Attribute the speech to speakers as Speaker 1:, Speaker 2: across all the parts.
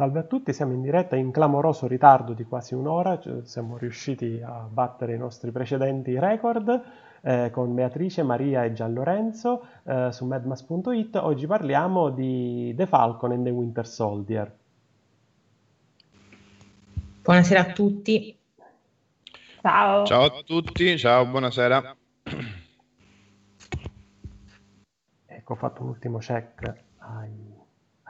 Speaker 1: Salve a tutti, siamo in diretta in clamoroso ritardo di quasi un'ora, cioè siamo riusciti a battere i nostri precedenti record eh, con Beatrice, Maria e Gian Lorenzo eh, su madmas.it. Oggi parliamo di The Falcon and the Winter Soldier.
Speaker 2: Buonasera a tutti.
Speaker 3: Ciao. Ciao a tutti, ciao, buonasera.
Speaker 1: Ecco, ho fatto un ultimo check ai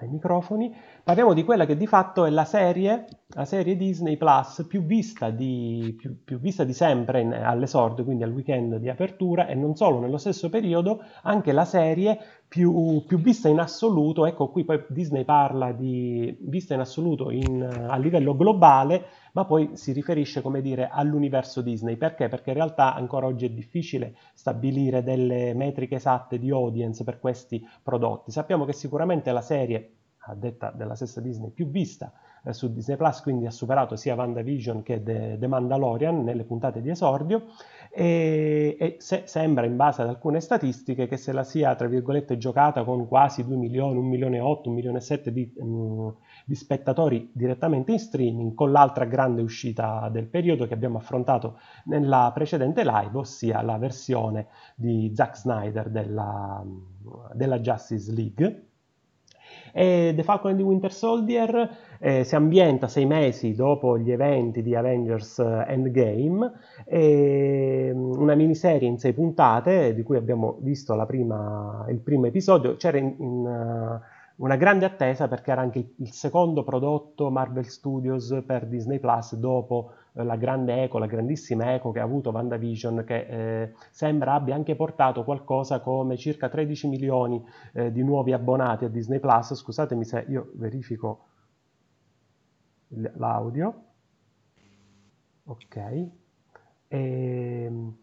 Speaker 1: ai microfoni, parliamo di quella che di fatto è la serie, la serie Disney Plus più vista di, più, più vista di sempre in, all'esordio, quindi al weekend di apertura, e non solo nello stesso periodo, anche la serie più, più vista in assoluto, ecco qui poi Disney parla di vista in assoluto in, a livello globale, ma poi si riferisce, come dire, all'universo Disney. Perché? Perché in realtà ancora oggi è difficile stabilire delle metriche esatte di audience per questi prodotti. Sappiamo che sicuramente la serie, a detta della stessa Disney, più vista eh, su Disney Plus, quindi ha superato sia WandaVision che The, The Mandalorian nelle puntate di esordio e, e se, sembra in base ad alcune statistiche che se la sia tra virgolette giocata con quasi 2 milioni, 1 milione e 8, 1 milione e 7 di, um, di spettatori direttamente in streaming con l'altra grande uscita del periodo che abbiamo affrontato nella precedente live, ossia la versione di Zack Snyder della, della Justice League e The Falcon and the Winter Soldier eh, si ambienta sei mesi dopo gli eventi di Avengers eh, Endgame, mm, una miniserie in sei puntate di cui abbiamo visto prima, il primo episodio. C'era in, in uh, una grande attesa perché era anche il, secondo prodotto Marvel Studios per Disney Plus dopo eh, la grande eco, la grandissima eco che ha avuto WandaVision che eh, sembra abbia anche portato qualcosa come circa 13 milioni eh, di nuovi abbonati a Disney Plus. Scusatemi se io verifico l'audio. Ok. E, ehm,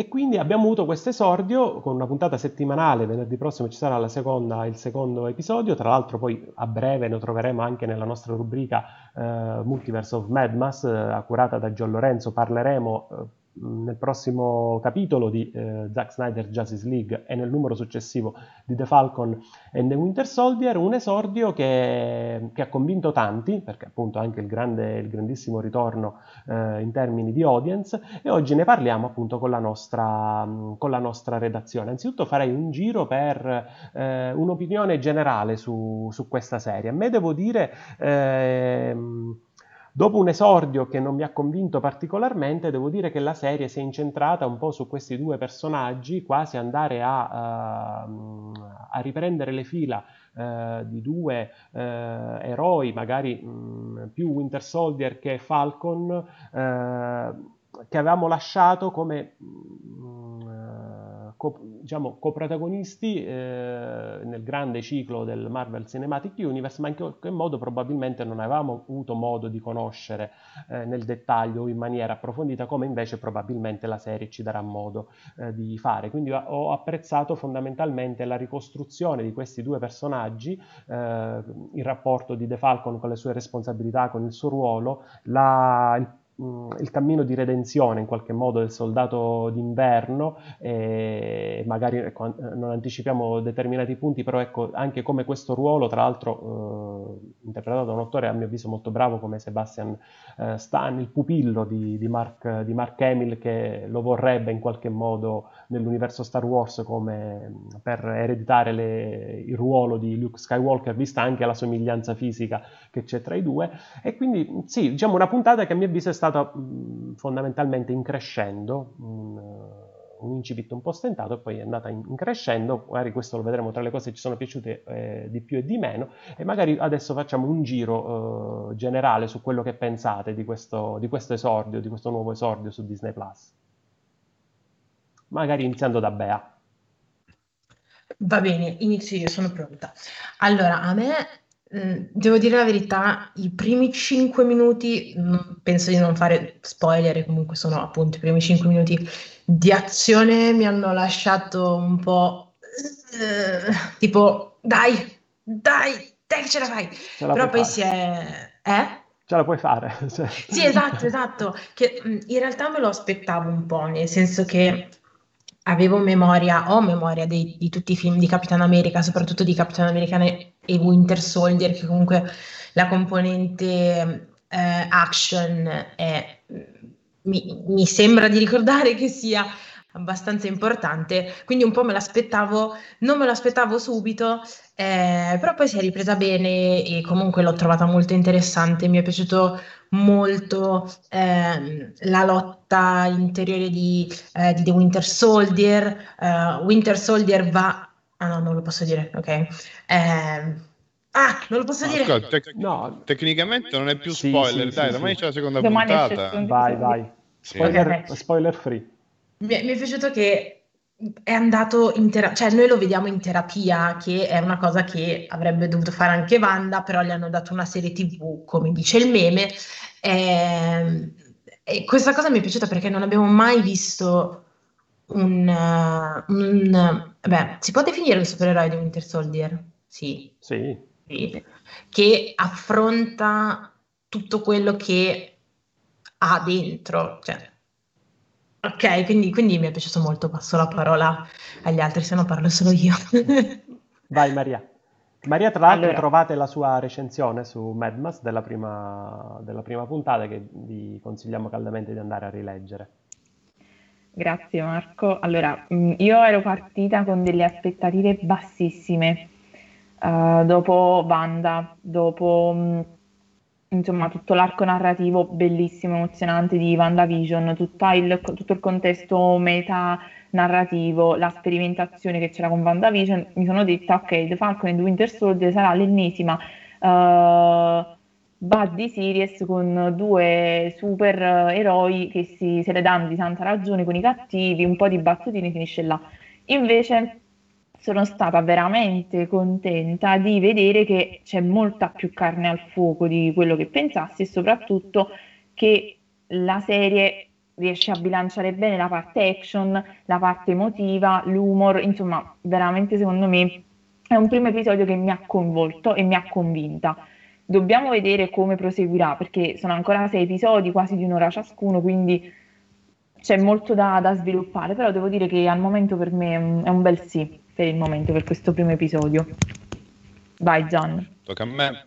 Speaker 1: e quindi abbiamo avuto questo esordio con una puntata settimanale, venerdì prossimo ci sarà seconda, il secondo episodio, tra l'altro poi a breve lo troveremo anche nella nostra rubrica eh, Multiverse of Madmas, eh, curata da John Lorenzo, parleremo eh, nel prossimo capitolo di eh, Zack Snyder Justice League e nel numero successivo di The Falcon and the Winter Soldier, un esordio che, che ha convinto tanti, perché appunto anche il, grande, il grandissimo ritorno eh, in termini di audience, e oggi ne parliamo appunto con la nostra, con la nostra redazione. Anzitutto farei un giro per eh, un'opinione generale su, su, questa serie. A me devo dire... Ehm, Dopo un esordio che non mi ha convinto particolarmente, devo dire che la serie si è incentrata un po' su questi due personaggi, quasi andare a, uh, a riprendere le fila uh, di due uh, eroi, magari um, più Winter Soldier che Falcon, che avevamo lasciato come... Um, co- diciamo, coprotagonisti eh, nel grande ciclo del Marvel Cinematic Universe, ma in qualche modo probabilmente non avevamo avuto modo di conoscere eh, nel dettaglio o in maniera approfondita, come invece probabilmente la serie ci darà modo eh, di fare. Quindi ho apprezzato fondamentalmente la ricostruzione di questi due personaggi, eh, il rapporto di The Falcon con le sue responsabilità, con il suo ruolo, la, il il cammino di redenzione in qualche modo del soldato d'inverno e magari ecco, non anticipiamo determinati punti però ecco anche come questo ruolo tra l'altro eh, interpretato da un attore a mio avviso molto bravo come Sebastian eh, Stan il pupillo di, di, Mark, di Mark Hamill che lo vorrebbe in qualche modo nell'universo Star Wars come per ereditare le, il ruolo di Luke Skywalker vista anche la somiglianza fisica che c'è tra i due. E quindi sì diciamo una puntata che a mio avviso è stata stata fondamentalmente in crescendo, un, un, incipit un po' stentato e poi è andata in, in, crescendo, magari questo lo vedremo tra le cose che ci sono piaciute eh, di più e di meno e magari adesso facciamo un giro eh, generale su quello che pensate di questo, di questo esordio, di questo nuovo esordio su Disney Plus. Magari iniziando da Bea.
Speaker 2: Va bene, inizio io, sono pronta. Allora, a me devo dire la verità, i primi 5 minuti, mm, penso di non fare spoiler, comunque sono appunto i primi 5 minuti di azione mi hanno lasciato un po' eh, tipo dai, dai, dai che ce la fai. Ce la Però poi fare. si è... Eh?
Speaker 1: Ce la puoi fare.
Speaker 2: Cioè. Sì, esatto, esatto. Che mm, in realtà me lo aspettavo un po', nel senso che avevo memoria, ho memoria dei, di tutti i film di Capitan America, soprattutto di Capitan America e Winter Soldier, che comunque la componente eh, action è, mi, mi sembra di ricordare che sia abbastanza importante, quindi un po' me l'aspettavo, non me l'aspettavo subito, eh, però poi si è ripresa bene e comunque l'ho trovata molto interessante, mi è piaciuto molto eh, la lotta interiore di, eh, di The Winter Soldier, uh, Winter Soldier va... Ah no, non lo posso dire, ok. Eh, ah, non lo posso
Speaker 3: no,
Speaker 2: dire.
Speaker 3: Scusa, tec- no. Tecnicamente non è più spoiler, sì, dai, sì, domani sì. c'è la seconda domani puntata.
Speaker 1: Vai, vai. Spoiler, spoiler free.
Speaker 2: Mi è, mi è piaciuto che è andato in terapia, cioè noi lo vediamo in terapia, che è una cosa che avrebbe dovuto fare anche Wanda, però gli hanno dato una serie TV, come dice il meme. E, ehm, e questa cosa mi è piaciuta perché non abbiamo mai visto un, un beh, si può definire il supereroe di Winter Soldier? Sì.
Speaker 1: Sì.
Speaker 2: sì. Che affronta tutto quello che ha dentro, cioè Ok, quindi, quindi mi è piaciuto molto. Passo la parola agli altri, se no parlo solo io.
Speaker 1: Vai Maria. Maria, tra l'altro, allora. trovate la sua recensione su Madmas della prima, della prima puntata che vi consigliamo caldamente di andare a rileggere.
Speaker 4: Grazie Marco. Allora, mm, io ero partita con delle aspettative bassissime uh, dopo Wanda, dopo mm, insomma tutto l'arco narrativo bellissimo, emozionante di WandaVision, il, tutto il contesto meta narrativo, la sperimentazione che c'era con WandaVision, mi sono detta ok, The Falcon and Winter Soldier sarà l'ennesima uh, buddy series con due super eroi che si, se le danno di tanta ragione con i cattivi, un po' di battutine finisce là. Invece sono stata veramente contenta di vedere che c'è molta più carne al fuoco di quello che pensassi e soprattutto che la serie riesce a bilanciare bene la parte action, la parte emotiva, l'humor, insomma, veramente secondo me è un primo episodio che mi ha coinvolto e mi ha convinta. Dobbiamo vedere come proseguirà perché sono ancora sei episodi, quasi di un'ora ciascuno, quindi c'è molto da, da sviluppare, però devo dire che al momento per me è un, bel sì per il momento, per questo primo episodio. Vai Gian.
Speaker 3: Tocca a me.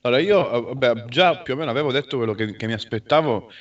Speaker 3: Allora io eh, vabbè, già più o meno avevo detto quello che, che mi aspettavo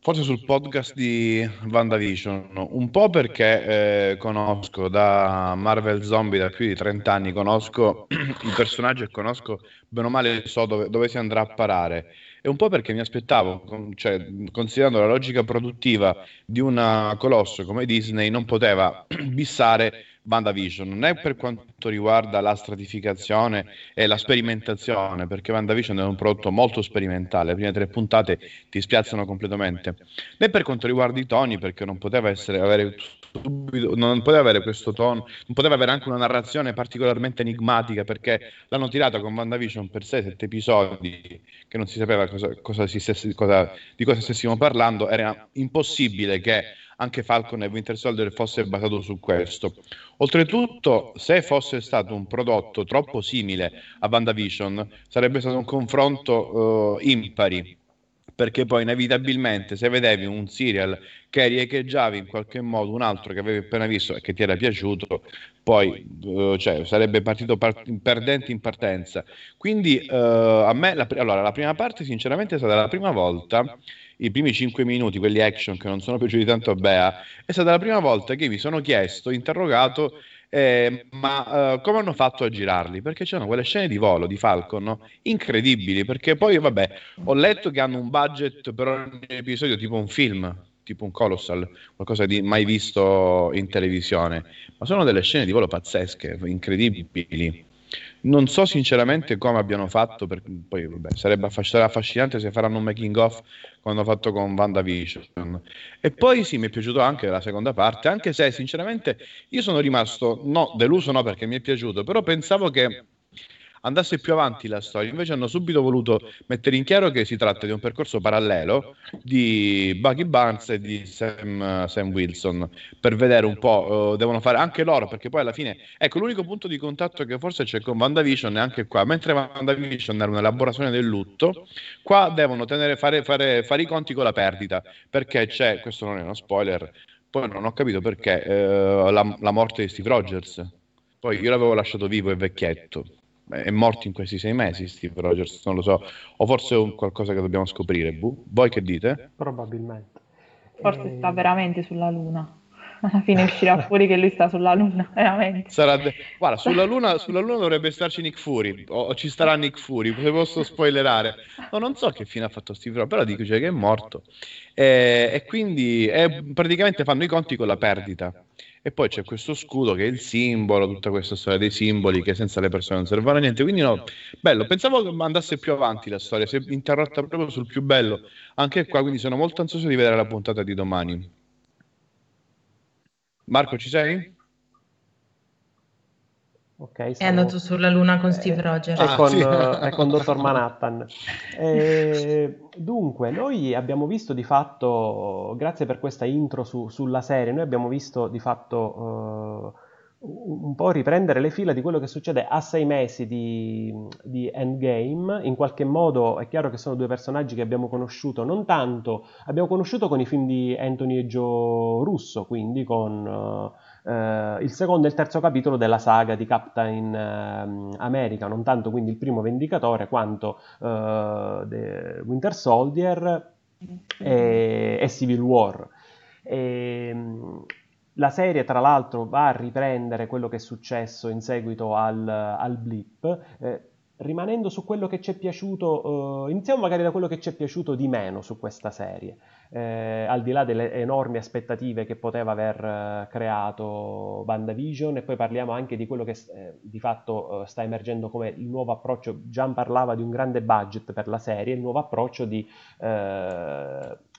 Speaker 3: forse sul podcast di WandaVision, un po' perché eh, conosco da Marvel Zombie da più di 30 anni, conosco il personaggio e conosco bene o male so dove, dove si andrà a parare e un po' perché mi aspettavo, cioè, considerando la logica produttiva di una colosso come Disney, non poteva bissare WandaVision, è per quanto riguarda la stratificazione e la sperimentazione, perché WandaVision è un prodotto molto sperimentale, le prime tre puntate ti spiazzano completamente, né per quanto riguarda i toni, perché non poteva essere, avere subito, non poteva avere questo tono, non poteva avere anche una narrazione particolarmente enigmatica, perché l'hanno tirata con WandaVision per 6-7 episodi, che non si sapeva cosa, cosa si stessi, cosa, di cosa stessimo parlando, era impossibile che anche Falcon e Winter Soldier fosse basato su questo. Oltretutto, se fosse stato un prodotto troppo simile a WandaVision, sarebbe stato un confronto uh, impari, perché poi inevitabilmente se vedevi un serial che riecheggiavi in qualche modo un altro che avevi appena visto e che ti era piaciuto, poi uh, cioè, sarebbe partito par- perdente in partenza. Quindi uh, a me, la, allora, la prima parte sinceramente è stata la prima volta i primi 5 minuti, quelli action che non sono piaciuti tanto a Bea, è stata la prima volta che mi sono chiesto, interrogato, eh, ma uh, come hanno fatto a girarli? Perché c'erano quelle scene di volo di Falcon no? incredibili. Perché poi, vabbè, ho letto che hanno un budget per ogni episodio tipo un film, tipo un Colossal, qualcosa di mai visto in televisione. Ma sono delle scene di volo pazzesche, incredibili. Non so sinceramente come abbiano fatto, per, poi vabbè, sarebbe affascinante se faranno un making of come hanno fatto con WandaVision. E poi sì, mi è piaciuto anche la seconda parte, anche se sinceramente io sono rimasto, no, deluso no perché mi è piaciuto, però pensavo che andasse più avanti la storia. Invece hanno subito voluto mettere in chiaro che si tratta di un percorso parallelo di Bucky Barnes e di Sam, Sam Wilson per vedere un po', uh, devono fare anche loro perché poi alla fine, ecco l'unico punto di contatto che forse c'è con WandaVision è anche qua, mentre WandaVision era un'elaborazione del lutto, qua devono tenere, fare, fare, fare i conti con la perdita perché c'è, questo non è uno spoiler, poi non ho capito perché uh, la, la morte di Steve Rogers. Poi io l'avevo lasciato vivo e vecchietto è morto in questi sei mesi Steve Rogers, non lo so, o forse è qualcosa che dobbiamo scoprire. Bu? Voi che dite?
Speaker 1: Probabilmente.
Speaker 4: Forse e... sta veramente sulla Luna alla fine uscirà fuori che lui sta sulla Luna, veramente.
Speaker 3: Sarà de- Guarda, sulla luna, sulla luna, dovrebbe starci Nick Fury, o, o ci starà Nick Fury, se posso spoilerare. No, non so che fine ha fatto Steve Rogers, però dico cioè, che è morto. E, e quindi è, praticamente fanno i conti con la perdita. E poi c'è questo scudo che è il simbolo, tutta questa storia dei simboli che senza le persone non servono a niente. Quindi no, bello, pensavo che andasse più avanti la storia, si è interrotta proprio sul più bello. Anche qua, quindi sono molto ansioso di vedere la puntata di domani. Marco, ci sei?
Speaker 2: Okay, È andato sulla Luna con Steve Rogers.
Speaker 1: E, ah, con, sì. con Dottor Manhattan. E, dunque, noi abbiamo visto di fatto, grazie per questa intro su, sulla serie, noi abbiamo visto di fatto... Uh, un po' riprendere le fila di quello che succede a sei mesi di, di, Endgame. In qualche modo è chiaro che sono due personaggi che abbiamo conosciuto non tanto, abbiamo conosciuto con i film di Anthony e Joe Russo, quindi con uh, uh, il secondo e il terzo capitolo della saga di Captain uh, America, non tanto quindi il primo Vendicatore quanto The Winter Soldier e, e Civil War. E, ehm, la serie, tra l'altro, va a riprendere quello che è successo in seguito al, al blip, eh, rimanendo su quello che ci è piaciuto, eh, iniziamo magari da quello che ci è piaciuto di meno su questa serie, eh, al di là delle enormi aspettative che poteva aver eh, creato WandaVision e poi parliamo anche di quello che eh, di fatto eh, sta emergendo come il nuovo approccio, Gian parlava di un grande budget per la serie, il nuovo approccio di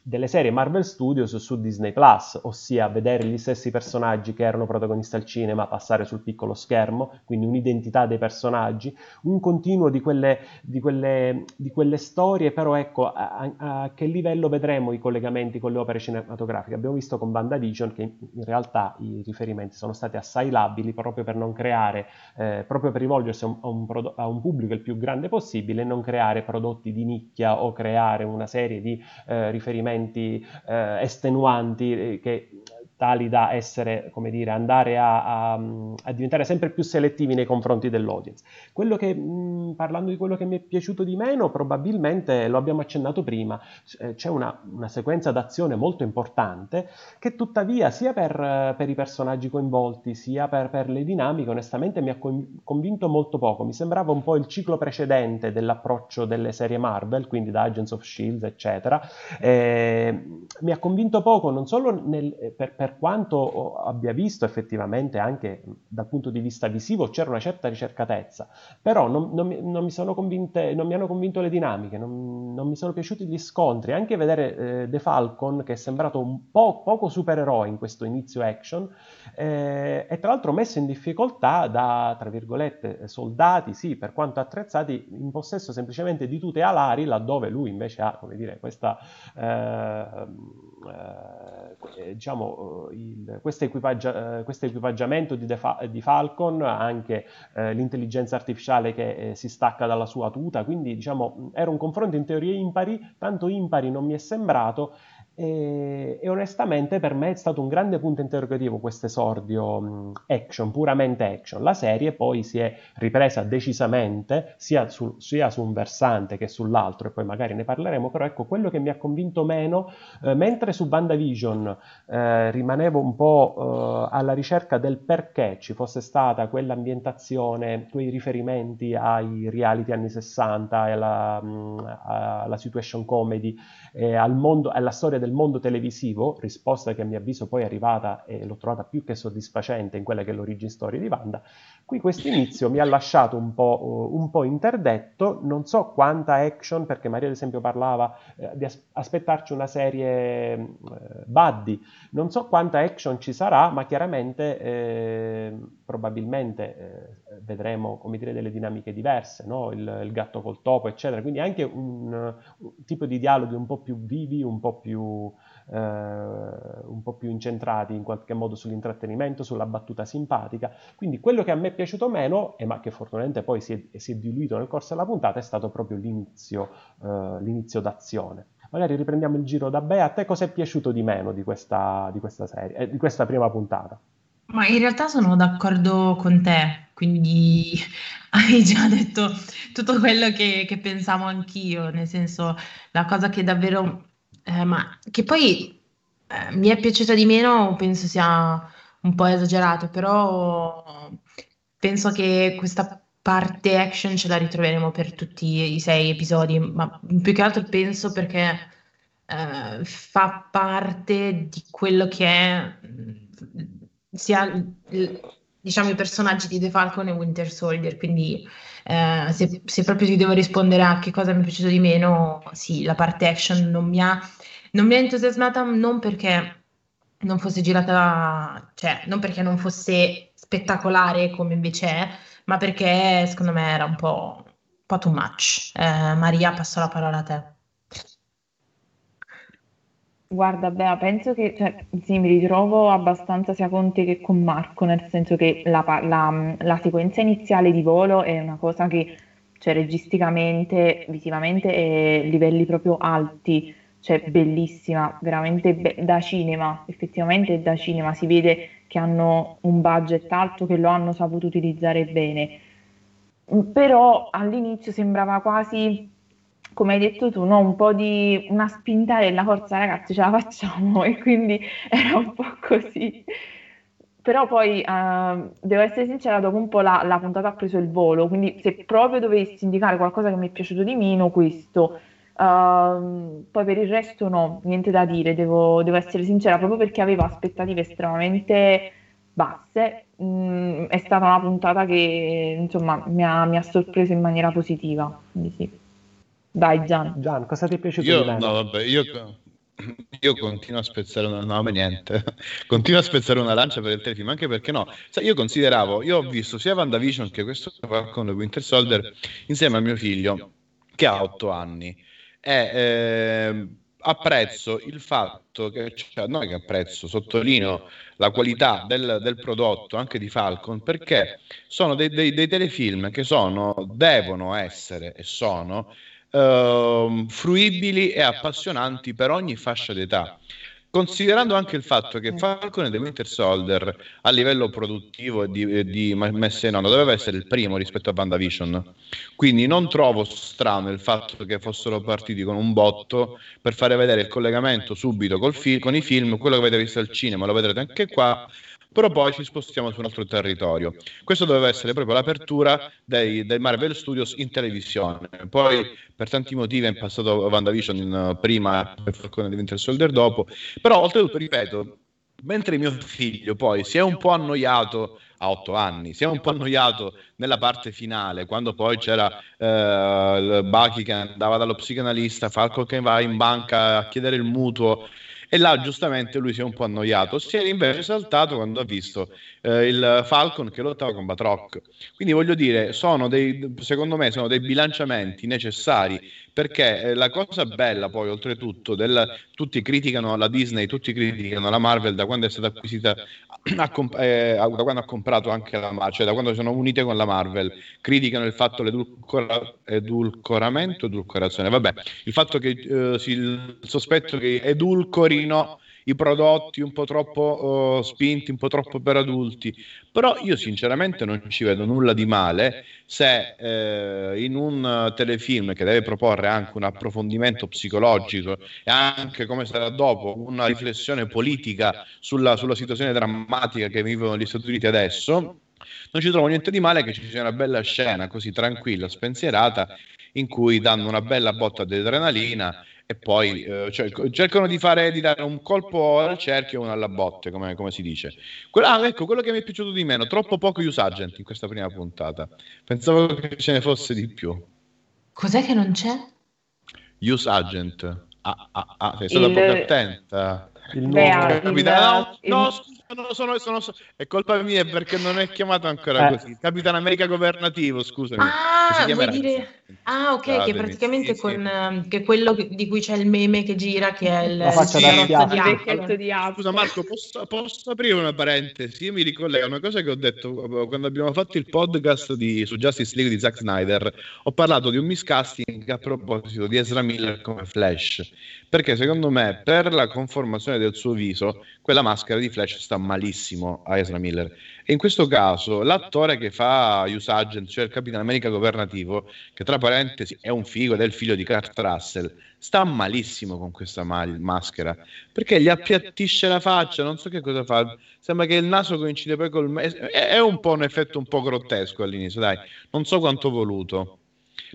Speaker 1: delle serie Marvel Studios su Disney Plus, ossia vedere gli stessi personaggi che erano protagonisti al cinema passare sul piccolo schermo, quindi un'identità dei personaggi, un continuo di quelle, di quelle, di quelle storie, però ecco a, a, che livello vedremo i collegamenti con le opere cinematografiche. Abbiamo visto con WandaVision che in realtà i riferimenti sono stati assai labili proprio per non creare, eh, proprio per rivolgersi a un, a, un prodo- a un, pubblico il più grande possibile non creare prodotti di nicchia o creare una serie di eh, riferimenti elementi eh, estenuanti eh, che tali da essere, come dire, andare a, a, a, diventare sempre più selettivi nei confronti dell'audience. Quello che, mh, parlando di quello che mi è piaciuto di meno, probabilmente lo abbiamo accennato prima, eh, c'è una, una, sequenza d'azione molto importante che tuttavia sia per, per i personaggi coinvolti sia per, per, le dinamiche onestamente mi ha convinto molto poco, mi sembrava un po' il ciclo precedente dell'approccio delle serie Marvel, quindi da Agents of Shield eccetera, eh, mi ha convinto poco non solo nel, per per quanto abbia visto effettivamente anche dal punto di vista visivo c'era una certa ricercatezza, però non, non, mi, non mi, convinte, non mi hanno convinto le dinamiche, non, mi sono piaciuti gli scontri, anche vedere eh, The Falcon che è sembrato un po' poco supereroe in questo inizio action eh, e tra l'altro messo in difficoltà da, tra virgolette, soldati, sì, per quanto attrezzati, in possesso semplicemente di tute alari, laddove lui invece ha, come dire, questa... Eh, eh, il, questo, equipaggia, questo, equipaggiamento di, Defa, di, Falcon, anche eh, l'intelligenza artificiale che eh, si stacca dalla sua tuta, quindi diciamo, era un confronto in teoria impari, tanto impari non mi è sembrato, e, e, onestamente per me è stato un grande punto interrogativo questo esordio action, puramente action. La serie poi si è ripresa decisamente sia su, sia su, un versante che sull'altro e poi magari ne parleremo, però ecco quello che mi ha convinto meno, eh, mentre su WandaVision eh, rimanevo un po' eh, alla ricerca del perché ci fosse stata quell'ambientazione, quei riferimenti ai reality anni 60 e alla, alla situation comedy, al mondo, alla storia del del mondo televisivo, risposta che a mio avviso poi è arrivata e l'ho trovata più che soddisfacente in quella che è l'origin story di Wanda, qui questo inizio mi ha lasciato un po', uh, un po', interdetto, non so quanta action, perché Maria ad esempio parlava eh, di as- aspettarci una serie eh, buddy, non so quanta action ci sarà, ma chiaramente eh, probabilmente eh, vedremo dire, delle dinamiche diverse, no? il, il, gatto col topo, eccetera, quindi anche un, un tipo di dialoghi un po' più vivi, un po' più eh, un po' più incentrati in qualche modo sull'intrattenimento, sulla battuta simpatica. Quindi quello che a me è piaciuto meno, e ma che fortunatamente poi si è, si è diluito nel corso della puntata, è stato proprio l'inizio, eh, l'inizio d'azione. Magari riprendiamo il giro da Bea, a te cosa è piaciuto di meno di questa, di questa serie, eh, di questa prima puntata?
Speaker 2: Ma in realtà sono d'accordo con te, quindi hai già detto tutto quello che, che pensavo anch'io, nel senso la cosa che davvero, eh, ma che poi eh, mi è piaciuta di meno, penso sia un po' esagerato, però penso che questa parte action ce la ritroveremo per tutti i sei episodi, ma più che altro penso perché eh, fa parte di quello che è sia diciamo i personaggi di The Falcon e Winter Soldier, quindi eh, se, se, proprio ti devo rispondere a che cosa mi è piaciuto di meno, sì, la parte action non mi ha, non mi ha entusiasmata non perché non fosse girata, cioè non perché non fosse spettacolare come invece è, ma perché secondo me era un po', un po too much. Eh, Maria, passo la parola a te.
Speaker 4: Guarda, Bea, penso che cioè, sì, mi ritrovo abbastanza sia con te che con Marco, nel senso che la, la, la sequenza iniziale di volo è una cosa che cioè, registicamente, visivamente, è livelli proprio alti, cioè bellissima, veramente be- da cinema, effettivamente da cinema, si vede che hanno un budget alto, che lo hanno saputo utilizzare bene. Però all'inizio sembrava quasi come hai detto tu, no? un po' di una spintarella, forza ragazzi, ce la facciamo e quindi era un po' così. Però poi, uh, devo essere sincera, dopo un po' la, la, puntata ha preso il volo, quindi se proprio dovessi indicare qualcosa che mi è piaciuto di meno, questo. Uh, poi per il resto no, niente da dire, devo, devo, essere sincera, proprio perché avevo aspettative estremamente basse, mh, mm, è stata una puntata che insomma mi ha, mi ha sorpreso in maniera positiva, quindi sì. Vai Gian.
Speaker 1: Gian, cosa ti è piaciuto
Speaker 3: io, No, vabbè, io, io continuo a spezzare una... No, niente. continuo a spezzare una lancia per il telefilm, anche perché no. Sai, io consideravo, io ho visto sia WandaVision che questo con Winter Soldier insieme a mio figlio, che ha otto anni. E eh, apprezzo il fatto che, cioè, non è che apprezzo, sottolineo la qualità del, del, prodotto anche di Falcon perché sono dei, dei, dei telefilm che sono, devono essere e sono uh, fruibili e appassionanti per ogni fascia d'età. Considerando anche il fatto che Falcon e The Winter Soldier a livello produttivo e di, di messa in onda doveva essere il primo rispetto a WandaVision, quindi non trovo strano il fatto che fossero partiti con un botto per fare vedere il collegamento subito fi- con i film, quello che avete visto al cinema lo vedrete anche qua, però poi ci spostiamo su un altro territorio. Questo doveva essere proprio l'apertura dei, dei Marvel Studios in televisione. Poi per tanti motivi è passato WandaVision in, prima e Falcone di Winter Soldier dopo, però oltretutto, ripeto, mentre mio figlio poi si è un po' annoiato a otto anni, si è un po' annoiato nella parte finale, quando poi c'era eh, Bucky che andava dallo psicanalista, Falco che va in banca a chiedere il mutuo e là giustamente lui si è un po' annoiato. Si è invece saltato quando ha visto eh, il Falcon che lottava con Batroc. Quindi voglio dire, sono dei, secondo me sono dei bilanciamenti necessari perché eh, la cosa bella poi oltretutto del, tutti criticano la Disney, tutti criticano la Marvel da quando è stata acquisita comp- eh, da quando ha comprato anche la Marvel, cioè da quando sono unite con la Marvel, criticano il fatto dell'edulcoramento, edulcorazione, vabbè, il fatto che eh, si, il sospetto che edulcorino i prodotti un po' troppo uh, spinti, un po' troppo per adulti, però io sinceramente non ci vedo nulla di male se eh, in un telefilm che deve proporre anche un approfondimento psicologico e anche come sarà dopo una riflessione politica sulla, sulla situazione drammatica che vivono gli Stati Uniti adesso, non ci trovo niente di male che ci sia una bella scena così tranquilla, spensierata, in cui danno una bella botta di adrenalina e poi eh, cioè, cercano di, fare, di dare un colpo al cerchio e uno alla botte, come, come si dice. Quello, ah, ecco, quello che mi è piaciuto di meno, troppo poco use agent in questa prima puntata. Pensavo che ce ne fosse di più.
Speaker 2: Cos'è che non c'è?
Speaker 3: Use agent. Ah, ah, ah sei stata il... poco attenta.
Speaker 4: Il nuovo Beh,
Speaker 3: capitano. Il... No, no, scusa, no, sono, sono, sono, è colpa mia perché non è chiamato ancora eh. così. Capitano America governativo, scusami.
Speaker 2: Ah, vuoi dire, Ah, ok, che
Speaker 3: Scusatemi,
Speaker 2: praticamente
Speaker 3: sì,
Speaker 2: con
Speaker 3: sì.
Speaker 2: ehm, che è quello che- di cui c'è il meme che gira, che è il,
Speaker 1: faccia
Speaker 2: il di Apple.
Speaker 3: Scusa Marco, posso, posso aprire una parentesi? Io mi ricollego a una cosa che ho detto quando abbiamo fatto il podcast di- su Justice League di Zack Snyder. Ho parlato di un miscasting a proposito di Ezra Miller come Flash. Perché secondo me, per la conformazione del suo viso, quella maschera di Flash sta malissimo a Ezra Miller. E in questo caso, l'attore che fa Hughes Agent, cioè il Capitano America governativo, che tra parentesi è un figo ed è il figlio di Kurt Russell, sta malissimo con questa ma- maschera perché gli appiattisce la faccia, non so che cosa fa. Sembra che il naso coincide poi col. È, è un po' un effetto un po' grottesco all'inizio, dai, non so quanto voluto.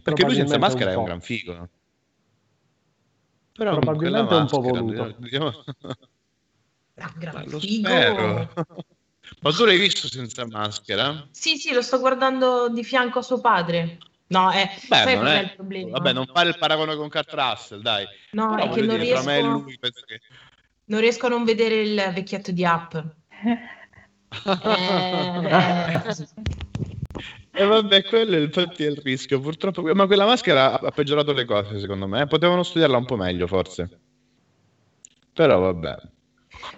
Speaker 3: Perché lui senza maschera
Speaker 1: un
Speaker 3: è un gran figo. Però
Speaker 1: Probabilmente
Speaker 3: quella
Speaker 1: un po' voluto.
Speaker 3: diciamo-
Speaker 2: Ah, gran
Speaker 3: Ma lo
Speaker 2: figo.
Speaker 3: spero. Ma tu l'hai visto senza maschera?
Speaker 2: Sì, sì, lo sto guardando di fianco a suo padre. No, eh,
Speaker 3: Beh,
Speaker 2: sai
Speaker 3: non
Speaker 2: è
Speaker 3: è...
Speaker 2: il problema?
Speaker 3: Vabbè, non fare il paragone con Kurt Russell, dai.
Speaker 2: No,
Speaker 3: Però
Speaker 2: è che non
Speaker 3: dire, tra me
Speaker 2: riesco,
Speaker 3: lui penso che...
Speaker 2: non riesco a non vedere il vecchietto di App. Eh,
Speaker 3: E vabbè, quello è infatti è il rischio. Purtroppo, ma quella maschera ha ha peggiorato le cose, secondo me. Potevano studiarla un po' meglio, forse. Però vabbè.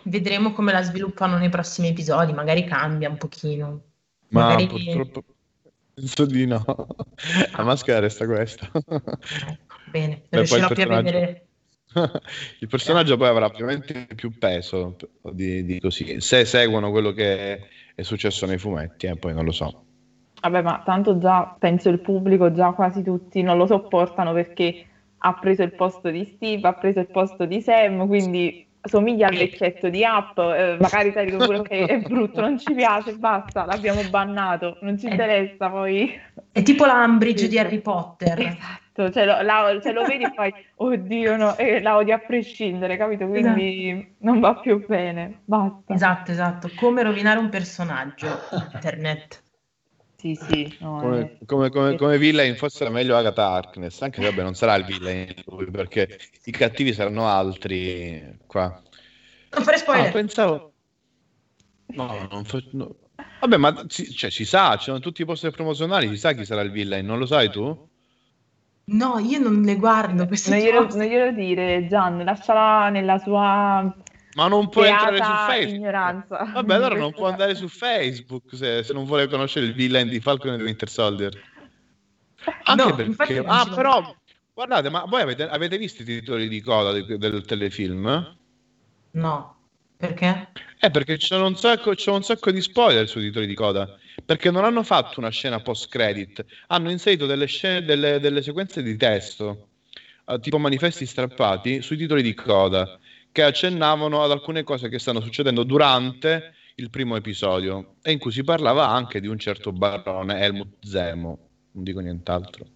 Speaker 2: Vedremo come la sviluppano nei prossimi episodi, magari cambia un pochino.
Speaker 3: Ma
Speaker 2: Magari-
Speaker 3: purtroppo penso di no. La maschera resta questa.
Speaker 2: Ecco, bene,
Speaker 3: Beh,
Speaker 2: riuscirò più a
Speaker 3: personaggio-
Speaker 2: vedere.
Speaker 3: Il personaggio poi avrà ovviamente più peso di, di così. Se seguono quello che è successo nei fumetti, eh, poi non lo so.
Speaker 4: Vabbè, ma tanto già penso il pubblico, già quasi tutti non lo sopportano perché ha preso il posto di Steve, ha preso il posto di Sam, quindi somiglia al vecchietto di Up. eh, magari sai pure che è brutto, non ci piace, basta, l'abbiamo bannato, non ci
Speaker 2: Eh.
Speaker 4: interessa poi.
Speaker 2: È tipo la Umbridge
Speaker 4: Sì,
Speaker 2: di. Harry Potter.
Speaker 4: Esatto, cioè lo, la- cioè lo vedi e fai, oddio, no, e la odi a prescindere, capito? Quindi non va più bene, basta.
Speaker 2: Esatto, esatto. Come rovinare un personaggio internet.
Speaker 4: Sì, sì, no,
Speaker 3: Come, come, come, come villain forse era meglio Agatha Harkness, anche se vabbè non sarà il villain lui, perché i cattivi saranno altri qua.
Speaker 2: Non fare
Speaker 3: Ah,
Speaker 2: spoiler.
Speaker 3: pensavo... No, non fa- no. Vabbè, ma si, cioè, si sa, ci sono tutti i poster promozionali, si sa chi sarà il villain, non lo sai tu?
Speaker 2: No, io non le guardo queste
Speaker 4: Non glielo,
Speaker 2: cose.
Speaker 4: non glielo dire, Gian, lasciala nella sua
Speaker 3: Ma non può entrare su Facebook.
Speaker 4: ignoranza.
Speaker 3: Vabbè, allora non può andare su Facebook se, se non vuole conoscere il villain di Falcon e di Winter Soldier. Anche
Speaker 2: No,
Speaker 3: perché... Ah, però, guardate, ma voi avete, avete visto i titoli di coda di- del telefilm?
Speaker 2: No, perché?
Speaker 3: Eh, perché c'è un, sacco, c'è un sacco di spoiler sui titoli di coda. Perché non hanno fatto una scena post-credit, hanno inserito delle, scene, delle, delle sequenze di testo, eh, tipo manifesti strappati, sui titoli di coda, che accennavano ad alcune cose che stanno succedendo durante il primo episodio, e in cui si parlava anche di un certo barone Helmut Zemo, non dico nient'altro.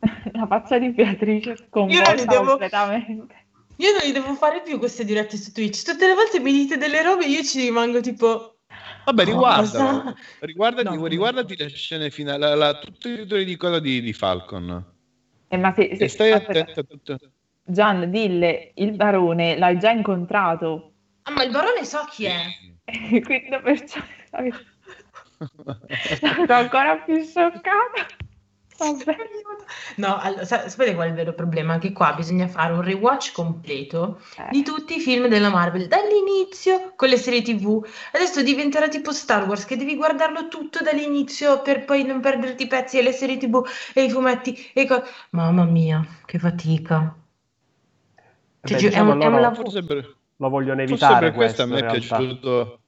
Speaker 4: La faccia di Beatrice
Speaker 2: Io non
Speaker 4: sconvolta
Speaker 2: li devo-
Speaker 4: completamente.
Speaker 2: Io non li devo fare più queste dirette su Twitch. Tutte le volte mi dite delle robe e io ci rimango tipo...
Speaker 3: Vabbè, riguardalo.
Speaker 2: Cosa?
Speaker 3: Riguardati,
Speaker 2: No.
Speaker 3: riguardati le scene finali, la- la- tutti i titoli di coda di, di Falcon.
Speaker 4: Eh, ma se, se-
Speaker 3: E stai attento a tutto.
Speaker 4: Gian, dille, il barone l'hai già incontrato,
Speaker 2: Ah, ma il barone so chi è.
Speaker 4: quindi perciò sono ancora più scioccata. Vabbè.
Speaker 2: No, allora, sa- sapete qual è il vero problema? Che qua bisogna fare un rewatch completo
Speaker 4: Eh,
Speaker 2: di tutti i film della Marvel, dall'inizio con le serie TV. Adesso diventerà tipo Star Wars, che devi guardarlo tutto dall'inizio per poi non perderti i pezzi e le serie TV e i fumetti e co- Mamma mia, che fatica. Cioè,
Speaker 1: beh,
Speaker 2: giu- è
Speaker 1: diciamo
Speaker 2: un- è un lavoro.
Speaker 3: Forse per,
Speaker 1: lo vogliono
Speaker 3: forse
Speaker 1: evitare
Speaker 3: per questo
Speaker 1: questo
Speaker 3: a me è piaciuto.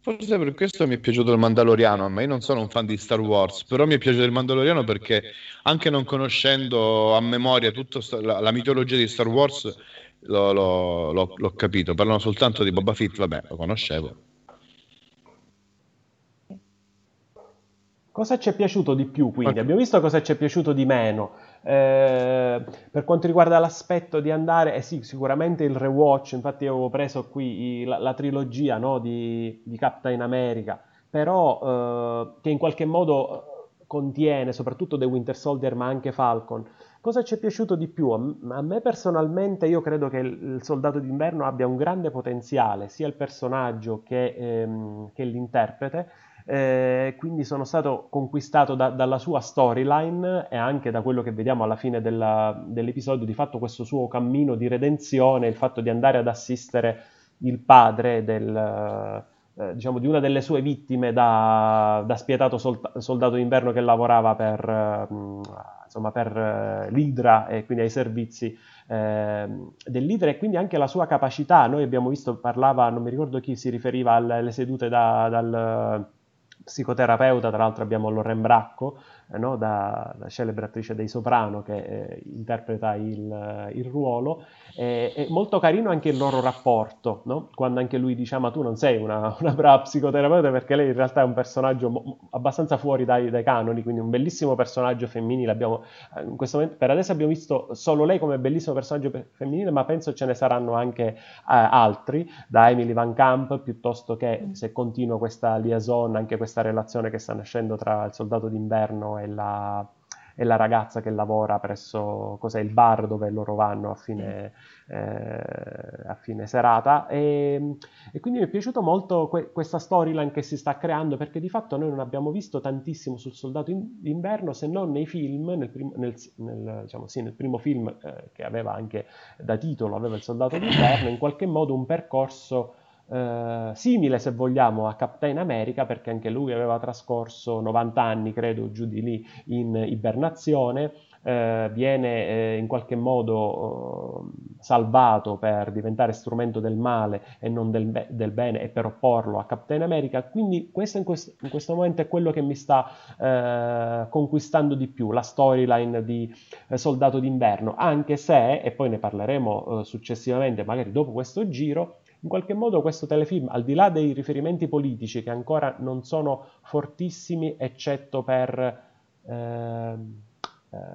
Speaker 3: Forse per questo mi è piaciuto il Mandaloriano. A me io non sono un fan di Star Wars, però mi è piaciuto il Mandaloriano perché anche non conoscendo a memoria tutta la, la mitologia di Star Wars l'ho, l'ho- l'ho- l'ho capito. Parlano soltanto di Boba Fett, vabbè, lo conoscevo.
Speaker 1: Cosa ci è piaciuto di più quindi?
Speaker 3: Ok.
Speaker 1: Abbiamo visto cosa ci è piaciuto di meno. Eh, per quanto riguarda l'aspetto di andare, eh sì, sicuramente il rewatch, infatti avevo preso qui i- la, la trilogia no, di, di Captain America, però eh, che in qualche modo eh, contiene soprattutto The Winter Soldier ma anche Falcon. Cosa ci è piaciuto di più? A, me personalmente io credo che il Soldato d'inverno abbia un grande potenziale, sia il personaggio che, ehm, che l'interprete, eh, quindi sono stato conquistato da, dalla sua storyline e anche da quello che vediamo alla fine della, dell'episodio, di fatto questo suo cammino di redenzione, il fatto di andare ad assistere il padre del, eh, diciamo, di una delle sue vittime da, da spietato soldato, soldato d'inverno che lavorava per, eh, insomma, per eh, l'Idra e quindi ai servizi eh, dell'Idra e quindi anche la sua capacità. Noi abbiamo visto, parlava, non mi ricordo chi si riferiva alle sedute da, dal psicoterapeuta, tra l'altro abbiamo Loren Bracco, no? da, da, celebre attrice dei Soprano che eh, interpreta il, il ruolo. E, è molto carino anche il loro rapporto, no? quando anche lui dice ah, ma tu non sei una, una, brava psicoterapeuta perché lei in realtà è un personaggio abbastanza fuori dai, dai, canoni, quindi un bellissimo personaggio femminile. Abbiamo, eh, in questo momento, per adesso abbiamo visto solo lei come bellissimo personaggio femminile, ma penso ce ne saranno anche eh, altri, da Emily Van Camp, piuttosto che mm. se continua questa liaison, anche questa relazione che sta nascendo tra il soldato d'inverno e la, e la ragazza che lavora presso cos'è, il bar dove loro vanno a fine, eh, a fine serata. E, e, quindi mi è piaciuto molto que- questa storyline che si sta creando perché di fatto noi non abbiamo visto tantissimo sul soldato in- d'inverno se non nei film, nel, prim- nel, nel, diciamo, sì, nel primo film eh, che aveva anche da titolo, aveva il soldato d'inverno, in qualche modo un percorso eh, simile se vogliamo a Captain America perché anche lui aveva trascorso 90 anni credo giù di lì in ibernazione eh, viene eh, in qualche modo eh, salvato per diventare strumento del male e non del, be- del, bene e per opporlo a Captain America. Quindi questo in, quest- in questo momento è quello che mi sta eh, conquistando di più la storyline di Soldato d'inverno. Anche se e poi ne parleremo successivamente magari dopo questo giro in qualche modo questo telefilm, al di là dei riferimenti politici che ancora non sono fortissimi, eccetto per eh,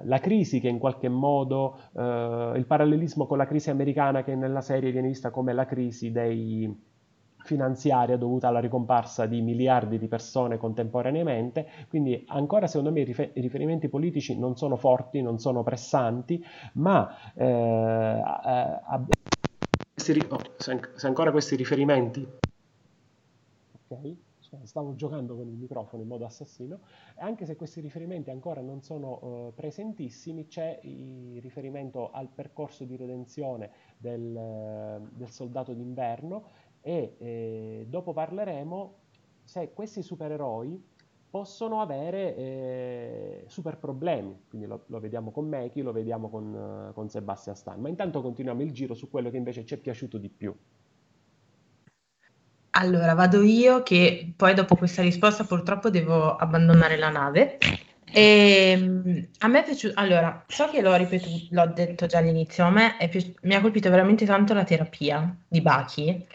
Speaker 1: la crisi che in qualche modo, eh, il parallelismo con la crisi americana che nella serie viene vista come la crisi dei finanziaria dovuta alla ricomparsa di miliardi di persone contemporaneamente, quindi ancora secondo me i riferimenti politici non sono forti, non sono pressanti, ma eh, eh, oh, se, ancora questi riferimenti. Ok, stavo giocando con il microfono in modo assassino, e anche se questi riferimenti ancora non sono uh, presentissimi, c'è il riferimento al percorso di redenzione del, uh, del soldato d'inverno e eh, dopo parleremo se questi supereroi possono avere eh, super problemi, quindi lo, lo, vediamo con Meki, lo vediamo con, con Sebastian Stan, ma intanto continuiamo il giro su quello che invece ci è piaciuto di più.
Speaker 2: Allora, vado io che poi dopo questa risposta purtroppo devo abbandonare la nave. E, ehm, a me è piaciuto, allora, so che l'ho ripetuto, l'ho detto già all'inizio, a me pi- mi ha colpito veramente tanto la terapia di Baki,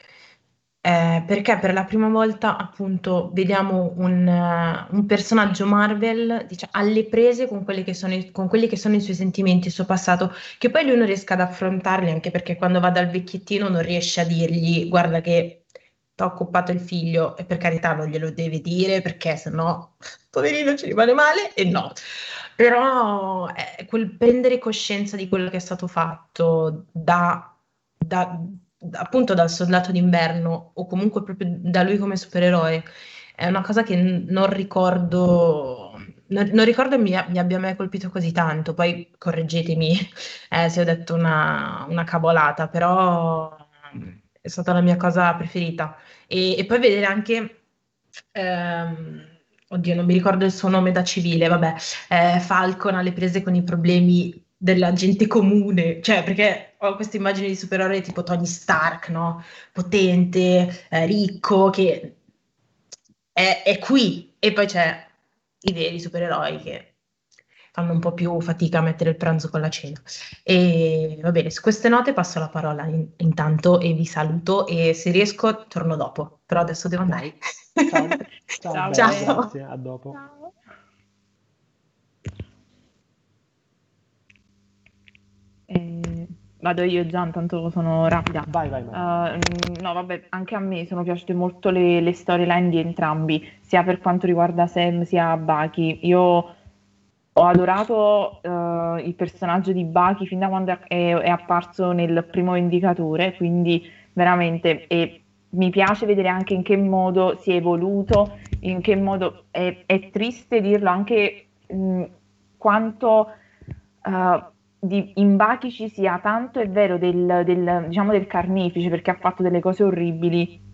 Speaker 2: eh, perché per la prima volta appunto vediamo un, uh, un personaggio Marvel diciamo, alle prese con, sono, con, quelli che sono i suoi sentimenti, il suo passato, che poi lui non riesca ad affrontarli anche perché quando va dal vecchiettino non riesce a dirgli guarda che ti ho occupato il figlio e per carità non glielo deve dire perché sennò poverino ci rimane male e no. Però eh, quel prendere coscienza di quello che è stato fatto da, da appunto dal soldato d'inverno o comunque proprio da lui come supereroe è una cosa che non ricordo non, non ricordo mi, mi, abbia mai colpito così tanto. Poi correggetemi eh, se ho detto una, una cavolata però è stata la mia cosa preferita. E, e poi vedere anche ehm, oddio non mi ricordo il suo nome da civile vabbè eh, Falcon alle prese con i problemi della gente comune, cioè perché ho questa immagine di supereroe tipo Tony Stark, no? Potente, eh, ricco, che è, è, qui e poi c'è i veri supereroi che fanno un po' più fatica a mettere il pranzo con la cena. E va bene, su queste note passo la parola in, intanto e vi saluto e se riesco torno dopo, però adesso devo andare.
Speaker 1: Ciao. Ciao. Ciao. Ciao. Grazie, a dopo. Ciao.
Speaker 4: Eh, vado io già, tanto sono rapida.
Speaker 1: Vai, vai, vai.
Speaker 4: Uh, no, vabbè, anche a me sono piaciute molto le, le storyline di entrambi, sia per quanto riguarda Sam sia Bucky. Io ho adorato uh, il personaggio di Bucky fin da quando è, è, apparso nel primo Vendicatore, quindi veramente, e mi piace vedere anche in che modo si è evoluto, in che modo è, è triste dirlo anche mh, quanto uh, di, in Baki ci sia tanto è vero del, del, diciamo del carnefice perché ha fatto delle cose orribili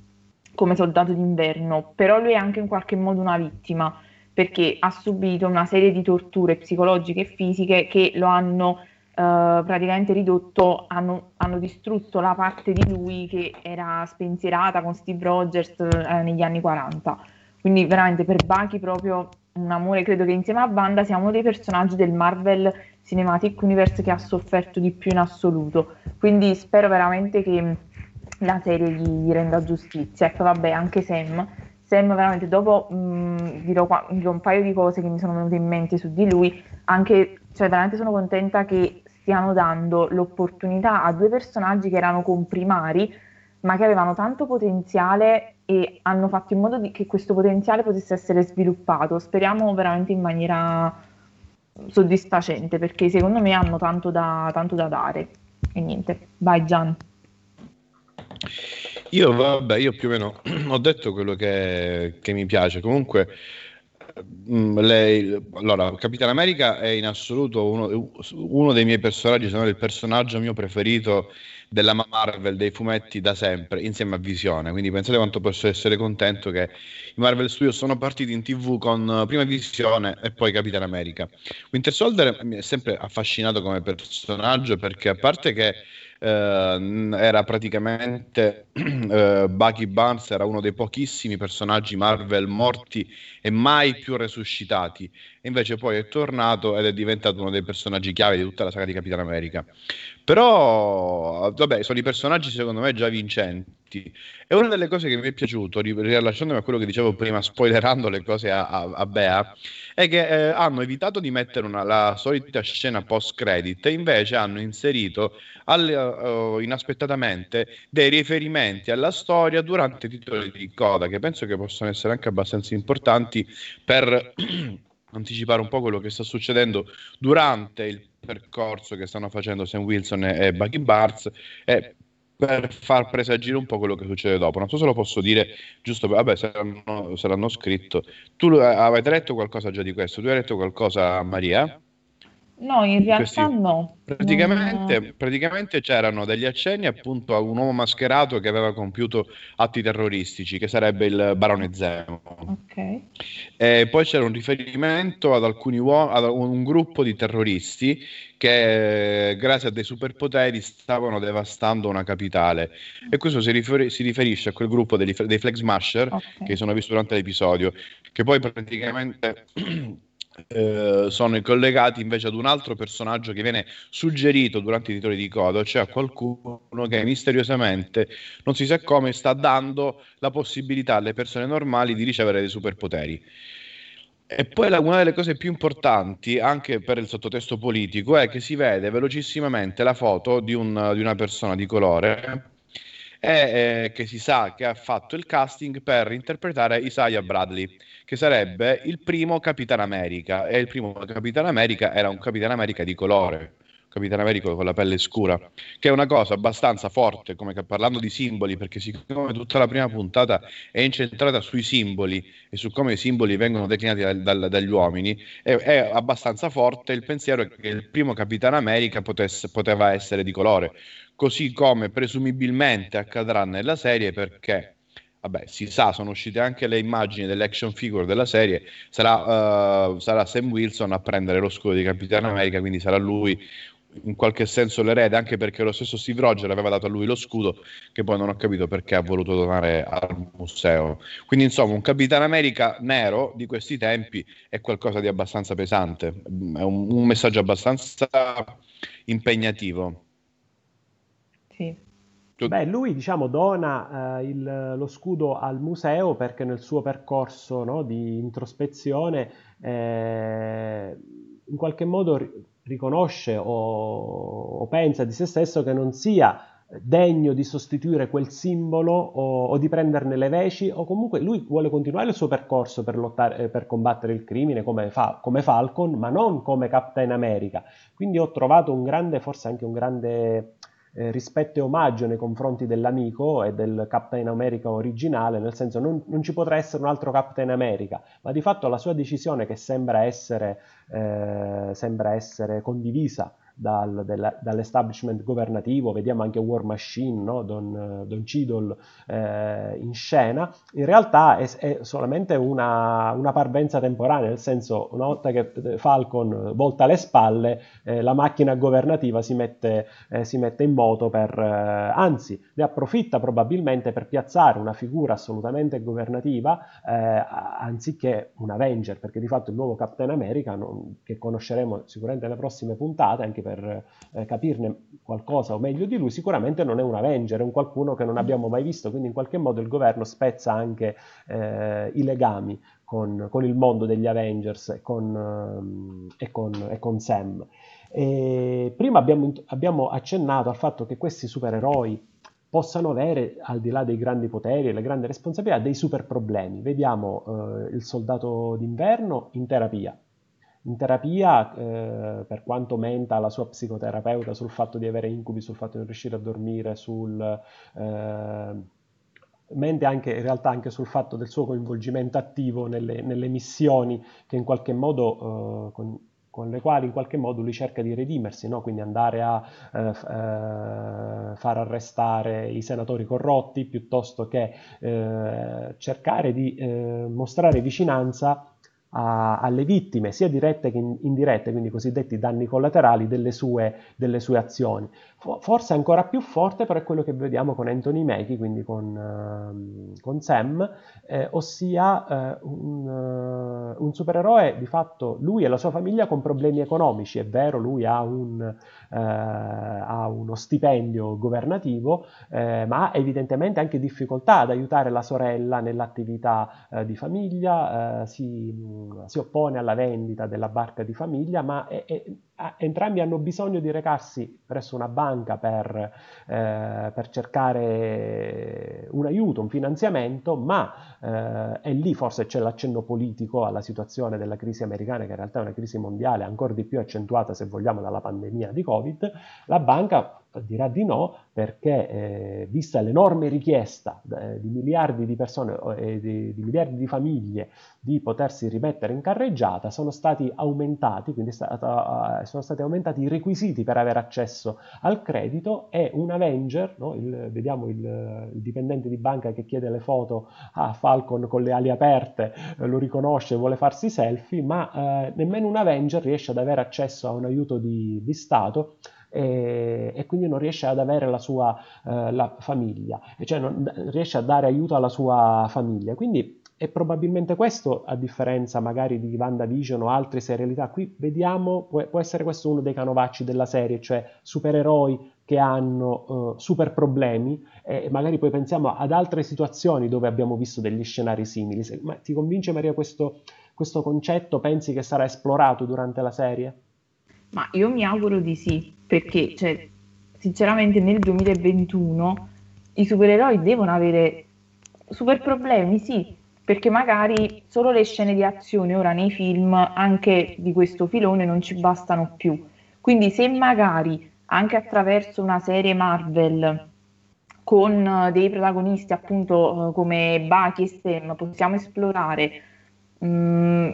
Speaker 4: come soldato d'inverno, però lui è anche in qualche modo una vittima perché ha subito una serie di torture psicologiche e fisiche che lo hanno Uh, praticamente ridotto, hanno, hanno, distrutto la parte di lui che era spensierata con Steve Rogers uh, negli anni 40. Quindi veramente per Bucky proprio un amore, credo che insieme a Wanda sia uno dei personaggi del Marvel Cinematic Universe che ha sofferto di più in assoluto. Quindi spero veramente che la serie gli, renda giustizia. E poi vabbè, anche Sam. Sam veramente dopo mh, dirò, dirò un paio di cose che mi sono venute in mente su di lui, anche, cioè veramente sono contenta che stiano dando l'opportunità a due personaggi che erano comprimari, ma che avevano tanto potenziale e hanno fatto in modo che questo potenziale potesse essere sviluppato. Speriamo veramente in maniera soddisfacente, perché secondo me hanno tanto da, tanto da dare. E niente, vai Gian.
Speaker 3: Io, vabbè, io più o meno ho detto quello che, che mi piace. Comunque, Mm, lei, allora, Capitan America è in assoluto uno, uno, dei miei personaggi, se non il personaggio mio preferito della Marvel, dei fumetti da sempre, insieme a Visione. Quindi pensate quanto posso essere contento che i Marvel Studios sono partiti in tv con prima Visione e poi Capitan America. Winter Soldier mi è sempre affascinato come personaggio perché a parte che eh, era praticamente eh, Bucky Barnes era uno dei pochissimi personaggi Marvel morti e mai più resuscitati invece poi è tornato ed è diventato uno dei personaggi chiave di tutta la saga di Capitan America però vabbè sono i personaggi secondo me già vincenti. E una delle cose che mi è piaciuto rilasciandomi a quello che dicevo prima spoilerando le cose a, a, a Bea è che eh, hanno evitato di mettere una, la solita scena post credit e invece hanno inserito al, uh, inaspettatamente dei riferimenti alla storia durante i titoli di coda che penso che possano essere anche abbastanza importanti per anticipare un po' quello che sta succedendo durante il percorso che stanno facendo Sam Wilson e, Bucky Barnes e per far presagire un po' quello che succede dopo. Non so se lo posso dire, giusto vabbè, se l'hanno scritto. Tu avete letto qualcosa già di questo? Tu hai letto qualcosa, Maria?
Speaker 4: No, in realtà Questi, no.
Speaker 3: Praticamente, non... praticamente, c'erano degli accenni appunto a un uomo mascherato che aveva compiuto atti terroristici, che sarebbe il barone Zemo.
Speaker 4: Ok.
Speaker 3: E poi c'era un riferimento ad alcuni uomini, ad un gruppo di terroristi che grazie a dei superpoteri stavano devastando una capitale. E questo si, rifer- si riferisce a quel gruppo degli, dei Flag Smasher okay. che sono visti durante l'episodio, che poi praticamente eh, sono collegati invece ad un altro personaggio che viene suggerito durante i titoli di coda, cioè a qualcuno che misteriosamente, non si sa come, sta dando la possibilità alle persone normali di ricevere dei superpoteri. E poi la, una delle cose più importanti, anche per il sottotesto politico, è che si vede velocissimamente la foto di, un, di una persona di colore e eh, che si sa che ha fatto il casting per interpretare Isaiah Bradley che sarebbe il primo Capitan America e il primo Capitan America era un Capitan America di colore. Capitan America con la pelle scura, che è una cosa abbastanza forte, come parlando di simboli, perché siccome tutta la prima puntata è incentrata sui simboli e su come i simboli vengono declinati dal, dal, dagli uomini, è, è, abbastanza forte il pensiero che il primo Capitan America potesse, poteva essere di colore, così come presumibilmente accadrà nella serie perché vabbè, si sa, sono uscite anche le immagini dell'action figure della serie, sarà, uh, sarà Sam Wilson a prendere lo scudo di Capitano America, quindi sarà lui in qualche senso l'erede, anche perché lo stesso Steve Rogers aveva dato a lui lo scudo, che poi non ho capito perché ha voluto donare al museo. Quindi, insomma, un Capitano America nero di questi tempi è qualcosa di abbastanza pesante, è un, un messaggio abbastanza impegnativo.
Speaker 4: Sì.
Speaker 1: Beh, lui diciamo dona eh, il, lo scudo al museo perché nel suo percorso no, di introspezione eh, in qualche modo riconosce o, o, pensa di se stesso che non sia degno di sostituire quel simbolo o, o, di prenderne le veci o comunque lui vuole continuare il suo percorso per, lottare, eh, per combattere il crimine come, fa, come Falcon ma non come Captain America. Quindi ho trovato un grande, forse anche un grande eh, rispetto e omaggio nei confronti dell'amico e del Captain America originale, nel senso non, non, ci potrà essere un altro Captain America, ma di fatto la sua decisione che sembra essere, eh, sembra essere condivisa dal, della, dall'establishment governativo, vediamo anche War Machine, no? Don, Don Cidol eh, in scena, in realtà è, è solamente una, una, parvenza temporanea, nel senso una volta che Falcon volta le spalle, eh, la macchina governativa si mette, eh, si mette in moto per, eh, anzi, ne approfitta probabilmente per piazzare una figura assolutamente governativa eh, anziché un Avenger, perché di fatto il nuovo Captain America, non, che conosceremo sicuramente nelle prossime puntate, anche per eh, capirne qualcosa o meglio di lui, sicuramente non è un Avenger, è un qualcuno che non abbiamo mai visto, quindi in qualche modo il governo spezza anche eh, i legami con, con, il mondo degli Avengers e con, eh, e con, e con Sam. E prima abbiamo, abbiamo accennato al fatto che questi supereroi possano avere, al di là dei grandi poteri e le grandi responsabilità, dei super problemi. Vediamo eh, il soldato d'inverno in terapia, in terapia, eh, per quanto menta la sua psicoterapeuta sul fatto di avere incubi, sul fatto di non riuscire a dormire, sul, eh, mente anche, in realtà anche sul fatto del suo coinvolgimento attivo nelle, nelle missioni che in qualche modo, eh, con, con, le quali in qualche modo lui cerca di redimersi, no? quindi andare a eh, f- eh, far arrestare i senatori corrotti piuttosto che eh, cercare di mostrare vicinanza a, alle vittime, sia dirette che indirette, quindi i cosiddetti danni collaterali delle sue, delle sue azioni. Forse ancora più forte però è quello che vediamo con Anthony Mackie, quindi con, uh, con Sam, eh, ossia uh, un, uh, un, supereroe di fatto lui e la sua famiglia con problemi economici, è vero, lui ha, un, eh, ha uno stipendio governativo, eh, ma ha evidentemente anche difficoltà ad aiutare la sorella nell'attività eh, di famiglia, si, si, oppone alla vendita della barca di famiglia, ma è, è, entrambi hanno bisogno di recarsi presso una banca per, eh, per cercare un aiuto, un finanziamento, ma eh, lì forse c'è l'accenno politico alla situazione della crisi americana, che in realtà è una crisi mondiale, ancora di più accentuata se vogliamo dalla pandemia di Covid, la banca dirà di no perché eh, vista l'enorme richiesta eh, di miliardi di persone e eh, di, di, miliardi di famiglie di potersi rimettere in carreggiata sono stati aumentati, quindi stata, uh, sono stati aumentati i requisiti per avere accesso al credito e un Avenger, no? il, vediamo il, il, dipendente di banca che chiede le foto a Falcon con le ali aperte, eh, lo riconosce, vuole farsi selfie, ma eh, nemmeno un Avenger riesce ad avere accesso a un aiuto di, di Stato e, e, quindi non riesce ad avere la sua eh, la famiglia, cioè non riesce a dare aiuto alla sua famiglia. Quindi è probabilmente questo, a differenza magari di WandaVision o altre serialità. Qui vediamo, può, può essere questo uno dei canovacci della serie, cioè supereroi che hanno uh, super problemi e magari poi pensiamo ad altre situazioni dove abbiamo visto degli scenari simili. Se, ma ti convince Maria questo, questo concetto? Pensi che sarà esplorato durante la serie?
Speaker 4: Ma io mi auguro di sì, perché cioè, sinceramente nel 2021 i supereroi devono avere super problemi, sì, perché magari solo le scene di azione ora nei film anche di questo filone non ci bastano più. Quindi se magari anche attraverso una serie Marvel con dei protagonisti appunto come Bucky e Sam possiamo esplorare mm,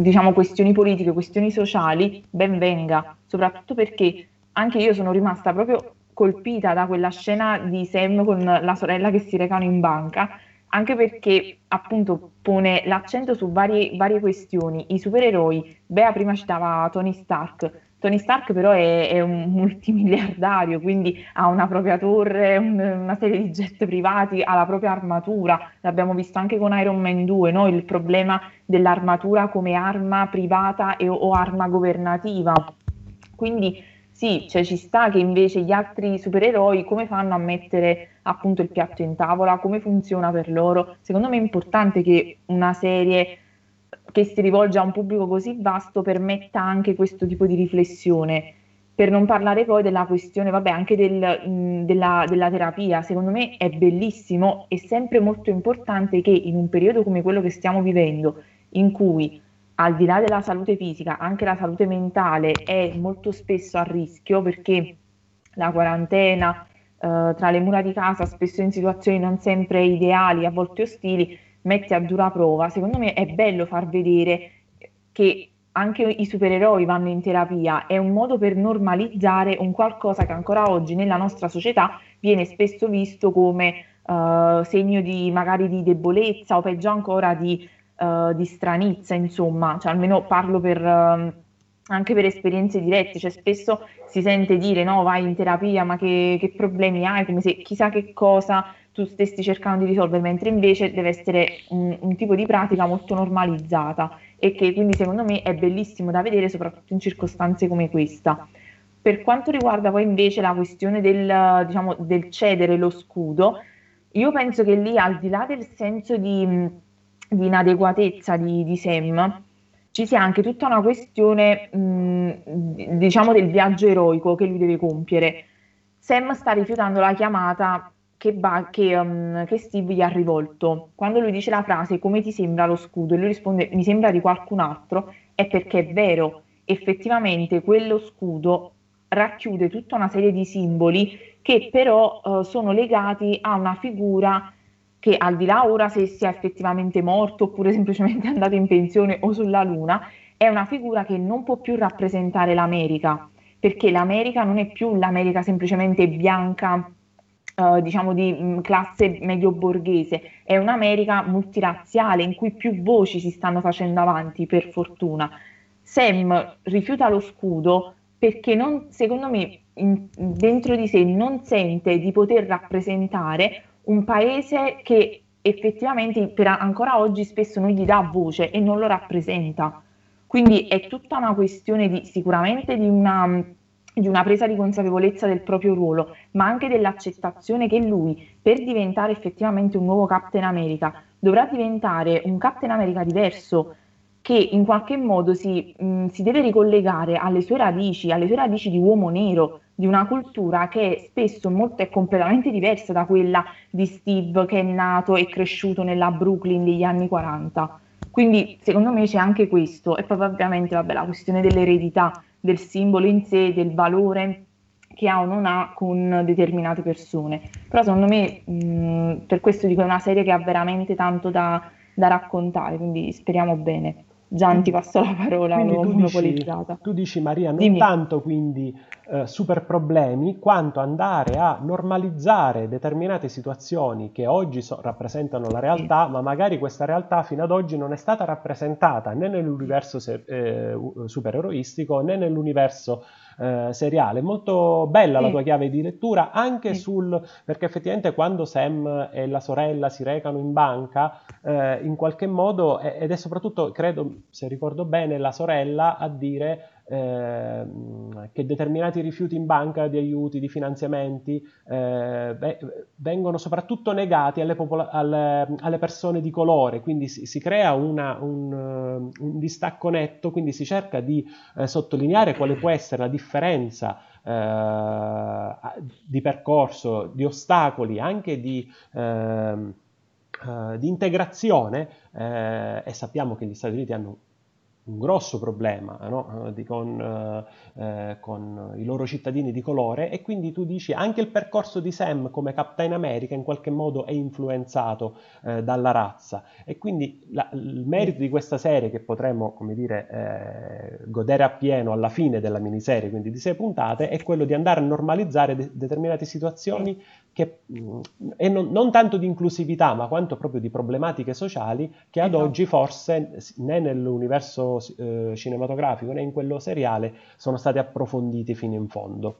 Speaker 4: diciamo questioni politiche, questioni sociali, ben venga, soprattutto perché anche io sono rimasta proprio colpita da quella scena di Sam con la sorella che si recano in banca, anche perché appunto pone l'accento su varie, varie questioni. I supereroi, Bea prima citava Tony Stark, Tony Stark però è, è, un multimiliardario, quindi ha una propria torre, un, una serie di jet privati, ha la propria armatura, l'abbiamo visto anche con Iron Man 2, no? il problema dell'armatura come arma privata e, o arma governativa. Quindi sì, cioè ci sta che invece gli altri supereroi come fanno a mettere appunto il piatto in tavola, come funziona per loro. Secondo me è importante che una serie che si rivolge a un pubblico così vasto permetta anche questo tipo di riflessione. Per non parlare poi della questione, vabbè, anche del, mh, della, della terapia, secondo me è bellissimo e sempre molto importante che in un periodo come quello che stiamo vivendo, in cui al di là della salute fisica, anche la salute mentale è molto spesso a rischio perché la quarantena, eh, tra le mura di casa, spesso in situazioni non sempre ideali, a volte ostili, mette a dura prova. Secondo me è bello far vedere che anche i supereroi vanno in terapia, è un modo per normalizzare un qualcosa che ancora oggi nella nostra società viene spesso visto come uh, segno di magari di debolezza o peggio ancora di, uh, di stranizza, insomma, cioè, almeno parlo per, uh, anche per esperienze dirette, cioè spesso si sente dire no vai in terapia ma che, che problemi hai, come se chissà che cosa tu stessi cercando di risolvere, mentre invece deve essere un, un tipo di pratica molto normalizzata e che quindi secondo me è bellissimo da vedere soprattutto in circostanze come questa. Per quanto riguarda poi invece la questione del, diciamo, del cedere lo scudo, io penso che lì al di là del senso di, di inadeguatezza di, di, Sam, ci sia anche tutta una questione, mh, diciamo, del viaggio eroico che lui deve compiere. Sam sta rifiutando la chiamata che, ba- che, um, che, Steve gli ha rivolto. Quando lui dice la frase come ti sembra lo scudo e lui risponde mi sembra di qualcun altro, è perché è vero, effettivamente quello scudo racchiude tutta una serie di simboli che però uh, sono legati a una figura che al di là ora se sia effettivamente morto oppure semplicemente andato in pensione o sulla luna, è una figura che non può più rappresentare l'America, perché l'America non è più l'America semplicemente bianca Uh, diciamo di mh, mm, classe medio borghese, è un'America multirazziale in cui più voci si stanno facendo avanti, per fortuna. Sam rifiuta lo scudo perché non, secondo me in, dentro di sé non sente di poter rappresentare un paese che effettivamente per ancora oggi spesso non gli dà voce e non lo rappresenta. Quindi è tutta una questione di, sicuramente di una di una presa di consapevolezza del proprio ruolo, ma anche dell'accettazione che lui, per diventare effettivamente un nuovo Captain America, dovrà diventare un Captain America diverso, che in qualche modo si, mh, si deve ricollegare alle sue radici, alle sue radici di uomo nero, di una cultura che spesso molto è completamente diversa da quella di Steve che è nato e cresciuto nella Brooklyn degli anni 40. Quindi secondo me c'è anche questo e poi ovviamente vabbè, la questione dell'eredità del simbolo in sé, del valore che ha o non ha con determinate persone. Però secondo me, mh, per questo dico, è una serie che ha veramente tanto da, da raccontare, quindi speriamo bene. Gian ti passo la parola,
Speaker 1: quindi
Speaker 4: l'ho
Speaker 1: tu
Speaker 4: monopolizzata.
Speaker 1: Dici, tu dici Maria, non
Speaker 4: Dimmi.
Speaker 1: tanto quindi eh, super problemi, quanto andare a normalizzare determinate situazioni che oggi so- rappresentano la realtà, sì. ma magari questa realtà fino ad oggi non è stata rappresentata né nell'universo se- eh, supereroistico né nell'universo eh, seriale. Molto bella sì. la tua chiave di lettura, anche sì. sul perché effettivamente quando Sam e la sorella si recano in banca, eh, in qualche modo, ed è soprattutto, credo, se ricordo bene, la sorella a dire eh, che determinati rifiuti in banca di aiuti, di finanziamenti, eh, beh, vengono soprattutto negati alle, popola- alle, alle, persone di colore, quindi si, si crea una, un, un, distacco netto, quindi si cerca di eh, sottolineare quale può essere la differenza eh, di percorso, di ostacoli, anche di... Uh, di integrazione eh, e sappiamo che gli Stati Uniti hanno un grosso problema no? Eh, di, con, eh, eh, con, i loro cittadini di colore e quindi tu dici anche il percorso di Sam come Captain America in qualche modo è influenzato eh, dalla razza e quindi la, il merito di questa serie che potremo come dire eh, godere appieno alla fine della miniserie quindi di sei puntate è quello di andare a normalizzare de- determinate situazioni che, e non, non, tanto di inclusività, ma quanto proprio di problematiche sociali che ad esatto. oggi forse né nell'universo eh, cinematografico né in quello seriale sono state approfondite fino in fondo.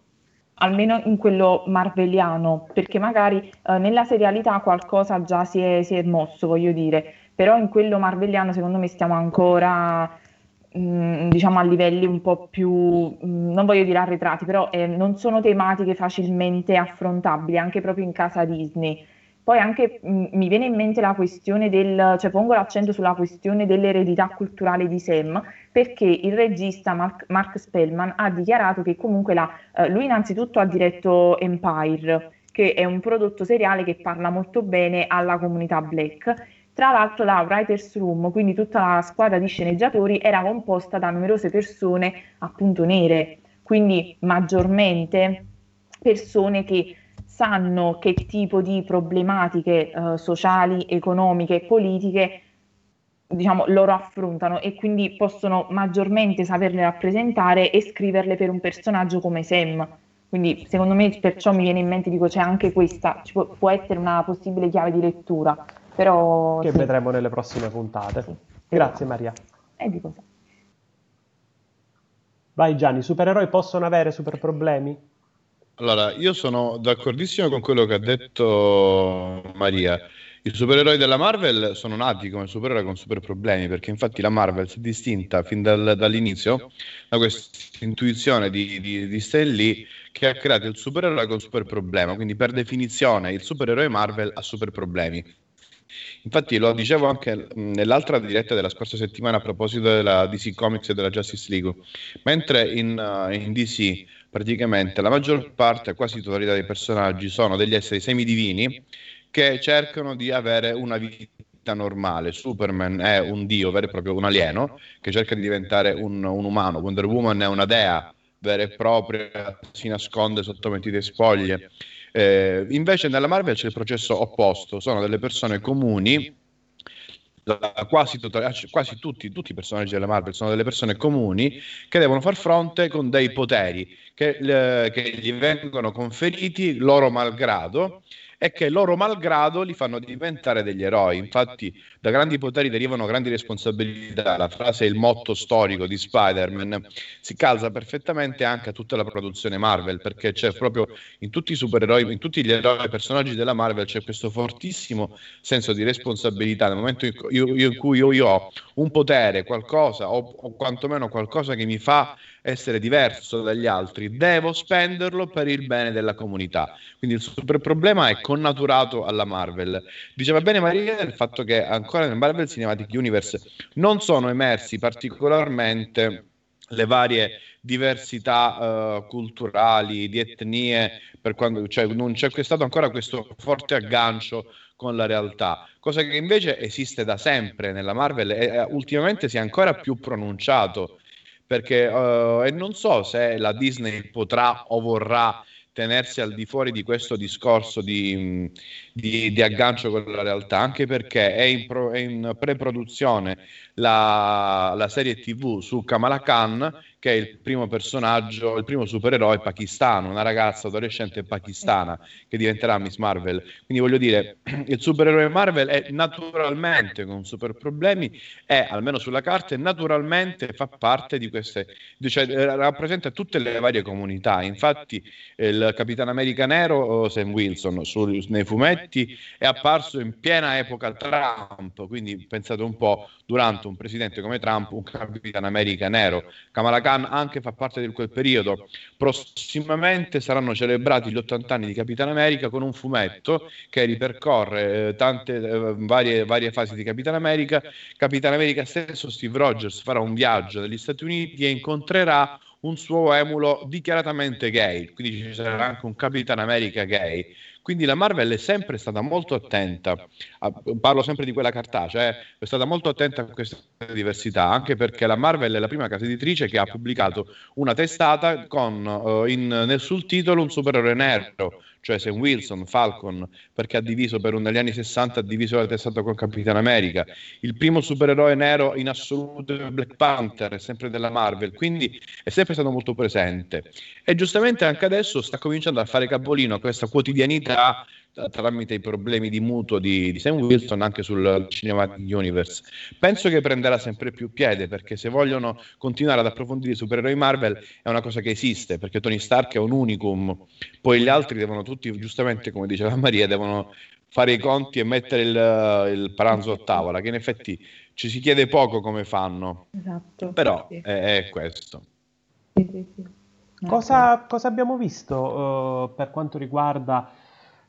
Speaker 4: Almeno in quello marveliano, perché magari eh, nella serialità qualcosa già si è, si è mosso, voglio dire, però in quello marveliano secondo me stiamo ancora Mm, diciamo a livelli un po' più, mm, non voglio dire arretrati, però eh, non sono tematiche facilmente affrontabili anche proprio in casa Disney. Poi anche mh, mm, mi viene in mente la questione del, cioè pongo l'accento sulla questione dell'eredità culturale di Sam, perché il regista Mark, Mark Spellman ha dichiarato che comunque la, eh, lui innanzitutto ha diretto Empire, che è un prodotto seriale che parla molto bene alla comunità black tra l'altro la Writers Room, quindi tutta la squadra di sceneggiatori, era composta da numerose persone appunto nere, quindi maggiormente persone che sanno che tipo di problematiche eh, sociali, economiche e politiche diciamo, loro affrontano e quindi possono maggiormente saperle rappresentare e scriverle per un personaggio come Sam. Quindi secondo me perciò mi viene in mente, dico, c'è anche questa, può, può, essere una possibile chiave di lettura, però...
Speaker 1: Che sì. vedremo nelle prossime puntate. Sì. Grazie Maria.
Speaker 4: E di cosa?
Speaker 1: Vai Gianni, i supereroi possono avere super problemi?
Speaker 3: Allora, io sono d'accordissimo con quello che ha detto Maria. I supereroi della Marvel sono nati come supereroi con super problemi, perché infatti la Marvel si è distinta fin dal, dall'inizio da questa intuizione di, di, di Stan Lee che ha creato il supereroe con super problema. Quindi, per definizione, il supereroe Marvel ha super problemi. Infatti, lo dicevo anche nell'altra diretta della scorsa settimana a proposito della DC Comics e della Justice League. Mentre in, uh, in DC praticamente la maggior parte, quasi totalità dei personaggi sono degli esseri semidivini che cercano di avere una vita normale. Superman è un dio vero e proprio, un alieno che cerca di diventare un, un umano. Wonder Woman è una dea vera e propria, si nasconde sotto mentite spoglie. Eh, invece nella Marvel c'è il processo opposto, sono delle persone comuni quasi, totale, quasi tutti, tutti, i personaggi della Marvel sono delle persone comuni che devono far fronte con dei poteri che, che gli vengono conferiti loro malgrado e che loro malgrado li fanno diventare degli eroi. Infatti, da grandi poteri derivano grandi responsabilità. La frase, il motto storico di Spider-Man, si calza perfettamente anche a tutta la produzione Marvel, perché c'è proprio in tutti i supereroi, in tutti gli eroi personaggi della Marvel, c'è questo fortissimo senso di responsabilità. Nel momento in cui io, io, io ho un potere, qualcosa, o, o quantomeno qualcosa che mi fa essere diverso dagli altri, devo spenderlo per il bene della comunità. Quindi il super problema è connaturato alla Marvel. Diceva bene Maria il fatto che ancora nel Marvel Cinematic Universe non sono emersi particolarmente le varie diversità uh, culturali, di etnie, per quando, cioè, non c'è stato ancora questo forte aggancio con la realtà, cosa che invece esiste da sempre nella Marvel e ultimamente si è ancora più pronunciato perché uh, e non so se la Disney potrà o vorrà tenersi al di fuori di questo discorso di, di, di aggancio con la realtà, anche perché è in, pro, è in pre-produzione la, la, serie TV su Kamala Khan che è il primo personaggio, il primo supereroe pakistano, una ragazza adolescente pakistana che diventerà Miss Marvel. Quindi voglio dire, il supereroe Marvel è naturalmente con super problemi, è almeno sulla carta, naturalmente fa parte di queste, cioè eh, rappresenta tutte le varie comunità. Infatti il Capitano America Nero, Sam Wilson, su, nei fumetti è apparso in piena epoca Trump, quindi pensate un po', durante un presidente come Trump, un Capitano America Nero. Kamala Khan anche fa parte di quel periodo. Prossimamente saranno celebrati gli 80 anni di Capitano America con un fumetto che ripercorre eh, tante eh, varie, varie, fasi di Capitano America. Capitano America stesso, Steve Rogers, farà un viaggio negli Stati Uniti e incontrerà un suo emulo dichiaratamente gay, quindi ci sarà anche un Capitano America gay quindi la Marvel è sempre stata molto attenta, a, parlo sempre di quella cartacea, eh, è stata molto attenta a questa diversità, anche perché la Marvel è la prima casa editrice che ha pubblicato una testata con uh, in, nel sul titolo un supereroe nero, cioè Sam Wilson, Falcon, perché ha diviso per negli anni 60 ha diviso la testata con Capitan America. Il primo supereroe nero in assoluto è Black Panther, sempre della Marvel, quindi è sempre stato molto presente. E giustamente anche adesso sta cominciando a fare capolino questa quotidianità tramite i problemi di mutuo di, di Sam Wilson anche sul Cinematic Universe. Penso che prenderà sempre più piede perché se vogliono continuare ad approfondire i supereroi Marvel è una cosa che esiste perché Tony Stark è un unicum, poi gli altri devono tutti, giustamente come diceva Maria, devono fare i conti e mettere il, il pranzo a tavola, che in effetti ci si chiede poco come fanno,
Speaker 4: esatto,
Speaker 3: però sì. è, è, questo.
Speaker 1: Sì, sì, cosa, cosa, abbiamo visto uh, per quanto riguarda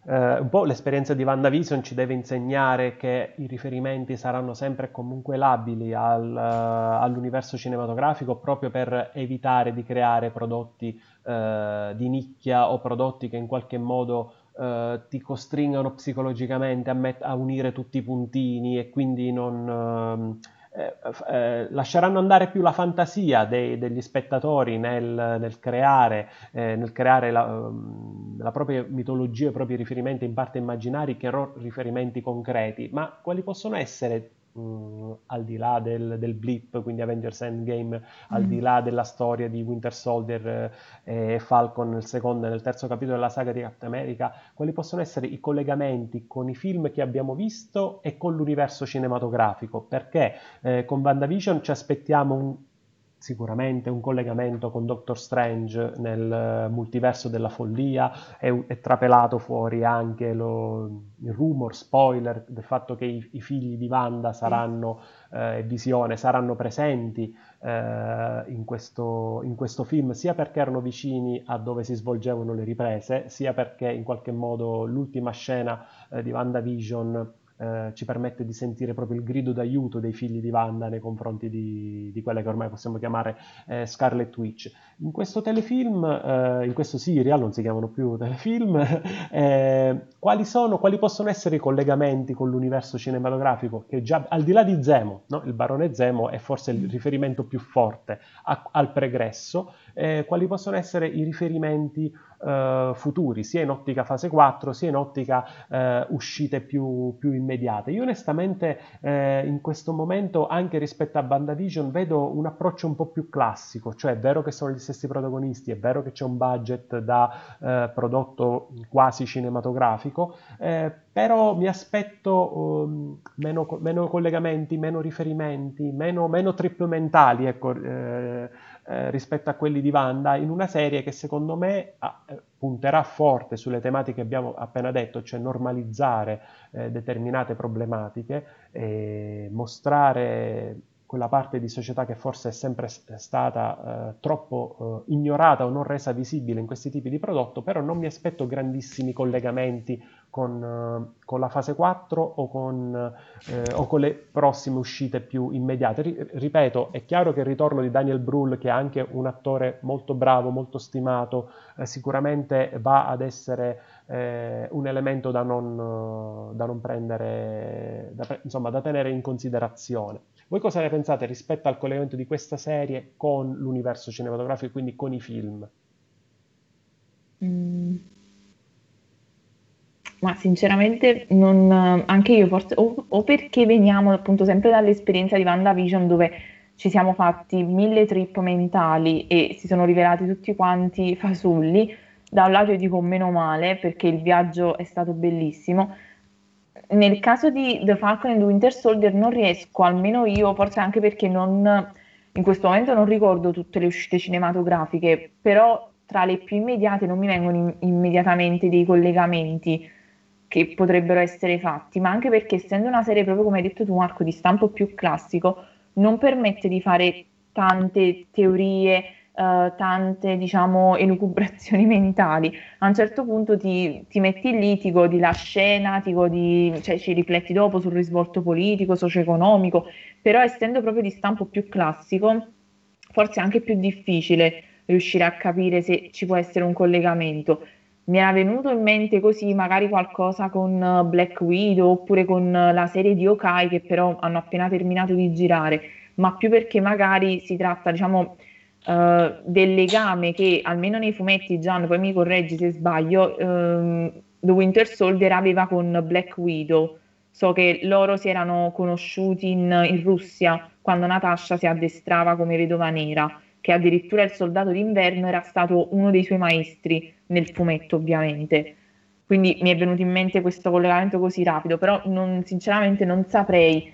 Speaker 1: eh, un po' l'esperienza di WandaVision ci deve insegnare che i riferimenti saranno sempre e comunque labili al, uh, all'universo cinematografico proprio per evitare di creare prodotti uh, di nicchia o prodotti che in qualche modo uh, ti costringono psicologicamente a, met- a, unire tutti i puntini e quindi non, ehm, eh, eh, lasceranno andare più la fantasia dei, degli spettatori nel, nel creare, eh, nel creare la, um, la, propria mitologia, i propri riferimenti in parte immaginari che riferimenti concreti, ma quali possono essere Mm, al di là del, del, blip, quindi Avengers Endgame, mm. al di mm. là della storia di Winter Soldier eh, e Falcon nel secondo e nel terzo capitolo della saga di Captain America, quali possono essere i collegamenti con i film che abbiamo visto e con l'universo cinematografico? Perché eh, con WandaVision ci aspettiamo un sicuramente un collegamento con Doctor Strange nel multiverso della follia, è, è trapelato fuori anche lo, il rumor, spoiler, del fatto che i, i figli di Wanda saranno, eh, Visione, saranno presenti eh, in, questo, in, questo, film, sia perché erano vicini a dove si svolgevano le riprese, sia perché in qualche modo l'ultima scena eh, di WandaVision eh, ci permette di sentire proprio il grido d'aiuto dei figli di Wanda nei confronti di, di quelle che ormai possiamo chiamare eh, Scarlet Witch. In questo telefilm, eh, in questo serial, non si chiamano più telefilm, eh, quali, sono, quali possono essere i collegamenti con l'universo cinematografico che già, al di là di Zemo, no? il barone Zemo è forse il riferimento più forte a, al pregresso, eh, quali possono essere i riferimenti eh, futuri, sia in ottica fase 4, sia in ottica eh, uscite più, più, immediate. Io onestamente eh, in questo momento, anche rispetto a BandaVision, vedo un approccio un po' più classico, cioè è vero che sono gli stessi protagonisti, è vero che c'è un budget da eh, prodotto quasi cinematografico, eh, però mi aspetto um, meno, meno, collegamenti, meno riferimenti, meno, meno trip mentali, ecco, eh, eh, rispetto a quelli di Wanda in una serie che secondo me ah, eh, punterà forte sulle tematiche che abbiamo appena detto, cioè normalizzare eh, determinate problematiche mostrare quella parte di società che forse è sempre stata eh, troppo eh, ignorata o non resa visibile in questi tipi di prodotto, però non mi aspetto grandissimi collegamenti con, eh, con la fase 4 o con, eh, o con, le prossime uscite più immediate. R- ripeto, è chiaro che il ritorno di Daniel Brühl, che è anche un attore molto bravo, molto stimato, eh, sicuramente va ad essere eh, un elemento da non, da non prendere, da, insomma, da tenere in considerazione. Voi cosa ne pensate rispetto al collegamento di questa serie con l'universo cinematografico, quindi con i film?
Speaker 4: Mm. Ma sinceramente non, anche io forse, o, o, perché veniamo appunto sempre dall'esperienza di WandaVision dove ci siamo fatti mille trip mentali e si sono rivelati tutti quanti fasulli, da un lato io dico meno male perché il viaggio è stato bellissimo, nel caso di The Falcon and the Winter Soldier non riesco, almeno io, forse anche perché non, in questo momento non ricordo tutte le uscite cinematografiche, però tra le più immediate non mi vengono in, immediatamente dei collegamenti che potrebbero essere fatti, ma anche perché essendo una serie proprio come hai detto tu Marco di stampo più classico, non permette di fare tante teorie, uh, tante diciamo elucubrazioni mentali. A un certo punto ti, ti, metti lì, ti godi la scena, ti godi, cioè ci rifletti dopo sul risvolto politico, socio-economico, però essendo proprio di stampo più classico, forse è anche più difficile riuscire a capire se ci può essere un collegamento. Mi era venuto in mente così magari qualcosa con Black Widow oppure con la serie di Okai che però hanno appena terminato di girare, ma più perché magari si tratta, diciamo, uh, del legame che almeno nei fumetti, Gian, poi mi correggi se sbaglio, um, The Winter Soldier aveva con Black Widow. So che loro si erano conosciuti in, in Russia quando Natasha si addestrava come vedova nera, che addirittura il soldato d'inverno era stato uno dei suoi maestri nel fumetto, ovviamente. Quindi mi è venuto in mente questo collegamento così rapido, però non, sinceramente non saprei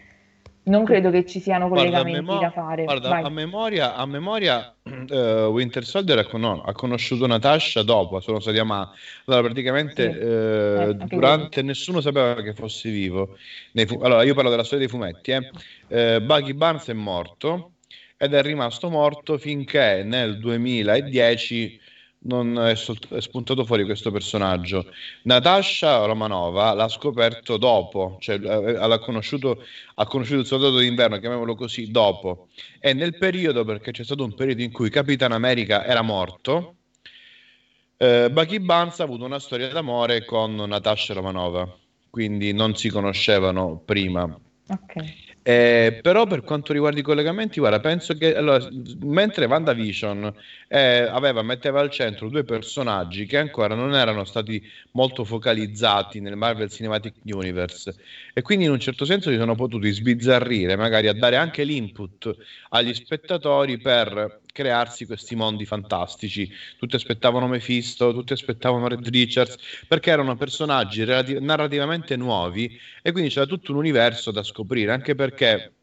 Speaker 4: non credo che ci siano collegamenti memo- da fare.
Speaker 3: Guarda, a memoria, a memoria uh, Winter Soldier ha, no, ha, conosciuuto Natasha dopo, sono stati amati. Allora, praticamente sì. uh, eh, durante nessuno sapeva che fosse vivo. Fu- allora, io parlo della storia dei fumetti. Eh. Uh, Bucky Barnes è morto ed è rimasto morto finché nel 2010 non è, sol- è, spuntato fuori questo personaggio. Natasha Romanova l'ha scoperto dopo, cioè ha conosciuto, ha conosciuto il soldato d'inverno, chiamiamolo così, dopo. E nel periodo, perché c'è stato un periodo in cui Capitan America era morto, eh, Bucky Barnes ha avuto una storia d'amore con Natasha Romanova, quindi non si conoscevano prima.
Speaker 4: Okay.
Speaker 3: Eh, però per quanto riguarda i collegamenti, guarda, penso che allora, mentre WandaVision eh, aveva, metteva al centro due personaggi che ancora non erano stati molto focalizzati nel Marvel Cinematic Universe e quindi in un certo senso si sono potuti sbizzarrire, magari a dare anche l'input agli spettatori per crearsi questi mondi fantastici. Tutti aspettavano Mephisto, tutti aspettavano Red Richards, perché erano personaggi relati- narrativamente nuovi e quindi c'era tutto un universo da scoprire, anche perché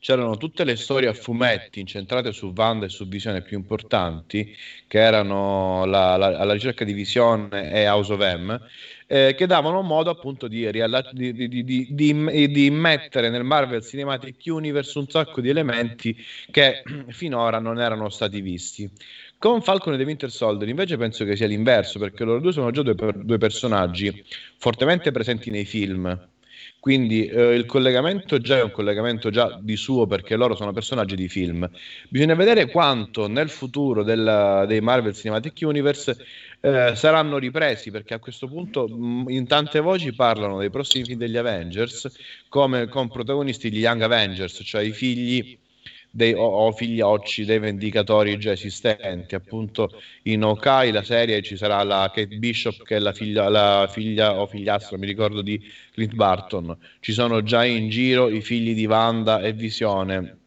Speaker 3: c'erano tutte le storie a fumetti incentrate su Wanda e su Visione più importanti, che erano la, la, alla ricerca di Visione e House of M, eh, che davano modo appunto di, di, di, di, immettere nel Marvel Cinematic Universe un sacco di elementi che finora non erano stati visti. Con Falcon e The Winter Soldier invece penso che sia l'inverso, perché loro due sono già due, due personaggi fortemente presenti nei film quindi eh, il collegamento già è un collegamento già di suo perché loro sono personaggi di film. Bisogna vedere quanto nel futuro del, dei Marvel Cinematic Universe eh, saranno ripresi perché a questo punto mh, in tante voci parlano dei prossimi film degli Avengers come con protagonisti gli Young Avengers, cioè i figli dei, o, o figliocci dei vendicatori già esistenti. Appunto, in Okai la serie ci sarà la Kate Bishop, che è la figlia, la figlia o figliastra, mi ricordo, di Clint Barton. Ci sono già in giro i figli di Wanda e Visione.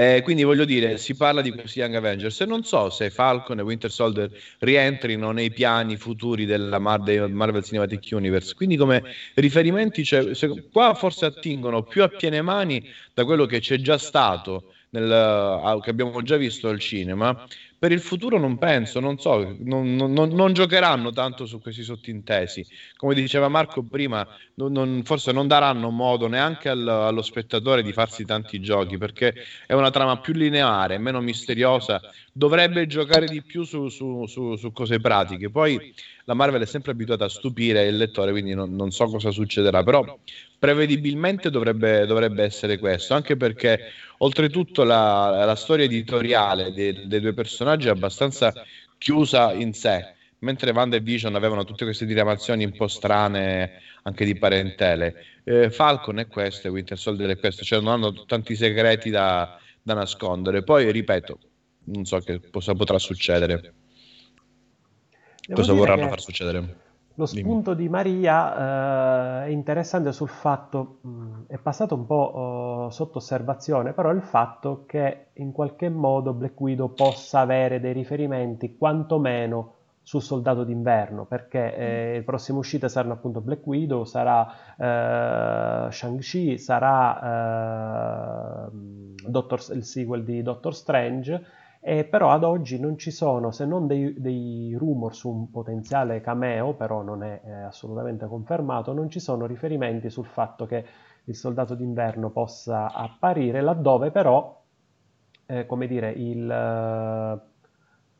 Speaker 3: Eh, quindi voglio dire, si parla di questi Young Avengers e non so se Falcon e Winter Soldier rientrino nei piani futuri della Mar- Marvel Cinematic Universe. Quindi come riferimenti, cioè, se, qua forse attingono più a piene mani da quello che c'è già stato, nel, che abbiamo già visto al cinema, per il futuro non penso, non so, non, non, non, giocheranno tanto su questi sottintesi. Come diceva Marco prima, non, forse non daranno modo neanche al, allo spettatore di farsi tanti giochi, perché è una trama più lineare, meno misteriosa, dovrebbe giocare di più su, su, su, su cose pratiche. Poi la Marvel è sempre abituata a stupire il lettore, quindi non, so cosa succederà, però prevedibilmente dovrebbe, dovrebbe essere questo, anche perché oltretutto la, la storia editoriale dei, dei, due personaggi è abbastanza chiusa in sé, mentre Wanda e Vision avevano tutte queste diramazioni un po' strane anche di parentele. Eh, Falcon è questo e Winter Soldier è questo, cioè non hanno tanti segreti da, da nascondere. Poi, ripeto, non so che cosa potrà succedere.
Speaker 1: Devo cosa vorranno far succedere. Lo spunto Dimmi. di Maria eh, è interessante sul fatto, mh, è passato un po' uh, sotto osservazione, però il fatto che in qualche modo Black Widow possa avere dei riferimenti quantomeno sul Soldato d'inverno, perché eh, le prossime uscite saranno appunto Black Widow, sarà eh, Shang-Chi, sarà eh, Doctor, il sequel di Doctor Strange eh, però ad oggi non ci sono, se non dei, dei rumor su un potenziale cameo, però non è eh, assolutamente confermato, non ci sono riferimenti sul fatto che il soldato d'inverno possa apparire, laddove però, eh, come dire, il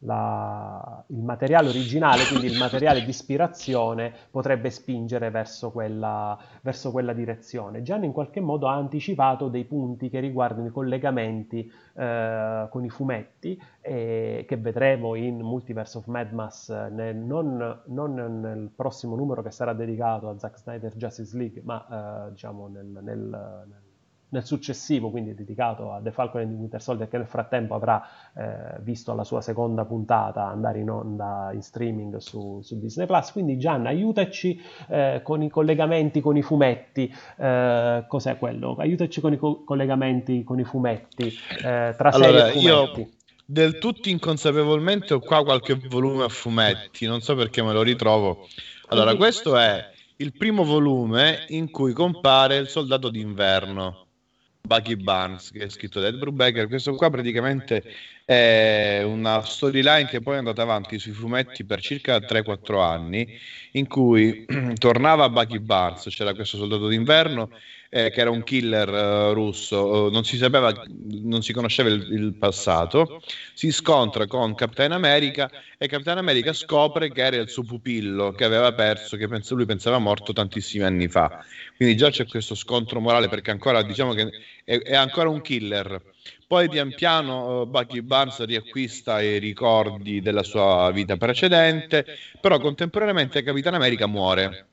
Speaker 1: la, il materiale originale, quindi il materiale di ispirazione, potrebbe spingere verso quella, verso quella direzione. Gian in qualche modo ha anticipato dei punti che riguardano i collegamenti eh, con i fumetti e che vedremo in Multiverse of Madness nel, non, non, nel prossimo numero che sarà dedicato a Zack Snyder Justice League, ma eh, diciamo nel, nel, nel nel successivo, quindi dedicato a The Falcon and the Winter Soldier, che nel frattempo avrà eh, visto la sua seconda puntata andare in onda in streaming su, su Disney Plus. Quindi, Gian, aiutaci eh, con i collegamenti con i fumetti. Eh, cos'è quello? Aiutaci con i co- collegamenti con i fumetti eh, tra allora, serie e fumetti. Io
Speaker 3: del tutto inconsapevolmente ho qua qualche volume a fumetti, non so perché me lo ritrovo. Allora, questo è il primo volume in cui compare il soldato d'inverno Bucky Barnes che è scritto da Ed Brubaker. Questo qua praticamente è una storyline che poi è andata avanti sui fumetti per circa 3-4 anni in cui tornava Bucky Barnes c'era questo soldato d'inverno eh, che era un killer uh, russo, uh, non si sapeva, non si conosceva il, il, passato, si scontra con Capitan America e Capitan America scopre che era il suo pupillo che aveva perso, che penso, lui pensava morto tantissimi anni fa. Quindi già c'è questo scontro morale perché ancora diciamo che è, è ancora un killer. Poi pian piano uh, Bucky Barnes riacquista i ricordi della sua vita precedente, però contemporaneamente Capitan America muore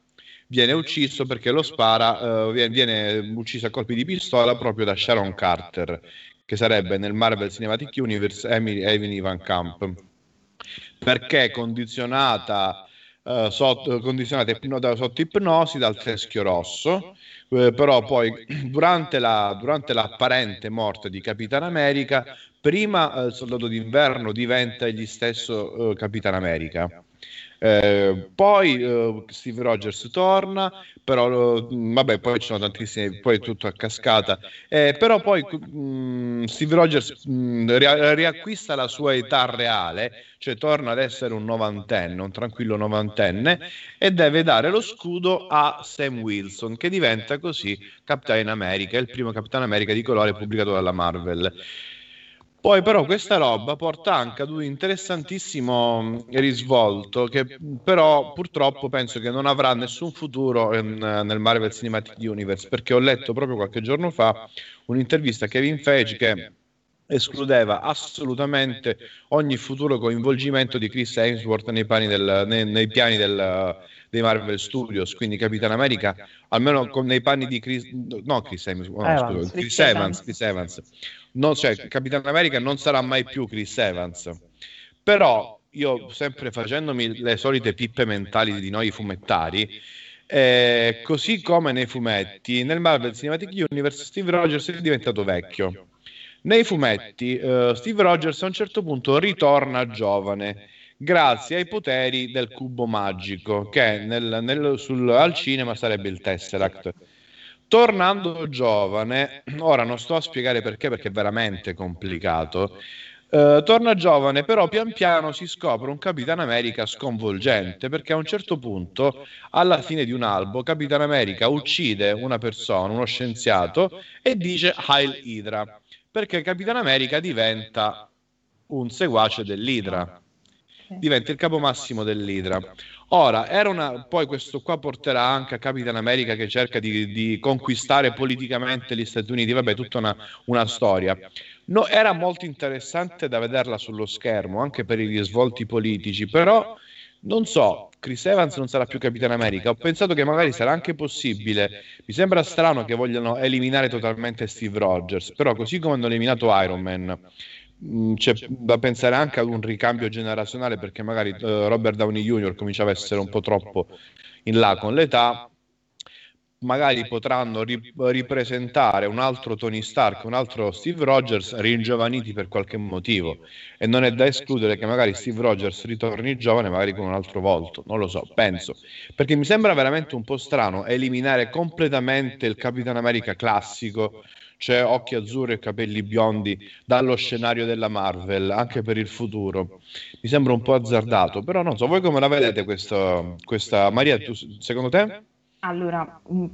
Speaker 3: viene ucciso perché lo spara, uh, viene, ucciso a colpi di pistola proprio da Sharon Carter, che sarebbe nel Marvel Cinematic Universe Emily Van Camp, perché condizionata, uh, sotto, condizionata ipno, sotto ipnosi dal teschio rosso, eh, però poi durante, la, durante l'apparente morte di Capitan America, prima eh, il soldato d'inverno diventa egli stesso eh, Capitan America eh, poi uh, Steve Rogers torna, però uh, vabbè, poi ci sono tantissime, poi tutto a cascata. Eh, però poi mh, mm, Steve Rogers mh, mm, ri- riacquista la sua età reale, cioè torna ad essere un novantenne, un tranquillo novantenne, e deve dare lo scudo a Sam Wilson, che diventa così Capitan America, il primo Capitan America di colore pubblicato dalla Marvel. Poi però questa roba porta anche ad un interessantissimo mm, risvolto che però purtroppo penso che non avrà nessun futuro in, nel Marvel Cinematic Universe perché ho letto proprio qualche giorno fa un'intervista a Kevin Feige che escludeva assolutamente ogni futuro coinvolgimento di Chris Hemsworth nei, del, nei, nei piani del, dei Marvel Studios, quindi Capitan America, almeno con, nei panni di Chris, no, Chris Hemsworth, no, Evans, scusa, Chris, Evans, Chris Evans. Non, cioè, Capitan America non sarà mai più Chris Evans. Però io sempre facendomi le solite pippe mentali di noi fumettari, eh, così come nei fumetti, nel Marvel Cinematic Universe Steve Rogers è diventato vecchio. Nei fumetti, uh, Steve Rogers a un certo punto ritorna giovane grazie ai poteri del cubo magico, che nel, nel, sul, al cinema sarebbe il Tesseract. Tornando giovane, ora non sto a spiegare perché, perché è veramente complicato. Uh, torna giovane, però pian piano si scopre un Capitan America sconvolgente perché a un certo punto, alla fine di un albo, Capitan America uccide una persona, uno scienziato, e dice Heil Hydra perché Capitan America diventa un seguace dell'Idra diventa il capo massimo dell'Idra. Ora, una, poi questo qua porterà anche a Capitan America che cerca di, di conquistare politicamente gli Stati Uniti, vabbè, tutta una, una storia. No, era molto interessante da vederla sullo schermo, anche per i risvolti politici, però non so, Chris Evans non sarà più Capitan America. Ho pensato che magari sarà anche possibile. Mi sembra strano che vogliano eliminare totalmente Steve Rogers, però così come hanno eliminato Iron Man c'è da pensare anche ad un ricambio generazionale perché magari uh, Robert Downey Jr. cominciava a essere un po' troppo in là con l'età. Magari potranno ri- ripresentare un altro Tony Stark, un altro Steve Rogers ringiovaniti per qualche motivo. E non è da escludere che magari Steve Rogers ritorni giovane magari con un altro volto, non lo so, penso, perché mi sembra veramente un po' strano eliminare completamente il Capitan America classico c'è occhi azzurri e capelli biondi dallo scenario della Marvel, anche per il futuro. Mi sembra un po' azzardato, però non so, voi come la vedete questa, questa... Maria, tu, secondo te?
Speaker 4: Allora, mm,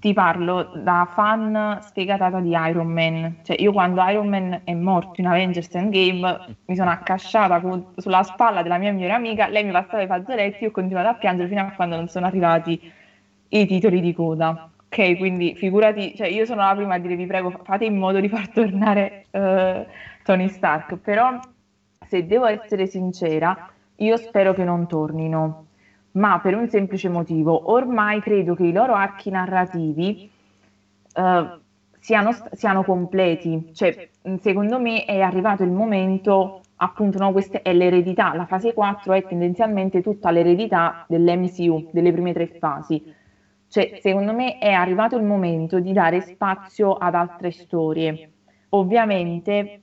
Speaker 4: ti parlo da fan sfegatata di Iron Man. Cioè, io quando Iron Man è morto in Avengers Endgame mi sono accasciata con, sulla spalla della mia migliore amica, lei mi passava i fazzoletti e ho continuato a piangere fino a quando non sono arrivati i titoli di coda. Ok, quindi figurati, cioè io sono la prima a dire vi prego fate in modo di far tornare uh, Tony Stark, però se devo essere sincera, io spero che non tornino, ma per un semplice motivo, ormai credo che i loro archi narrativi uh, siano, siano, completi, cioè secondo me è arrivato il momento, appunto, no, questa è l'eredità, la fase 4 è tendenzialmente tutta l'eredità dell'MCU, delle prime tre fasi cioè, secondo me è arrivato il momento di dare spazio ad altre storie. Ovviamente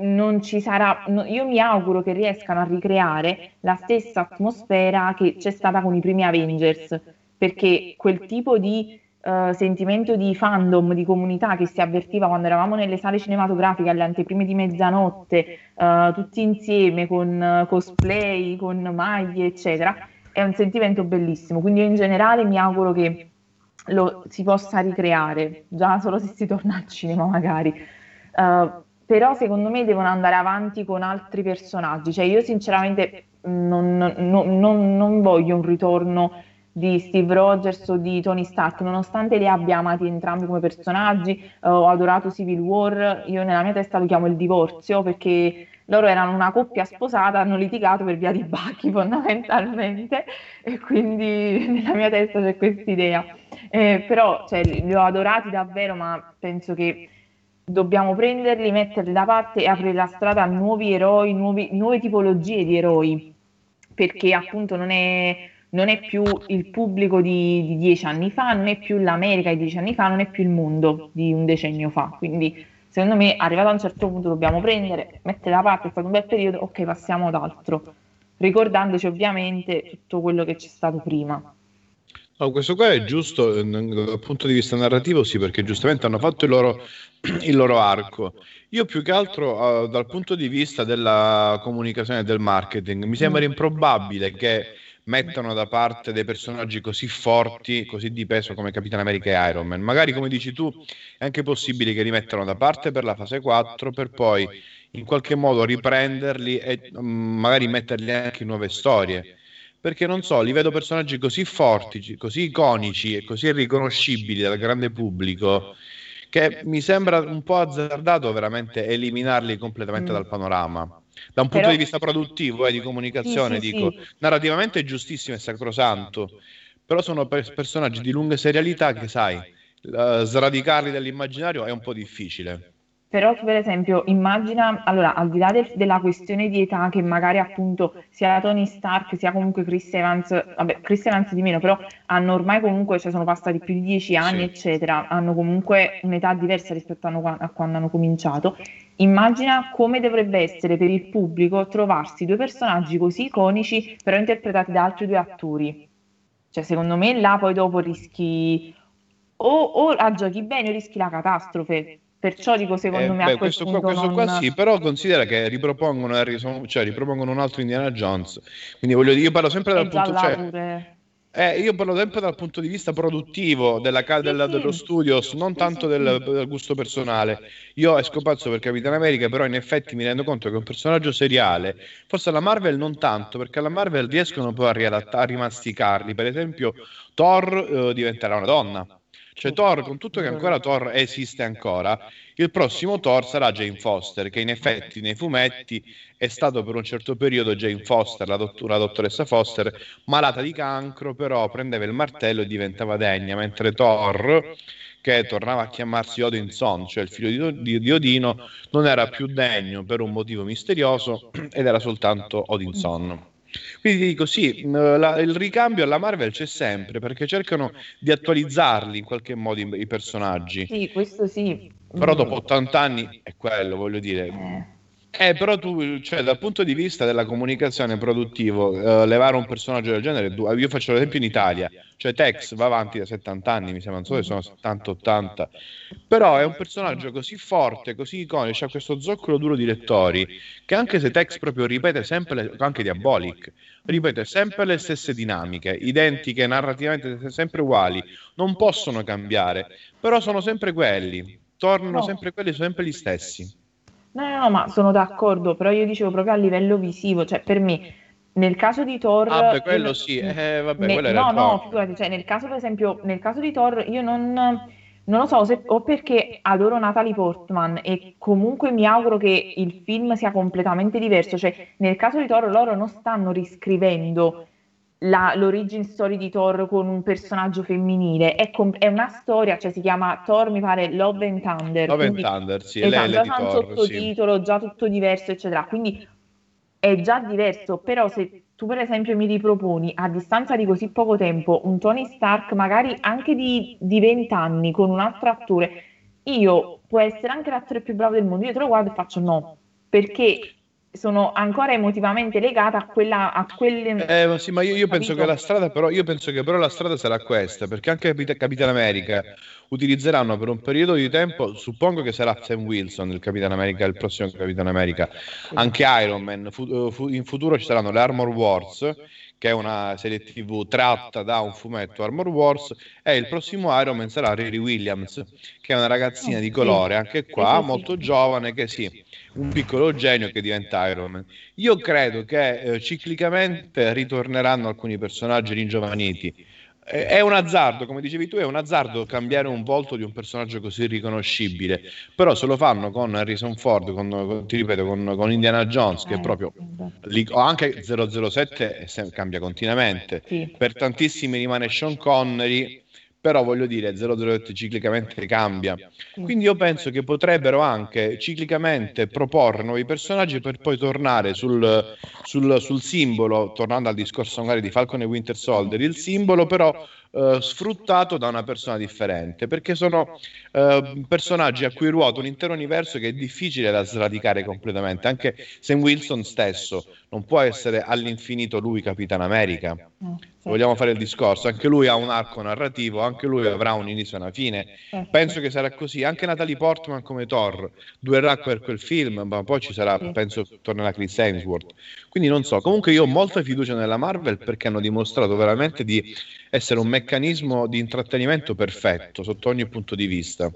Speaker 4: non ci sarà, no, io mi auguro che riescano a ricreare la stessa atmosfera che c'è stata con i primi Avengers, perché quel tipo di uh, sentimento di fandom, di comunità che si avvertiva quando eravamo nelle sale cinematografiche alle anteprime di mezzanotte, uh, tutti insieme con uh, cosplay, con maglie, eccetera, è un sentimento bellissimo, quindi io in generale mi auguro che lo si possa ricreare, già solo se si torna al cinema magari. Uh, però secondo me devono andare avanti con altri personaggi, cioè io sinceramente non, non, non, non voglio un ritorno di Steve Rogers o di Tony Stark, nonostante li abbia amati entrambi come personaggi, uh, ho adorato Civil War, io nella mia testa lo chiamo il divorzio perché loro erano una coppia sposata, hanno litigato per via di Bucky fondamentalmente e quindi nella mia testa c'è questa idea. Eh, però cioè, li ho adorati davvero, ma penso che dobbiamo prenderli, metterli da parte e aprire la strada a nuovi eroi, nuovi, nuove tipologie di eroi, perché appunto non è, non è più il pubblico di, di, dieci anni fa, non è più l'America di dieci anni fa, non è più il mondo di un decennio fa. Quindi secondo me arrivato a un certo punto dobbiamo prendere, mettere da parte, è stato un bel periodo, ok passiamo ad altro, ricordandoci ovviamente tutto quello che c'è stato prima.
Speaker 3: No, questo qua è giusto eh, dal punto di vista narrativo, sì, perché giustamente hanno fatto il loro, il loro arco. Io più che altro uh, dal punto di vista della comunicazione e del marketing, mi sembra improbabile che mettano da parte dei personaggi così forti, così di peso come Capitan America e Iron Man. Magari, come dici tu, è anche possibile che li mettano da parte per la fase 4 per poi in qualche modo riprenderli e um, magari metterli anche in nuove storie perché non so, li vedo personaggi così forti, così iconici e così riconoscibili dal grande pubblico che mi sembra un po' azzardato veramente eliminarli completamente mm. dal panorama. Da un punto Però... di vista produttivo e eh, di comunicazione, sì, sì, dico, sì. narrativamente è giustissimo e sacrosanto, però sono per- personaggi di lunga serialità che, sai, uh, sradicarli dall'immaginario è un po' difficile.
Speaker 4: Però per esempio immagina, allora al di là del, della questione di età che magari appunto sia Tony Stark sia comunque Chris Evans, vabbè Chris Evans di meno, però hanno ormai comunque, cioè sono passati più di dieci anni sì. eccetera, hanno comunque un'età diversa rispetto a, a quando hanno cominciato. Immagina come dovrebbe essere per il pubblico trovarsi due personaggi così iconici però interpretati da altri due attori. Cioè secondo me là poi dopo rischi o, o la giochi bene o rischi la catastrofe Perciò dico secondo eh, me beh,
Speaker 3: questo, qua, questo non... qua sì, però considera che ripropongono, cioè, ripropongono un altro Indiana Jones. Quindi voglio dire, io parlo sempre dal punto cioè, eh, io parlo sempre dal punto di vista produttivo della, della, dello studios, non tanto del, del, gusto personale. Io esco pazzo per Capitan America, però in effetti mi rendo conto che è un personaggio seriale. Forse la Marvel non tanto, perché alla Marvel riescono poi a, riadattare, a rimasticarli. Per esempio, Thor eh, diventerà una donna cioè Thor, con tutto che ancora Thor esiste ancora, il prossimo Thor sarà Jane Foster, che in effetti nei fumetti è stato per un certo periodo Jane Foster, la, dott- la dottoressa Foster, malata di cancro, però prendeva il martello e diventava degna, mentre Thor che tornava a chiamarsi Odinson, cioè il figlio di, di, Odino, non era più degno per un motivo misterioso ed era soltanto Odinson. Quindi dico sì, la, il ricambio alla Marvel c'è sempre perché cercano di attualizzarli in qualche modo i, i personaggi.
Speaker 4: Sì, questo sì.
Speaker 3: Però dopo 80 anni è quello, voglio dire. Eh eh, però tu, cioè, dal punto di vista della comunicazione produttivo, uh, levare un personaggio del genere, io faccio l'esempio in Italia, cioè Tex va avanti da 70 anni, mi sembra, non so se sono 70-80, però è un personaggio così forte, così iconico, ha questo zoccolo duro di lettori, che anche se Tex proprio ripete sempre, le, anche Diabolic, ripete sempre le stesse dinamiche, identiche, narrativamente sempre uguali, non possono cambiare, però sono sempre quelli, tornano sempre quelli, sono sempre gli stessi.
Speaker 4: No, no, no, ma sono d'accordo, però io dicevo proprio a livello visivo, cioè per me nel caso di Thor
Speaker 3: Ah, beh, quello sì, eh, vabbè,
Speaker 4: ne,
Speaker 3: quello
Speaker 4: No, no, figurati, cioè nel caso per esempio, nel caso di Thor io non non lo so, se, o perché adoro Natalie Portman e comunque mi auguro che il film sia completamente diverso, cioè nel caso di Thor loro non stanno riscrivendo la, l'origin story di Thor con un personaggio femminile. È, com- è, una storia, cioè si chiama Thor, mi pare Love and Thunder.
Speaker 3: Love quindi, and Thunder, sì, esatto,
Speaker 4: già c'è un sottotitolo, sì. già tutto diverso, eccetera. Quindi è già diverso, però se tu per esempio mi riproponi a distanza di così poco tempo un Tony Stark, magari anche di, di 20 anni, con un altro attore, io può essere anche l'attore più bravo del mondo, io te lo guardo e faccio no, perché sono ancora emotivamente legata a quella a quelle
Speaker 3: eh, sì, ma io, io penso che la strada però io penso che però la strada sarà questa perché anche Capitan America utilizzeranno per un periodo di tempo suppongo che sarà Sam Wilson il Capitan America il prossimo Capitan America anche Iron Man fu, fu, in futuro ci saranno le Armor Wars che è una serie tv tratta da un fumetto Armor Wars e il prossimo Iron Man sarà Riri Williams che è una ragazzina di colore anche qua molto giovane che sì un piccolo genio che diventa Iron Man. Io credo che eh, ciclicamente ritorneranno alcuni personaggi ringiovaniti è un azzardo, come dicevi tu, è un azzardo cambiare un volto di un personaggio così riconoscibile. Però se lo fanno con Harrison Ford, con, con, ti ripeto, con, con, Indiana Jones, che è eh, proprio o anche 007 cambia continuamente. Per tantissimi rimane Sean Connery però voglio dire 008 ciclicamente cambia. Quindi io penso che potrebbero anche ciclicamente proporre nuovi personaggi per poi tornare sul, sul, sul simbolo tornando al discorso magari di Falcon e Winter Soldier. Il simbolo però eh, sfruttato da una persona differente, perché sono eh, personaggi a cui ruota un intero universo che è difficile da sradicare completamente. Anche Sam Wilson stesso non può essere all'infinito lui Capitan America. Mm, Vogliamo fare il discorso, anche lui ha un arco narrativo, anche lui avrà un inizio e una fine. Penso che sarà così. Anche Natalie Portman come Thor durerà per quel film, ma poi ci sarà, penso, tornerà Chris Hemsworth. Quindi non so. Comunque io ho molta fiducia nella Marvel perché hanno dimostrato veramente di essere un meccanismo di intrattenimento perfetto sotto ogni punto di vista.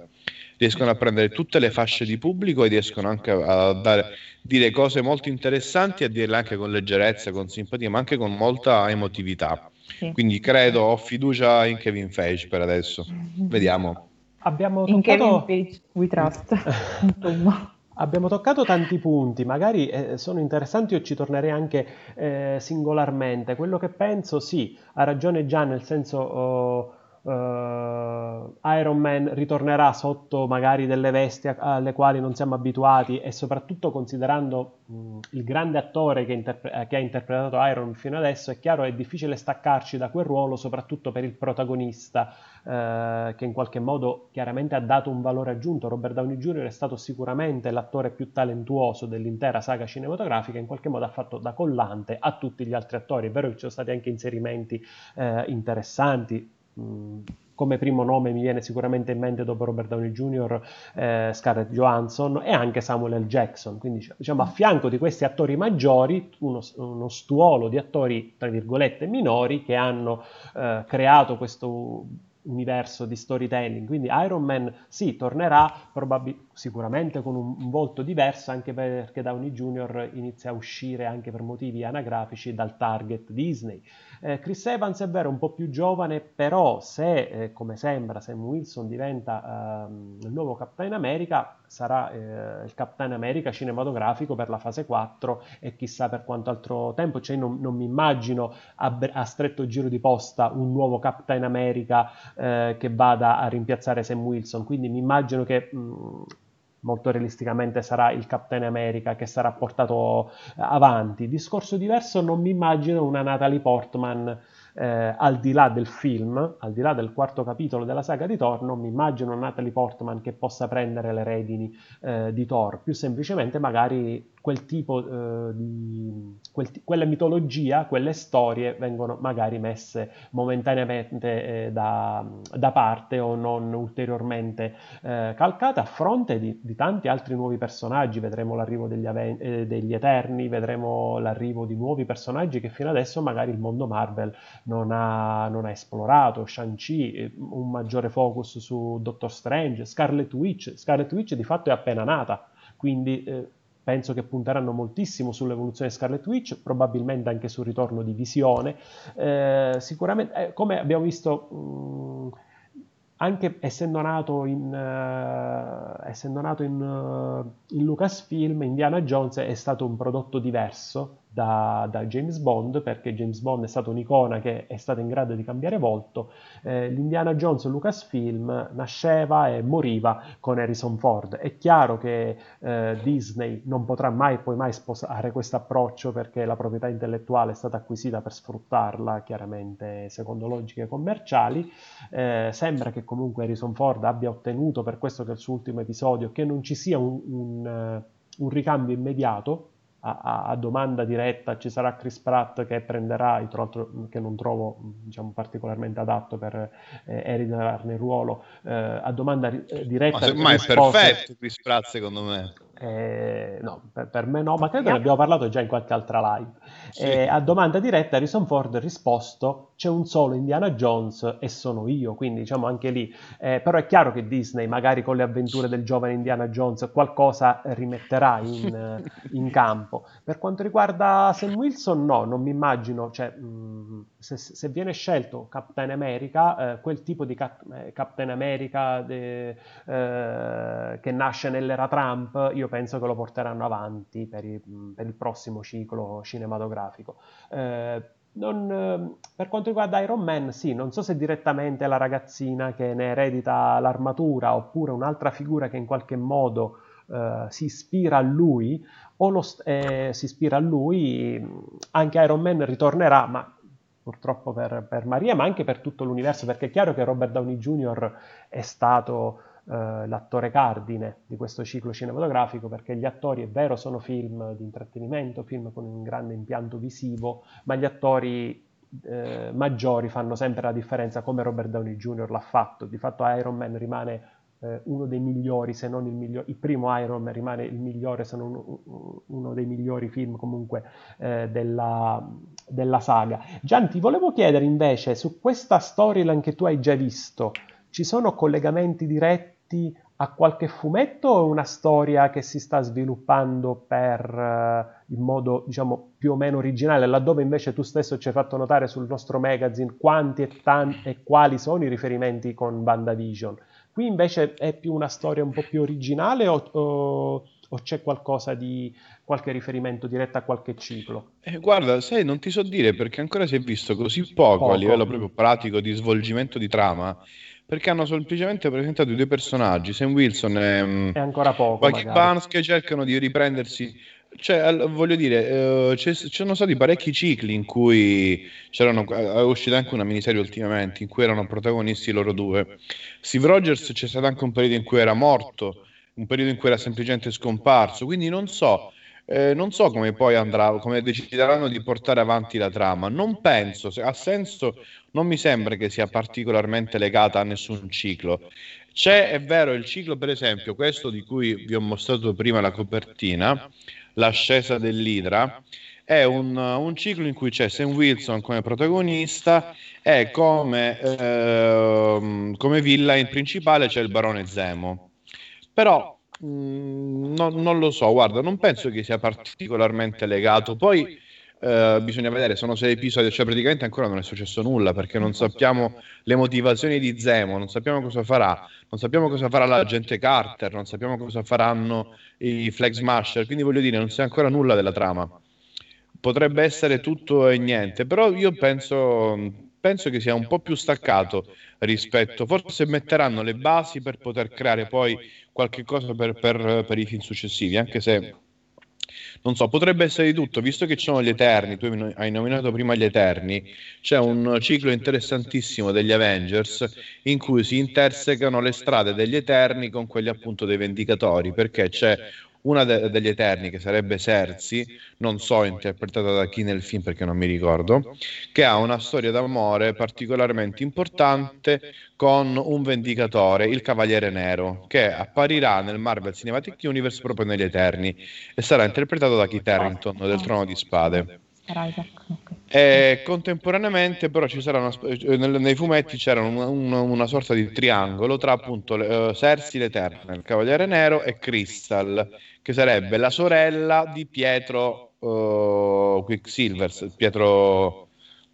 Speaker 3: Riescono a prendere tutte le fasce di pubblico e riescono anche a dare, dire cose molto interessanti e a dirle anche con leggerezza, con simpatia, ma anche con molta emotività. Quindi credo, ho fiducia in Kevin Feige per adesso. Vediamo.
Speaker 1: Abbiamo
Speaker 4: in toccato... Kevin Feige we trust.
Speaker 1: Abbiamo toccato tanti punti, magari eh, sono interessanti, io ci tornerei anche eh, singolarmente. Quello che penso, sì, ha ragione già nel senso... Oh, Iron Man ritornerà sotto magari delle vesti alle quali non siamo abituati e soprattutto considerando mh, il grande attore che, interpre- che, ha interpretato Iron fino adesso, è chiaro è difficile staccarci da quel ruolo, soprattutto per il protagonista uh, che in qualche modo chiaramente ha dato un valore aggiunto. Robert Downey Jr. è stato sicuramente l'attore più talentuoso dell'intera saga cinematografica, in qualche modo ha fatto da collante a tutti gli altri attori. È vero che ci sono stati anche inserimenti uh, interessanti, Mm, come primo nome mi viene sicuramente in mente dopo Robert Downey Jr. Eh, Scarlett Johansson e anche Samuel L. Jackson. Quindi diciamo a fianco di questi attori maggiori, uno, uno stuolo di attori tra virgolette minori che hanno eh, creato questo universo di storytelling. Quindi Iron Man sì, tornerà probabil- sicuramente con un, un, volto diverso, anche perché Downey Jr. inizia a uscire anche per motivi anagrafici dal target Disney. Eh, Chris Evans è vero, un po' più giovane, però se, eh, come sembra, Sam Wilson diventa ehm, il nuovo Captain America, sarà eh, il Captain America cinematografico per la fase 4 e chissà per quanto altro tempo. Cioè non, non mi immagino a, a, stretto giro di posta un nuovo Captain America eh, che vada a rimpiazzare Sam Wilson, quindi mi immagino che... Mh, molto realisticamente sarà il Captain America che sarà portato avanti. Discorso diverso, non mi immagino una Natalie Portman eh, al di là del film, al di là del quarto capitolo della saga di Thor, non mi immagino Natalie Portman che possa prendere le redini eh, di Thor, più semplicemente magari quel tipo eh, di quel, quella mitologia, quelle storie vengono magari messe momentaneamente eh, da, da, parte o non ulteriormente eh, calcate a fronte di, di, tanti altri nuovi personaggi. Vedremo l'arrivo degli, Aven- eh, degli, Eterni, vedremo l'arrivo di nuovi personaggi che fino adesso magari il mondo Marvel non ha, non ha esplorato. Shang-Chi, eh, un maggiore focus su Doctor Strange, Scarlet Witch. Scarlet Witch di fatto è appena nata, quindi eh, penso che punteranno moltissimo sull'evoluzione di Scarlet Witch, probabilmente anche sul ritorno di Visione. Eh, sicuramente, eh, come abbiamo visto, mh, anche essendo nato in, uh, essendo nato in, uh, in Lucasfilm, Indiana Jones è stato un prodotto diverso da, da, James Bond, perché James Bond è stata un'icona che è stata in grado di cambiare volto. Eh, L'Indiana Jones Lucasfilm nasceva e moriva con Harrison Ford. È chiaro che eh, Disney non potrà mai poi mai sposare questo approccio perché la proprietà intellettuale è stata acquisita per sfruttarla, chiaramente secondo logiche commerciali. Eh, sembra che comunque Harrison Ford abbia ottenuto, per questo che è il suo ultimo episodio, che non ci sia un, un, un ricambio immediato a, a, domanda diretta ci sarà Chris Pratt che prenderà, tra l'altro che non trovo diciamo, particolarmente adatto per eh, eritarne il ruolo, eh, a domanda eh, diretta. Ma
Speaker 3: semmai è perfetto Chris Pratt secondo me.
Speaker 1: Eh, no, per, per, me no, ma credo ne abbiamo parlato già in qualche altra live. Sì. Eh, a domanda diretta Harrison Ford ha risposto c'è un solo Indiana Jones e sono io, quindi diciamo anche lì. Eh, però è chiaro che Disney magari con le avventure del giovane Indiana Jones qualcosa rimetterà in, in campo. Per quanto riguarda Sam Wilson no, non mi immagino, cioè, mh, se, se, viene scelto Captain America, eh, quel tipo di Cap- eh, Captain America de, eh, che nasce nell'era Trump, io penso che lo porteranno avanti per, i, per il prossimo ciclo cinematografico. Eh, non, per quanto riguarda Iron Man, sì, non so se direttamente la ragazzina che ne eredita l'armatura oppure un'altra figura che in qualche modo eh, si ispira a lui o lo, eh, si ispira a lui, anche Iron Man ritornerà, ma purtroppo per, per, Maria, ma anche per tutto l'universo, perché è chiaro che Robert Downey Jr. è stato eh, l'attore cardine di questo ciclo cinematografico, perché gli attori, è vero, sono film di intrattenimento, film con un grande impianto visivo, ma gli attori eh, maggiori fanno sempre la differenza, come Robert Downey Jr. l'ha fatto. Di fatto Iron Man rimane eh, uno dei migliori, se non il migliore, il primo Iron Man rimane il migliore, se non uno, uno dei migliori film comunque eh, della, della, saga. Gian, ti volevo chiedere invece, su questa storyline che tu hai già visto, ci sono collegamenti diretti a qualche fumetto o una storia che si sta sviluppando per, uh, in modo diciamo più o meno originale, laddove invece tu stesso ci hai fatto notare sul nostro magazine quanti e, tan- e quali sono i riferimenti con WandaVision? Qui invece è più una storia un po' più originale o, o, o c'è qualcosa di qualche riferimento diretto a qualche ciclo?
Speaker 3: Eh, guarda, sai, non ti so dire perché ancora si è visto così poco, poco. a livello proprio pratico di svolgimento di trama perché hanno semplicemente presentato i due personaggi, Sam Wilson e,
Speaker 1: mm, e ancora poco,
Speaker 3: Bucky Barnes, che cercano di riprendersi. Cioè, voglio dire, eh, ci sono stati parecchi cicli in cui c'erano, è uscita anche una miniserie ultimamente in cui erano protagonisti loro due. Steve Rogers c'è stato anche un periodo in cui era morto, un periodo in cui era semplicemente scomparso, quindi non so, eh, non so come poi andrà, come decideranno di portare avanti la trama. Non penso, ha senso, non mi sembra che sia particolarmente legata a nessun ciclo. C'è, è vero, il ciclo, per esempio, questo di cui vi ho mostrato prima la copertina l'ascesa dell'Idra, è un, un, ciclo in cui c'è Sam Wilson come protagonista e come, eh, come villain principale c'è il barone Zemo. Però mm, no, non lo so, guarda, non penso che sia particolarmente legato. Poi eh, bisogna vedere, sono sei episodi, cioè praticamente ancora non è successo nulla perché non sappiamo le motivazioni di Zemo, non sappiamo cosa farà, non sappiamo cosa farà l'agente Carter, non sappiamo cosa faranno i Flag Smasher, quindi voglio dire, non c'è ancora nulla della trama. Potrebbe essere tutto e niente, però io penso, penso che sia un po' più staccato rispetto, forse metteranno le basi per poter creare poi qualche cosa per, per, per i film successivi, anche se non so, potrebbe essere di tutto, visto che ci sono gli Eterni, tu hai nominato prima gli Eterni, c'è un ciclo interessantissimo degli Avengers in cui si intersecano le strade degli Eterni con quelli appunto dei Vendicatori, perché c'è una de- degli Eterni, che sarebbe Sersi, non so interpretata da chi nel film perché non mi ricordo, che ha una storia d'amore particolarmente importante con un vendicatore, il Cavaliere Nero, che apparirà nel Marvel Cinematic Universe proprio negli Eterni e sarà interpretato da Kit Harington del Trono di Spade. E contemporaneamente però ci sarà una, eh, nei fumetti c'era un, un, una sorta di triangolo tra appunto uh, Cersei l'Eterna, il Cavaliere Nero e Crystal che sarebbe la sorella di Pietro uh, Quicksilver, Pietro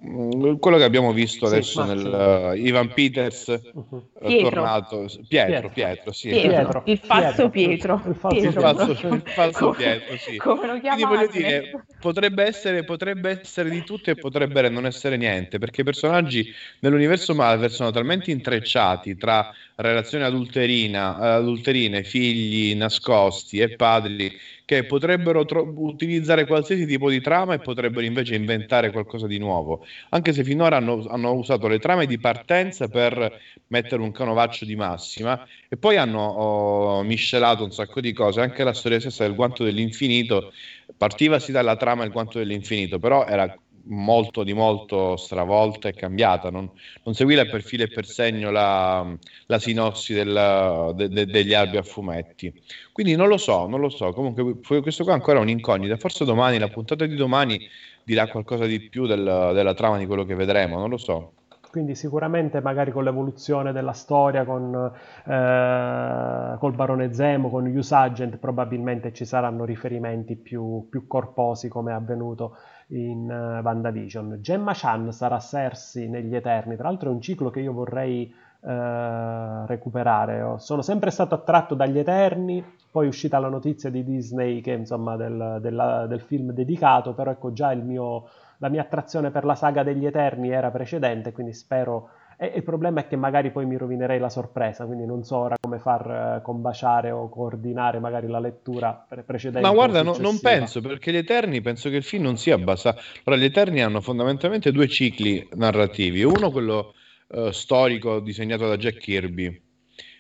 Speaker 3: quello che abbiamo visto sì, adesso nel uh, Ivan Peters uh-huh.
Speaker 4: Pietro.
Speaker 3: tornato Pietro, Pietro, sì,
Speaker 4: Pietro. il falso Pietro,
Speaker 3: il falso, Pietro. Il falso, Pietro sì. come lo Quindi voglio dire potrebbe essere, potrebbe essere di tutto e potrebbe non essere niente perché i personaggi nell'universo Marvel sono talmente intrecciati tra relazioni adulterina, adulterine, figli nascosti e padri che potrebbero tro- utilizzare qualsiasi tipo di trama e potrebbero invece inventare qualcosa di nuovo, anche se finora hanno, hanno usato le trame di partenza per mettere un canovaccio di massima e poi hanno oh, miscelato un sacco di cose, anche la storia stessa del guanto dell'infinito partiva sì dalla trama del guanto dell'infinito, però era molto di molto stravolta e cambiata, non, non seguiva per filo e per segno la, la sinossi del, de, de, degli albi a fumetti. Quindi non lo so, non lo so, comunque questo qua ancora è un'incognita, forse domani, la puntata di domani dirà qualcosa di più del, della trama di quello che vedremo, non lo so.
Speaker 1: Quindi sicuramente magari con l'evoluzione della storia, con eh, col barone Zemo, con Use Agent, probabilmente ci saranno riferimenti più, più corposi come è avvenuto in uh, WandaVision. Gemma Chan sarà Cersei negli Eterni, tra l'altro è un ciclo che io vorrei uh, recuperare. Sono sempre stato attratto dagli Eterni, poi è uscita la notizia di Disney che insomma del, della, del film dedicato, però ecco già mio, la mia attrazione per la saga degli Eterni era precedente, quindi spero e il problema è che magari poi mi rovinerei la sorpresa, quindi non so ora come far uh, combaciare o coordinare magari la lettura pre- precedente.
Speaker 3: Ma guarda, no, non penso, perché gli Eterni, penso che il film non sia basato... Allora, gli Eterni hanno fondamentalmente due cicli narrativi. Uno, quello uh, storico, disegnato da Jack Kirby,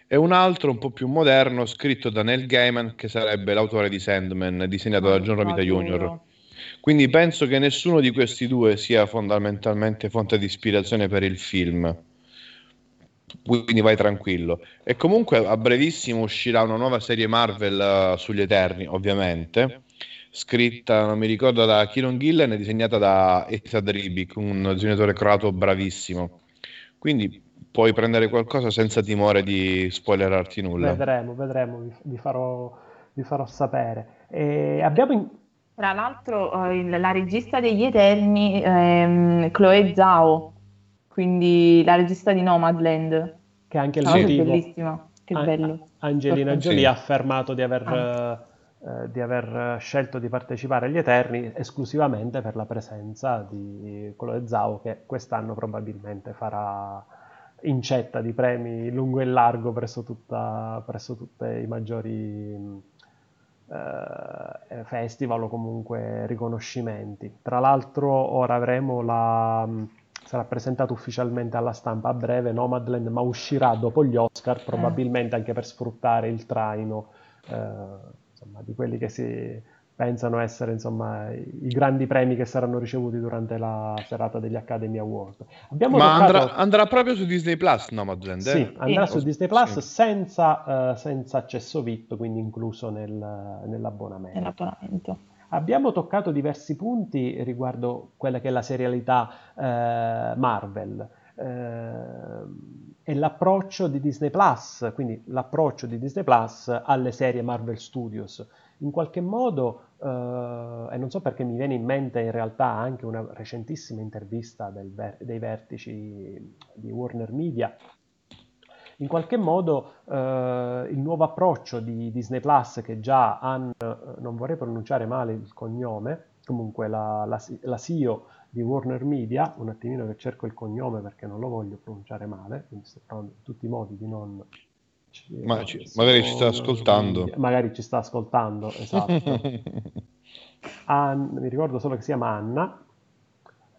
Speaker 3: e un altro un po' più moderno, scritto da Neil Gaiman, che sarebbe l'autore di Sandman, disegnato da John Romita Jr. Quindi penso che nessuno di questi due sia fondamentalmente fonte di ispirazione per il film quindi vai tranquillo. E comunque a brevissimo uscirà una nuova serie Marvel uh, sugli Eterni, ovviamente, scritta, non mi ricordo, da Kieron Gillen e disegnata da Ethan Ribic, un disegnatore croato bravissimo. Quindi puoi prendere qualcosa senza timore di spoilerarti nulla.
Speaker 1: Vedremo, vedremo, vi, vi, farò, vi farò, sapere. E abbiamo in...
Speaker 4: Tra l'altro eh, la regista degli Eterni, ehm, Chloe Zhao, quindi la regista di Nomadland.
Speaker 1: Che è anche il motivo.
Speaker 4: È bellissima, che An- bello.
Speaker 1: Angelina Jolie sì. ha affermato di aver, ah. eh, di aver, scelto di partecipare agli Eterni esclusivamente per la presenza di Chloe Zhao che quest'anno probabilmente farà incetta di premi lungo e largo presso, tutta, presso tutti i maggiori eh, festival o comunque riconoscimenti. Tra l'altro ora avremo la sarà presentato ufficialmente alla stampa a breve Nomadland, ma uscirà dopo gli Oscar, probabilmente anche per sfruttare il traino eh, insomma, di quelli che si pensano essere insomma, i grandi premi che saranno ricevuti durante la serata degli Academy Award.
Speaker 3: Abbiamo Ma toccato... andrà, andrà, proprio su Disney Plus Nomadland? Eh?
Speaker 1: Sì, andrà sì. su Disney Plus sì. senza, uh, senza, accesso VIP, quindi incluso nel, nell'abbonamento.
Speaker 4: nell'abbonamento.
Speaker 1: Abbiamo toccato diversi punti riguardo quella che è la serialità eh, Marvel eh, e l'approccio di Disney Plus, quindi l'approccio di Disney Plus alle serie Marvel Studios. In qualche modo, eh, e non so perché mi viene in mente in realtà anche una recentissima intervista ver- dei vertici di Warner Media, in qualche modo eh, il nuovo approccio di Disney Plus che già hanno, eh, non vorrei pronunciare male il cognome, comunque la, la, la, CEO di Warner Media, un attimino che cerco il cognome perché non lo voglio pronunciare male, quindi sto provando in tutti i modi di non...
Speaker 3: Ma ci, magari ci sta ascoltando.
Speaker 1: Magari ci sta ascoltando, esatto. An, mi ricordo solo che si chiama Anna,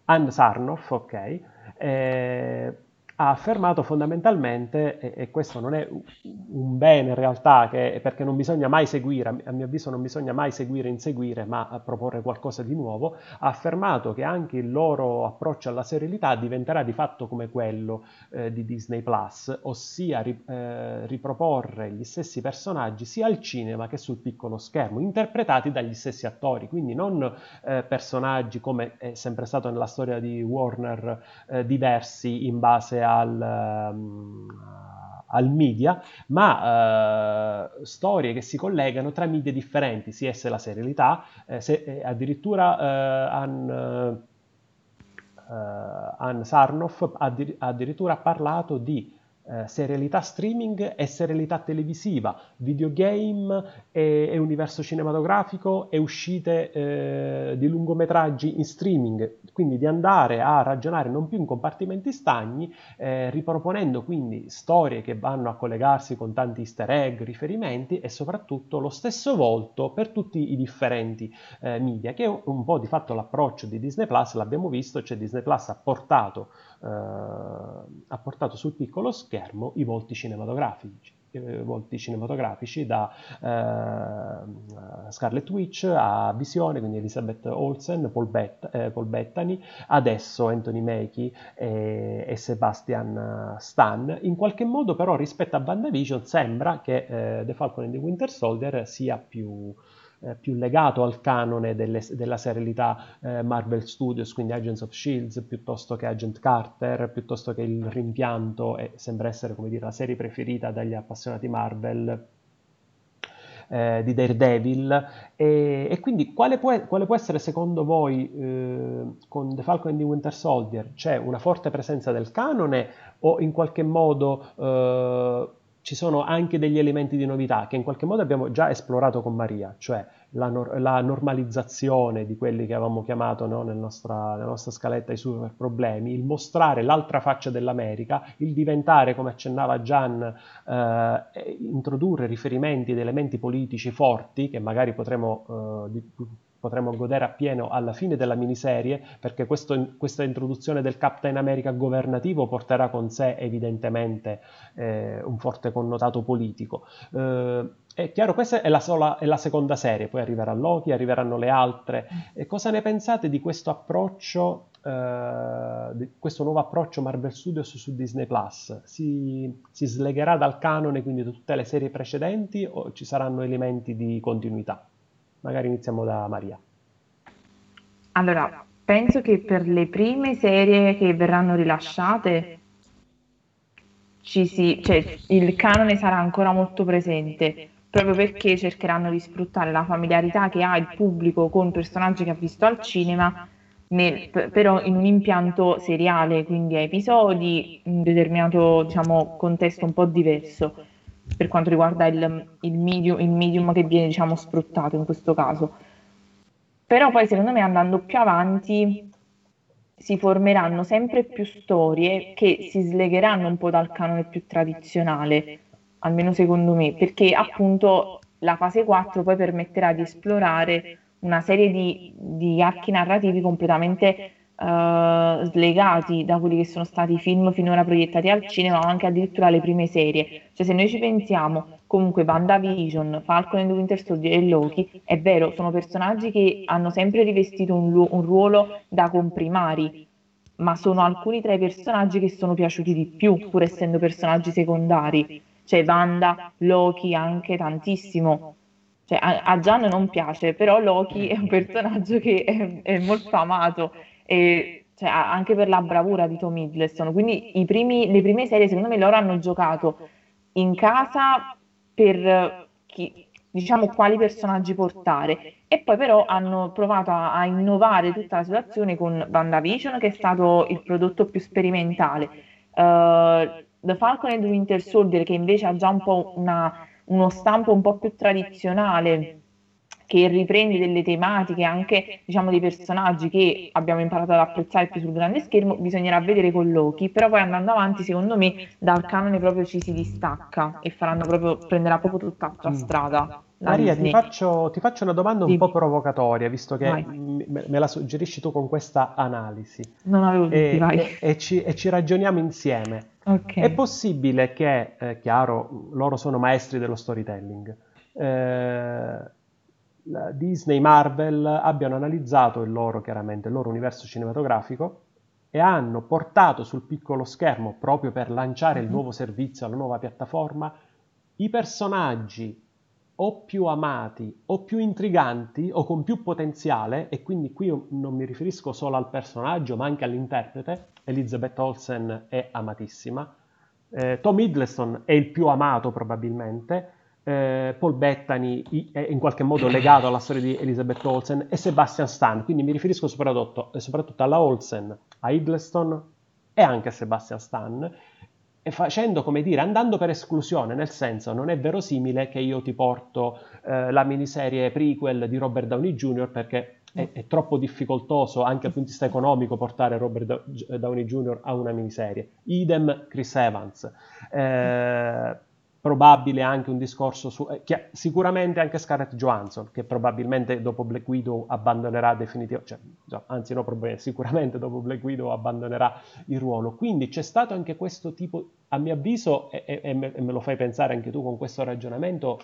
Speaker 1: Ann Sarnoff, ok. Eh, ha affermato fondamentalmente, e, e, questo non è un bene in realtà, che, perché non bisogna mai seguire, a mio avviso non bisogna mai seguire e inseguire, ma proporre qualcosa di nuovo, ha affermato che anche il loro approccio alla serialità diventerà di fatto come quello eh, di Disney Plus, ossia ri, eh, riproporre gli stessi personaggi sia al cinema che sul piccolo schermo, interpretati dagli stessi attori, quindi non eh, personaggi come è sempre stato nella storia di Warner eh, diversi in base a al, um, al media, ma uh, storie che si collegano tra media differenti, sia esse la serialità, eh, se, eh, addirittura uh, Ann, uh, Ann Sarnoff ha addirittura parlato di eh, serialità streaming e serialità televisiva, videogame e, e universo cinematografico e uscite eh, di lungometraggi in streaming, quindi di andare a ragionare non più in compartimenti stagni, eh, riproponendo quindi storie che vanno a collegarsi con tanti easter egg, riferimenti e soprattutto lo stesso volto per tutti i differenti eh, media, che è un po' di fatto l'approccio di Disney Plus, l'abbiamo visto, cioè Disney Plus ha portato, ha portato sul piccolo schermo i volti cinematografici eh, volti cinematografici da eh, Scarlet Witch a Visione, quindi Elizabeth Olsen, Paul, Bet- eh, Paul Bettany, adesso Anthony Mackie e, e, Sebastian Stan. In qualche modo però rispetto a WandaVision sembra che eh, The Falcon and the Winter Soldier sia più eh, più legato al canone delle, della serialità eh, Marvel Studios, quindi Agents of Shields, piuttosto che Agent Carter, piuttosto che il rimpianto, e sembra essere come dire la serie preferita dagli appassionati Marvel eh, di Daredevil. E, e quindi quale può, quale può, essere secondo voi eh, con The Falcon and the Winter Soldier? C'è una forte presenza del canone o in qualche modo eh, ci sono anche degli elementi di novità che in qualche modo abbiamo già esplorato con Maria, cioè la, nor- la normalizzazione di quelli che avevamo chiamato no, nel nostra, nella nostra scaletta i super problemi, il mostrare l'altra faccia dell'America, il diventare, come accennava Gian, eh, introdurre riferimenti ed elementi politici forti che magari potremo eh, di- potremo godere appieno alla fine della miniserie, perché questo, questa introduzione del Captain America governativo porterà con sé evidentemente eh, un forte connotato politico. Eh, è chiaro, questa è la, sola, è la, seconda serie, poi arriverà Loki, arriveranno le altre. E cosa ne pensate di questo approccio, eh, questo nuovo approccio Marvel Studios su Disney Plus? Si, si slegherà dal canone, quindi da tutte le serie precedenti, o ci saranno elementi di continuità? Magari iniziamo da Maria.
Speaker 4: Allora, penso che per le prime serie che verranno rilasciate ci si, cioè, il canone sarà ancora molto presente, proprio perché cercheranno di sfruttare la familiarità che ha il pubblico con personaggi che ha visto al cinema, nel, però in un impianto seriale, quindi a episodi, in un determinato diciamo, contesto un po' diverso per quanto riguarda il, il, medium, il medium che viene diciamo, sfruttato in questo caso. Però poi secondo me andando più avanti si formeranno sempre più storie che si slegheranno un po' dal canone più tradizionale, almeno secondo me, perché appunto la fase 4 poi permetterà di esplorare una serie di, di archi narrativi completamente uh, slegati da quelli che sono stati i film finora proiettati al cinema o anche addirittura le prime serie. Cioè se noi ci pensiamo, comunque WandaVision, Falcon and the Winter Soldier e Loki, è vero, sono personaggi che hanno sempre rivestito un, un ruolo da comprimari, ma sono alcuni tra i personaggi che sono piaciuti di più, pur essendo personaggi secondari. Cioè Wanda, Loki anche tantissimo. Cioè, a, a Gian non piace, però Loki è un personaggio che è, è molto amato e cioè, anche per la bravura di Tom Hiddleston. Quindi primi, le prime serie, secondo me, loro hanno giocato in casa per chi, diciamo quali personaggi portare e poi però hanno provato a, a, innovare tutta la situazione con WandaVision che è stato il prodotto più sperimentale uh, The Falcon and the Winter Soldier che invece ha già un po' una, uno stampo un po' più tradizionale che riprende delle tematiche, anche diciamo dei personaggi che abbiamo imparato ad apprezzare più sul grande schermo, bisognerà vedere con Loki, però poi andando avanti secondo me dal canone proprio ci si distacca e faranno proprio, prenderà proprio tutt'altra mm. strada.
Speaker 1: Maria, ti faccio, ti faccio, una domanda un sì. po' provocatoria, visto che m- me la suggerisci tu con questa analisi.
Speaker 4: Non avevo dubbi,
Speaker 1: e,
Speaker 4: vai.
Speaker 1: E, e, ci, e, ci, ragioniamo insieme.
Speaker 4: Okay.
Speaker 1: È possibile che, eh, chiaro, loro sono maestri dello storytelling, eh, Disney, Marvel abbiano analizzato il loro, chiaramente, il loro universo cinematografico e hanno portato sul piccolo schermo, proprio per lanciare il mhm. nuovo servizio, la nuova piattaforma, i personaggi o più amati o più intriganti o con più potenziale, e quindi qui non mi riferisco solo al personaggio ma anche all'interprete, Elizabeth Olsen è amatissima, eh, Tom Hiddleston è il più amato probabilmente, eh, Paul Bettany in qualche modo legato alla storia di Elizabeth Olsen e Sebastian Stan, quindi mi riferisco soprattutto, soprattutto alla Olsen, a Hiddleston e anche a Sebastian Stan, e facendo, come dire, andando per esclusione, nel senso non è verosimile che io ti porto eh, la miniserie prequel di Robert Downey Jr. perché è, è, troppo difficoltoso anche dal punto di vista economico portare Robert Downey Jr. a una miniserie. Idem Chris Evans. Eh, probabile anche un discorso su... Eh, sicuramente anche Scarlett Johansson, che probabilmente dopo Black Widow abbandonerà definitivamente, cioè, anzi no, sicuramente dopo Black Widow abbandonerà il ruolo. Quindi c'è stato anche questo tipo, a mio avviso, e, e, e me, lo fai pensare anche tu con questo ragionamento,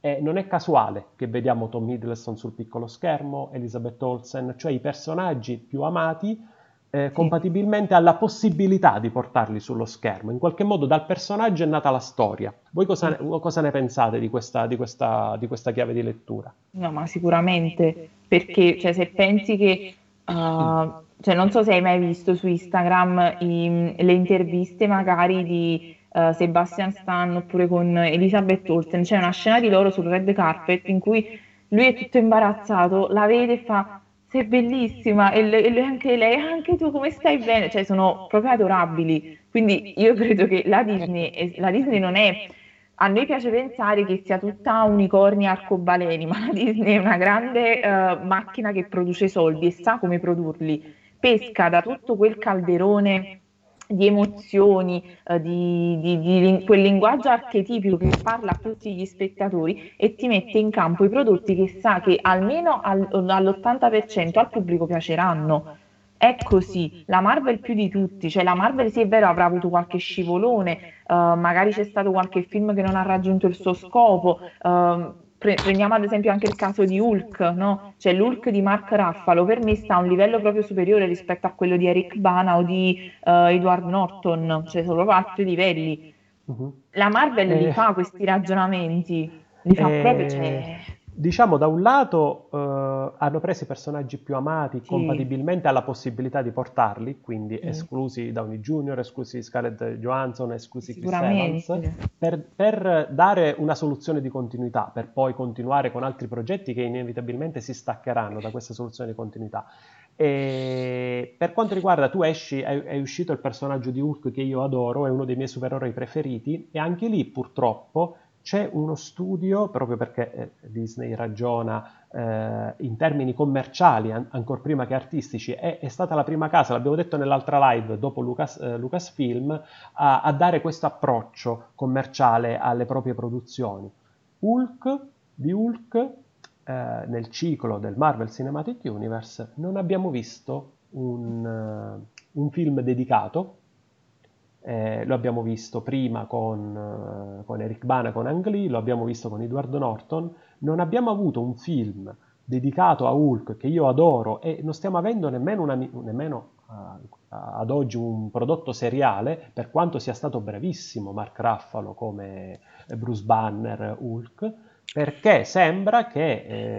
Speaker 1: eh, non è casuale che vediamo Tom Hiddleston sul piccolo schermo, Elizabeth Olsen, cioè i personaggi più amati eh, compatibilmente alla possibilità di portarli sullo schermo. In qualche modo dal personaggio è nata la storia. Voi cosa, ne, cosa ne pensate di questa, di, questa, di questa, chiave di lettura?
Speaker 4: No, ma sicuramente, perché cioè, se pensi che... Uh, cioè, non so se hai mai visto su Instagram i, le interviste magari di uh, Sebastian Stan oppure con Elizabeth Olsen, c'è una scena di loro sul red carpet in cui lui è tutto imbarazzato, la vede e fa sei bellissima. E, le, e anche lei, anche tu come stai bene, cioè sono proprio adorabili, quindi io credo che la Disney, la Disney non è a noi piace pensare che sia tutta unicorni arcobaleni, ma la Disney è una grande uh, macchina che produce soldi e sa come produrli. Pesca da tutto quel calderone di emozioni, uh, di, di, di, quel linguaggio archetipico che parla a tutti gli spettatori e ti mette in campo i prodotti che sa che almeno al, all'80% al pubblico piaceranno. È così, la Marvel più di tutti, cioè la Marvel sì è vero avrà avuto qualche scivolone, uh, magari c'è stato qualche film che non ha raggiunto il suo scopo, uh, pre- prendiamo ad esempio anche il caso di Hulk, no? cioè l'Hulk di Mark Ruffalo per me sta a un livello proprio superiore rispetto a quello di Eric Bana o di uh, Edward Norton, cioè sono proprio altri livelli. Uh-huh. La Marvel eh... li fa questi ragionamenti, li fa eh... proprio... Cioè
Speaker 1: diciamo da un lato eh, hanno preso i personaggi più amati sì. compatibilmente alla possibilità di portarli, quindi mm. esclusi Downey Jr., esclusi Scarlett Johansson, esclusi Chris Evans, per, per, dare una soluzione di continuità, per poi continuare con altri progetti che inevitabilmente si staccheranno da questa soluzione di continuità. E per quanto riguarda, tu esci, è, è uscito il personaggio di Hulk che io adoro, è uno dei miei supereroi preferiti, e anche lì purtroppo c'è uno studio, proprio perché eh, Disney ragiona eh, in termini commerciali an- ancora prima che artistici, è, è, stata la prima casa, l'abbiamo detto nell'altra live dopo Lucas, eh, Lucasfilm, a, a, dare questo approccio commerciale alle proprie produzioni. Hulk, di Hulk, eh, nel ciclo del Marvel Cinematic Universe, non abbiamo visto un, uh, un film dedicato eh, lo abbiamo visto prima con, uh, con Eric Bana, con Ang Lee, lo abbiamo visto con Edward Norton. Non abbiamo avuto un film dedicato a Hulk che io adoro e non stiamo avendo nemmeno, una, nemmeno uh, ad oggi un prodotto seriale, per quanto sia stato brevissimo Mark Ruffalo come Bruce Banner Hulk, perché sembra che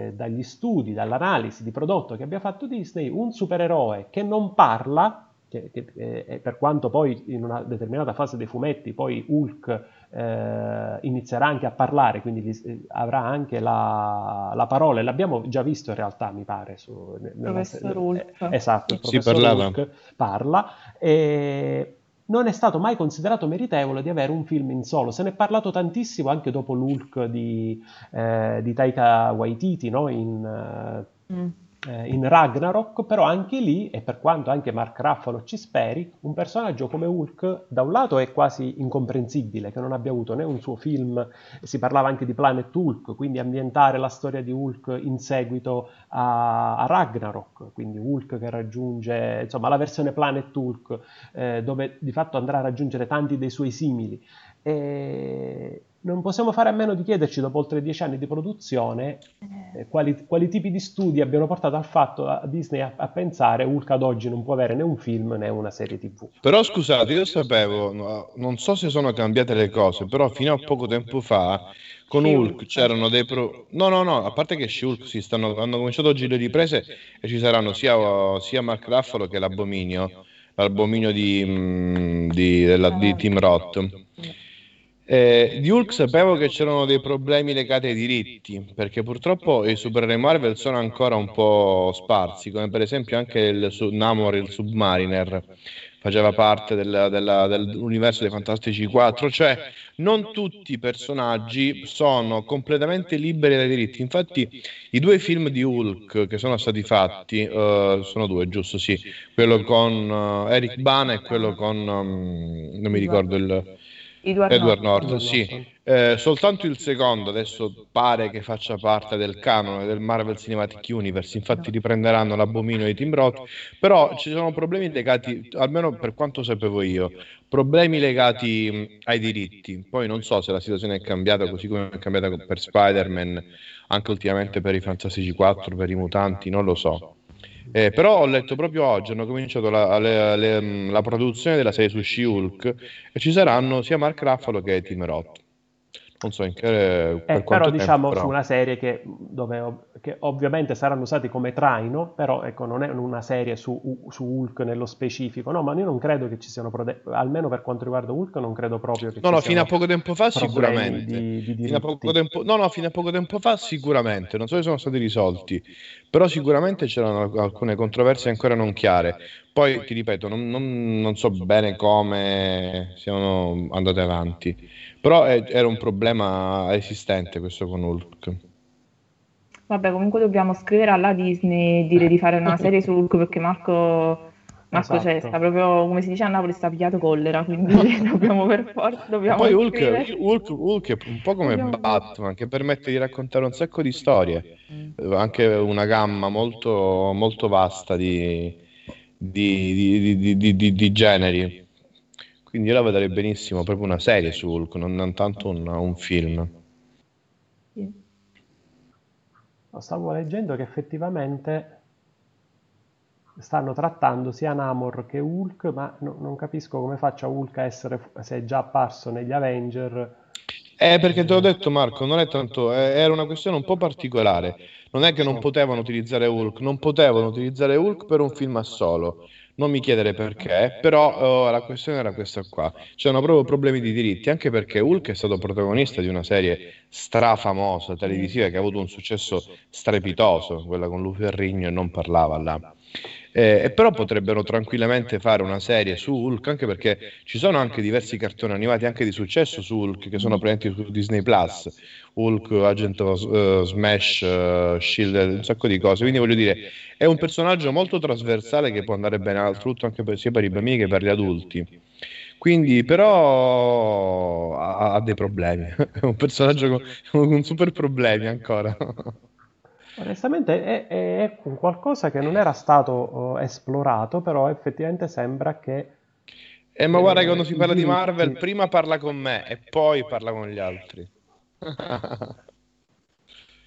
Speaker 1: eh, dagli studi, dall'analisi di prodotto che abbia fatto Disney, un supereroe che non parla che, che eh, per quanto poi in una determinata fase dei fumetti poi Hulk eh, inizierà anche a parlare, quindi gli, eh, avrà anche la, la, parola, e l'abbiamo già visto in realtà, mi pare. Su,
Speaker 2: nella, professor Hulk.
Speaker 1: Eh, esatto, il professor sì, Hulk parla. E, non è stato mai considerato meritevole di avere un film in solo. Se ne è parlato tantissimo anche dopo l'Hulk di, eh, di Taika Waititi, no? in, mm eh, in Ragnarok, però anche lì, e per quanto anche Mark Ruffalo ci speri, un personaggio come Hulk da un lato è quasi incomprensibile che non abbia avuto né un suo film, si parlava anche di Planet Hulk, quindi ambientare la storia di Hulk in seguito a, a Ragnarok, quindi Hulk che raggiunge, insomma, la versione Planet Hulk, eh, dove di fatto andrà a raggiungere tanti dei suoi simili. E non possiamo fare a meno di chiederci, dopo oltre dieci anni di produzione, eh, eh quali, quali, tipi di studi abbiano portato al fatto a Disney a, a, pensare Hulk ad oggi non può avere né un film né una serie TV.
Speaker 3: Però scusate, io sapevo, no, non so se sono cambiate le cose, però fino a poco tempo fa con Hulk c'erano dei pro... No, no, no, a parte che Hulk si stanno... hanno cominciato oggi le riprese e ci saranno sia, sia Mark Ruffalo che l'Abominio, l'Abominio di, mm, di, della, di Tim Roth eh, di Hulk sapevo che c'erano dei problemi legati ai diritti, perché purtroppo i supereroi Marvel sono ancora un po' sparsi, come per esempio anche il su- Namor, il Submariner, faceva parte del, della, dell'universo dei Fantastici 4, cioè non tutti i personaggi sono completamente liberi dai diritti. Infatti i due film di Hulk che sono stati fatti, uh, sono due, giusto? Sì, quello con uh, Eric Bana e quello con, um, non mi ricordo il
Speaker 4: Edward,
Speaker 3: Edward Norton, Norton, sì. Eh, soltanto il secondo adesso pare che faccia parte del canone del Marvel Cinematic Universe, infatti riprenderanno l'abominio di Tim Roth, però ci sono problemi legati, almeno per quanto sapevo io, problemi legati mh, ai diritti. Poi non so se la situazione è cambiata così come è cambiata per Spider-Man, anche ultimamente per i Fantastici 4, per i mutanti, non lo so. Eh, però ho letto proprio oggi, hanno cominciato la, la, la, la produzione della serie su She-Hulk e ci saranno sia Mark Ruffalo che Tim Roth. Non so in che,
Speaker 1: per eh, però diciamo però. su una serie che, dove, che, ovviamente saranno usati come traino, però ecco, non è una serie su, su, Hulk nello specifico, no, ma io non credo che ci siano, almeno per quanto riguarda Hulk, non credo proprio che
Speaker 3: no,
Speaker 1: ci
Speaker 3: no,
Speaker 1: fino
Speaker 3: a poco tempo fa sicuramente. Di, di fino a poco tempo, no, no, fino a poco tempo fa sicuramente, non so se sono stati risolti, però sicuramente c'erano alcune controversie ancora non chiare. Poi ti ripeto, non, non, non so bene come siano andate avanti. Però è, era un problema esistente questo con Hulk.
Speaker 4: Vabbè, comunque dobbiamo scrivere alla Disney e dire di fare una serie su Hulk perché Marco, Marco esatto. cioè, sta proprio, come si dice a Napoli, sta pigliato collera, quindi dobbiamo per forza... Dobbiamo
Speaker 3: poi Hulk, Hulk, Hulk, è un po' come dobbiamo... Batman, che permette di raccontare un sacco di storie, mm. anche una gamma molto, molto vasta di, di, di, di generi. Quindi io la vedrei benissimo, proprio una serie su Hulk, non, non tanto un, un film.
Speaker 1: Stavo leggendo che effettivamente stanno trattando sia Namor che Hulk, ma no, non capisco come faccia Hulk a essere, se è già apparso negli Avenger.
Speaker 3: Eh, perché te l'ho detto Marco, non è tanto, era una questione un po' particolare. Non è che non potevano utilizzare Hulk, non potevano utilizzare Hulk per un film a solo non mi chiedere perché, però oh, la questione era questa qua. C'erano proprio problemi di diritti, anche perché Hulk è stato protagonista di una serie strafamosa televisiva che ha avuto un successo strepitoso, quella con Lu Ferrigno e non parlava là. Eh, e però potrebbero tranquillamente fare una serie su Hulk, anche perché ci sono anche diversi cartoni animati anche di successo su Hulk che sono presenti su Disney Plus. Hulk, Agent of uh, Smash, uh, Shield, un sacco di cose. Quindi voglio dire, è un personaggio molto trasversale che può andare bene al tutto anche per, sia per i bambini che per gli adulti. Quindi, però, ha, ha dei problemi. È un personaggio con, con super problemi ancora.
Speaker 1: Onestamente è, è, è, qualcosa che non era stato uh, esplorato, però effettivamente sembra che...
Speaker 3: Eh, ma guarda che quando si parla di Marvel, prima parla con me e poi parla con gli altri.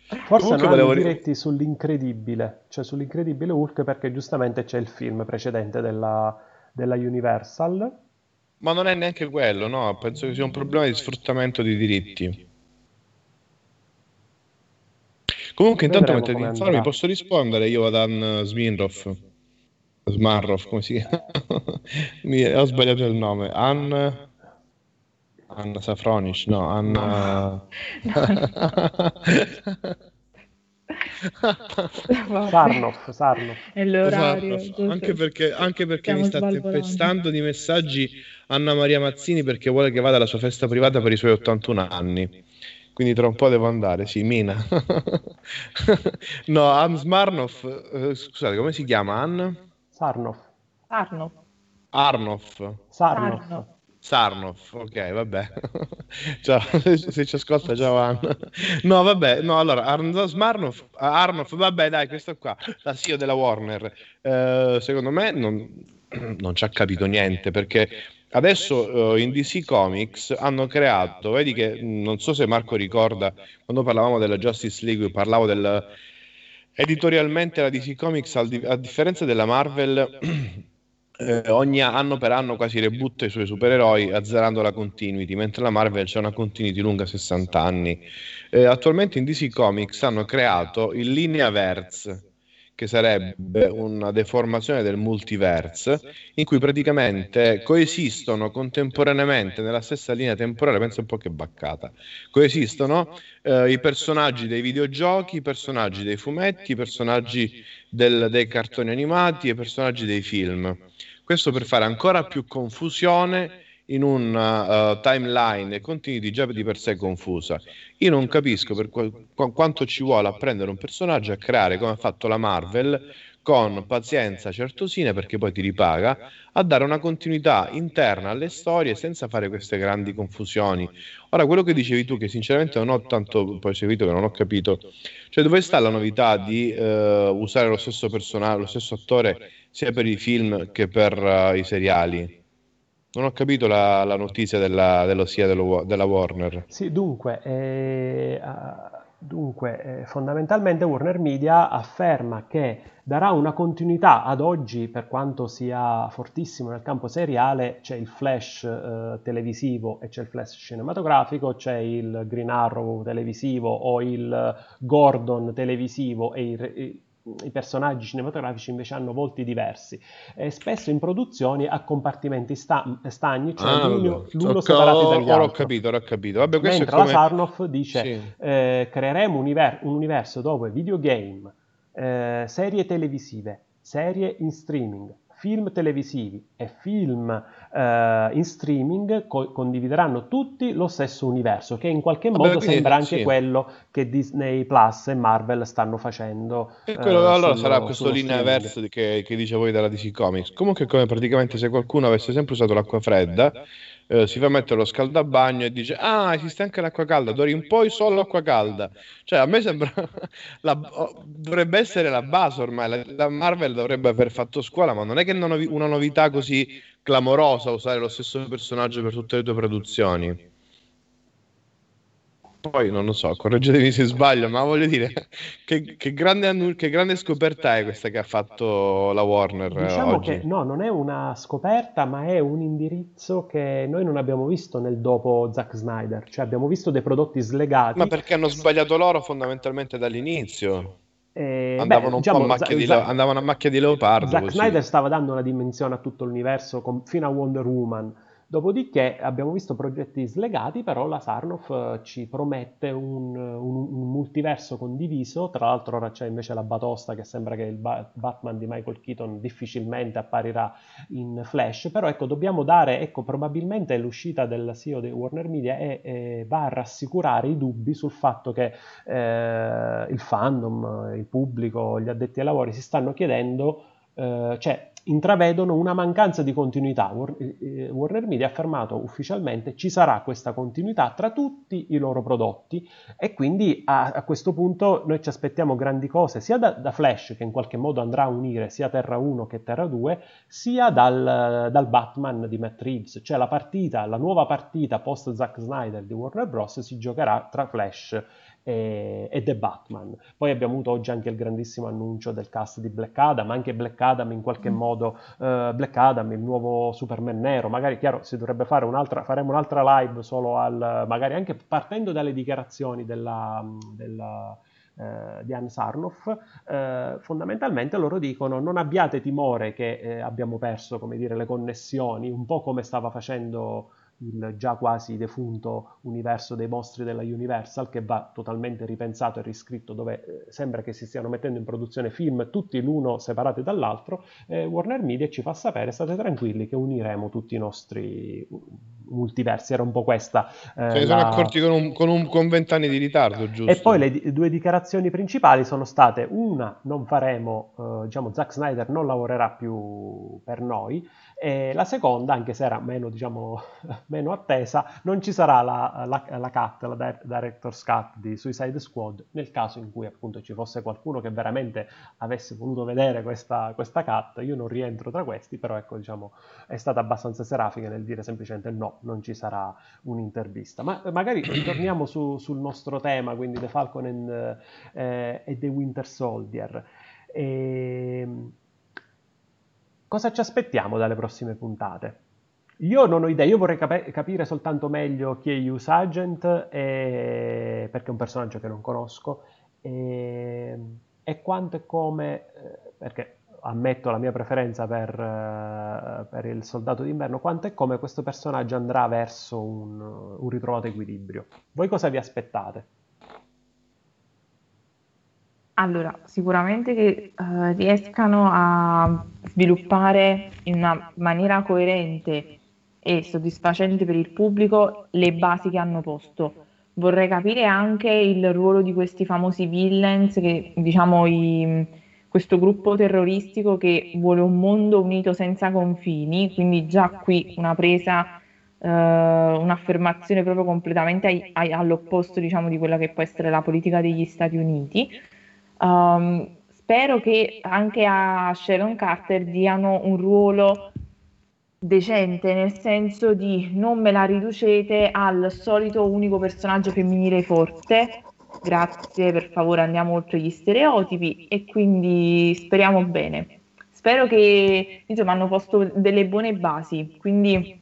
Speaker 1: Forse Comunque non hanno i diritti sull'incredibile, cioè sull'incredibile Hulk perché giustamente c'è il film precedente della, della Universal.
Speaker 3: Ma non è neanche quello, no? Penso che sia un problema di sfruttamento di diritti. Comunque, intanto mentre ti informi, posso rispondere io ad Ann Sminroff? Smarroff, come si chiama? Mi, ho sbagliato il nome. Ann Anna Safronic, no, Anna...
Speaker 1: Sarnoff, Sarnoff.
Speaker 4: È l'orario.
Speaker 3: Sarnoff. Anche perché, anche perché mi sta tempestando di messaggi Anna Maria Mazzini perché vuole che vada alla sua festa privata per i suoi 81 anni. Quindi tra un po' devo andare, sì, Mina. no, Ann Smarnoff, eh, scusate, come si chiama? Ann?
Speaker 1: Sarnoff.
Speaker 4: Sarnoff.
Speaker 3: Arnoff.
Speaker 1: Sarnoff. Sarnoff.
Speaker 3: Sarnoff, ok, vabbè. ciao, se ci ascolta, ciao Anna. No, vabbè, no, allora, Smarnoff, Arnoff, vabbè, dai, questo qua, la CEO della Warner, eh, secondo me non, non ci ha capito niente, perché adesso uh, in DC Comics hanno creato, vedi che, non so se Marco ricorda, quando parlavamo della Justice League, parlavo del... Editorialmente la DC Comics, a differenza della Marvel... eh, ogni anno per anno quasi rebutta i suoi supereroi azzerando la continuity, mentre la Marvel c'è una continuity lunga 60 anni. Eh, attualmente in DC Comics hanno creato il Lineaverse, che sarebbe una deformazione del multiverse, in cui praticamente coesistono contemporaneamente nella stessa linea temporale, pensa un po' che baccata, coesistono eh, i personaggi dei videogiochi, i personaggi dei fumetti, i personaggi del, dei cartoni animati e i personaggi dei film. Questo per fare ancora più confusione in una uh, timeline e continuity già di per sé confusa. Io non capisco per qu- qu- quanto ci vuole a prendere un personaggio a creare come ha fatto la Marvel con pazienza certosine perché poi ti ripaga a dare una continuità interna alle storie senza fare queste grandi confusioni. Ora, quello che dicevi tu, che sinceramente non ho tanto poi seguito, che non ho capito, cioè dove sta la novità di uh, usare lo stesso personaggio, lo stesso attore sia per i film che per uh, i seriali. Non ho capito la, la notizia della, dello SIA dello, della Warner.
Speaker 1: Sì, dunque, eh, Dunque, eh, fondamentalmente Warner Media afferma che darà una continuità ad oggi, per quanto sia fortissimo nel campo seriale, c'è il flash eh, televisivo e c'è il flash cinematografico, c'è il Green Arrow televisivo o il Gordon televisivo e il, i personaggi cinematografici invece hanno volti diversi e spesso in produzioni a compartimenti sta- stagni, cioè
Speaker 3: Ah,
Speaker 1: l'uno, l'uno
Speaker 3: Ok,
Speaker 1: separato dagli
Speaker 3: ho
Speaker 1: altri.
Speaker 3: capito, ora ho capito. Vabbè,
Speaker 1: Mentre
Speaker 3: come...
Speaker 1: la Sarnoff dice
Speaker 3: Sì.
Speaker 1: eh, creeremo un, univer- un universo dove videogame, eh, serie televisive, serie in streaming, film televisivi e film eh, in streaming co- condivideranno tutti lo stesso universo, che in qualche
Speaker 3: Vabbè,
Speaker 1: modo
Speaker 3: quindi,
Speaker 1: sembra anche
Speaker 3: sì.
Speaker 1: quello che Disney Plus e Marvel stanno facendo.
Speaker 3: E
Speaker 1: eh,
Speaker 3: quello allora
Speaker 1: sullo-
Speaker 3: sarà questo
Speaker 1: sullo
Speaker 3: linea
Speaker 1: streaming.
Speaker 3: verso di- che, che dice voi della DC Comics. Comunque, come praticamente se qualcuno avesse sempre usato l'acqua fredda, eh, si fa mettere lo scaldabagno e dice: Ah, esiste anche l'acqua calda, d'ora in poi solo acqua calda. Cioè, a me sembra la- oh, dovrebbe essere la base ormai. La, la Marvel dovrebbe aver fatto scuola, ma non è che una una novità così clamorosa usare lo stesso personaggio per tutte le tue produzioni. Poi non lo so, correggetemi se sbaglio, ma voglio dire che, che grande, annu- che grande scoperta è questa che ha fatto la Warner eh,
Speaker 1: Diciamo
Speaker 3: oggi.
Speaker 1: che no, non è una scoperta, ma è un indirizzo che noi non abbiamo visto nel dopo Zack Snyder, cioè abbiamo visto dei prodotti slegati.
Speaker 3: Ma perché hanno sbagliato loro fondamentalmente dall'inizio?
Speaker 1: eh,
Speaker 3: Andavano
Speaker 1: beh,
Speaker 3: un
Speaker 1: diciamo,
Speaker 3: po' a macchia
Speaker 1: Za-
Speaker 3: di, andavano a macchia di leopardo.
Speaker 1: Zack
Speaker 3: così.
Speaker 1: Snyder stava dando una dimensione a tutto l'universo con- fino a Wonder Woman. Dopodiché abbiamo visto progetti slegati, però la Sarnoff eh, ci promette un, un- un multiverso condiviso. Tra l'altro ora c'è invece la batosta che sembra che il Ba- Batman di Michael Keaton difficilmente apparirà in Flash, però ecco, dobbiamo dare, ecco, probabilmente l'uscita del CEO di Warner Media è- è- va a rassicurare i dubbi sul fatto che eh, il fandom, il pubblico, gli addetti ai lavori si stanno chiedendo, eh, cioè intravedono una mancanza di continuità. War- eh, Warner Media ha affermato ufficialmente ci sarà questa continuità tra tutti i loro prodotti e quindi a, a questo punto noi ci aspettiamo grandi cose sia da, da Flash che in qualche modo andrà a unire sia Terra 1 che Terra 2 sia dal, dal Batman di Matt Reeves, cioè la partita, la nuova partita post Zack Snyder di Warner Bros. si giocherà tra Flash e, e The Batman. Poi abbiamo avuto oggi anche il grandissimo annuncio del cast di Black Adam, anche Black Adam in qualche modo, eh, Black Adam, il nuovo Superman nero, magari chiaro si dovrebbe fare un'altra, faremo un'altra live solo al, magari anche partendo dalle dichiarazioni della, della eh, di Anne Sarnoff, eh, fondamentalmente loro dicono non abbiate timore che eh, abbiamo perso come dire, le connessioni, un po' come stava facendo il già quasi defunto universo dei mostri della Universal che va totalmente ripensato e riscritto dove eh, sembra che si stiano mettendo in produzione film tutti l'uno separati dall'altro eh, Warner Media ci fa sapere state tranquilli che uniremo tutti i nostri multiversi era un po' questa eh,
Speaker 3: Se ne sono
Speaker 1: la-
Speaker 3: accorti con, un, con, un, con 20 anni di ritardo, giusto?
Speaker 1: e poi le di- due dichiarazioni principali sono state una, non faremo, eh, diciamo, Zack Snyder non lavorerà più per noi, e la seconda, anche se era meno, diciamo, meno attesa, non ci sarà la, la, la cut, la di- Director's Cut di Suicide Squad, nel caso in cui appunto ci fosse qualcuno che veramente avesse voluto vedere questa, questa cut, io non rientro tra questi, però ecco, diciamo, è stata abbastanza serafica nel dire semplicemente no, non ci sarà un'intervista. Ma magari ritorniamo su- sul nostro tema, quindi The Falcon and, eh, e The Winter Soldier. Ehm, cosa ci aspettiamo dalle prossime puntate? Io non ho idea, io vorrei cap- capire soltanto meglio chi è Hughes Agent, e- perché è un personaggio che non conosco, e, e quanto e come, eh, perché ammetto la mia preferenza per, eh, per il soldato d'inverno, quanto e come questo personaggio andrà verso un, un ritrovato equilibrio. Voi cosa vi aspettate?
Speaker 4: Allora, sicuramente che eh, riescano a sviluppare in una maniera coerente e soddisfacente per il pubblico le basi che hanno posto. Vorrei capire anche il ruolo di questi famosi villains, che diciamo i- questo gruppo terroristico che vuole un mondo unito senza confini, quindi già qui una presa, eh, un'affermazione proprio completamente ai- ai- all'opposto, diciamo, di quella che può essere la politica degli Stati Uniti. Um, spero che anche a Sharon Carter diano un ruolo decente, nel senso di non me la riducete al solito unico personaggio femminile forte, grazie, per favore andiamo oltre gli stereotipi e quindi speriamo bene. Spero che insomma hanno posto delle buone basi, quindi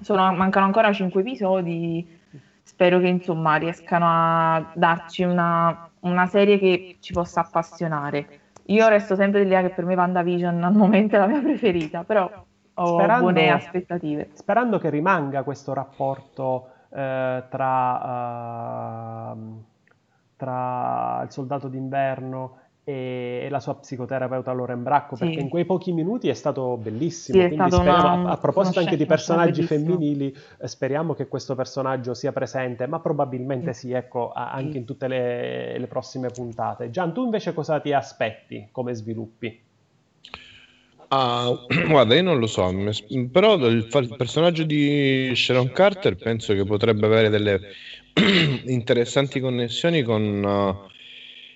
Speaker 4: sono, mancano ancora cinque episodi, spero che insomma riescano a darci una, una serie che ci possa appassionare. Io resto sempre dell'idea che per me WandaVision al momento è la mia preferita, però ho sperando, buone aspettative.
Speaker 1: Sperando che rimanga questo rapporto eh, tra, uh, tra, il soldato d'inverno e, e la sua psicoterapeuta Loren Bracco, perché in quei pochi minuti è stato bellissimo. Sì, Quindi speriamo, una, a, a, proposito anche di personaggi femminili, eh, speriamo che questo personaggio sia presente, ma probabilmente sì, sì ecco, anche in tutte le, le prossime puntate. Gian, tu invece cosa ti aspetti come sviluppi?
Speaker 3: Ah, guarda, io non lo so, però il, il, personaggio di Sharon Carter penso che potrebbe avere delle interessanti connessioni con uh,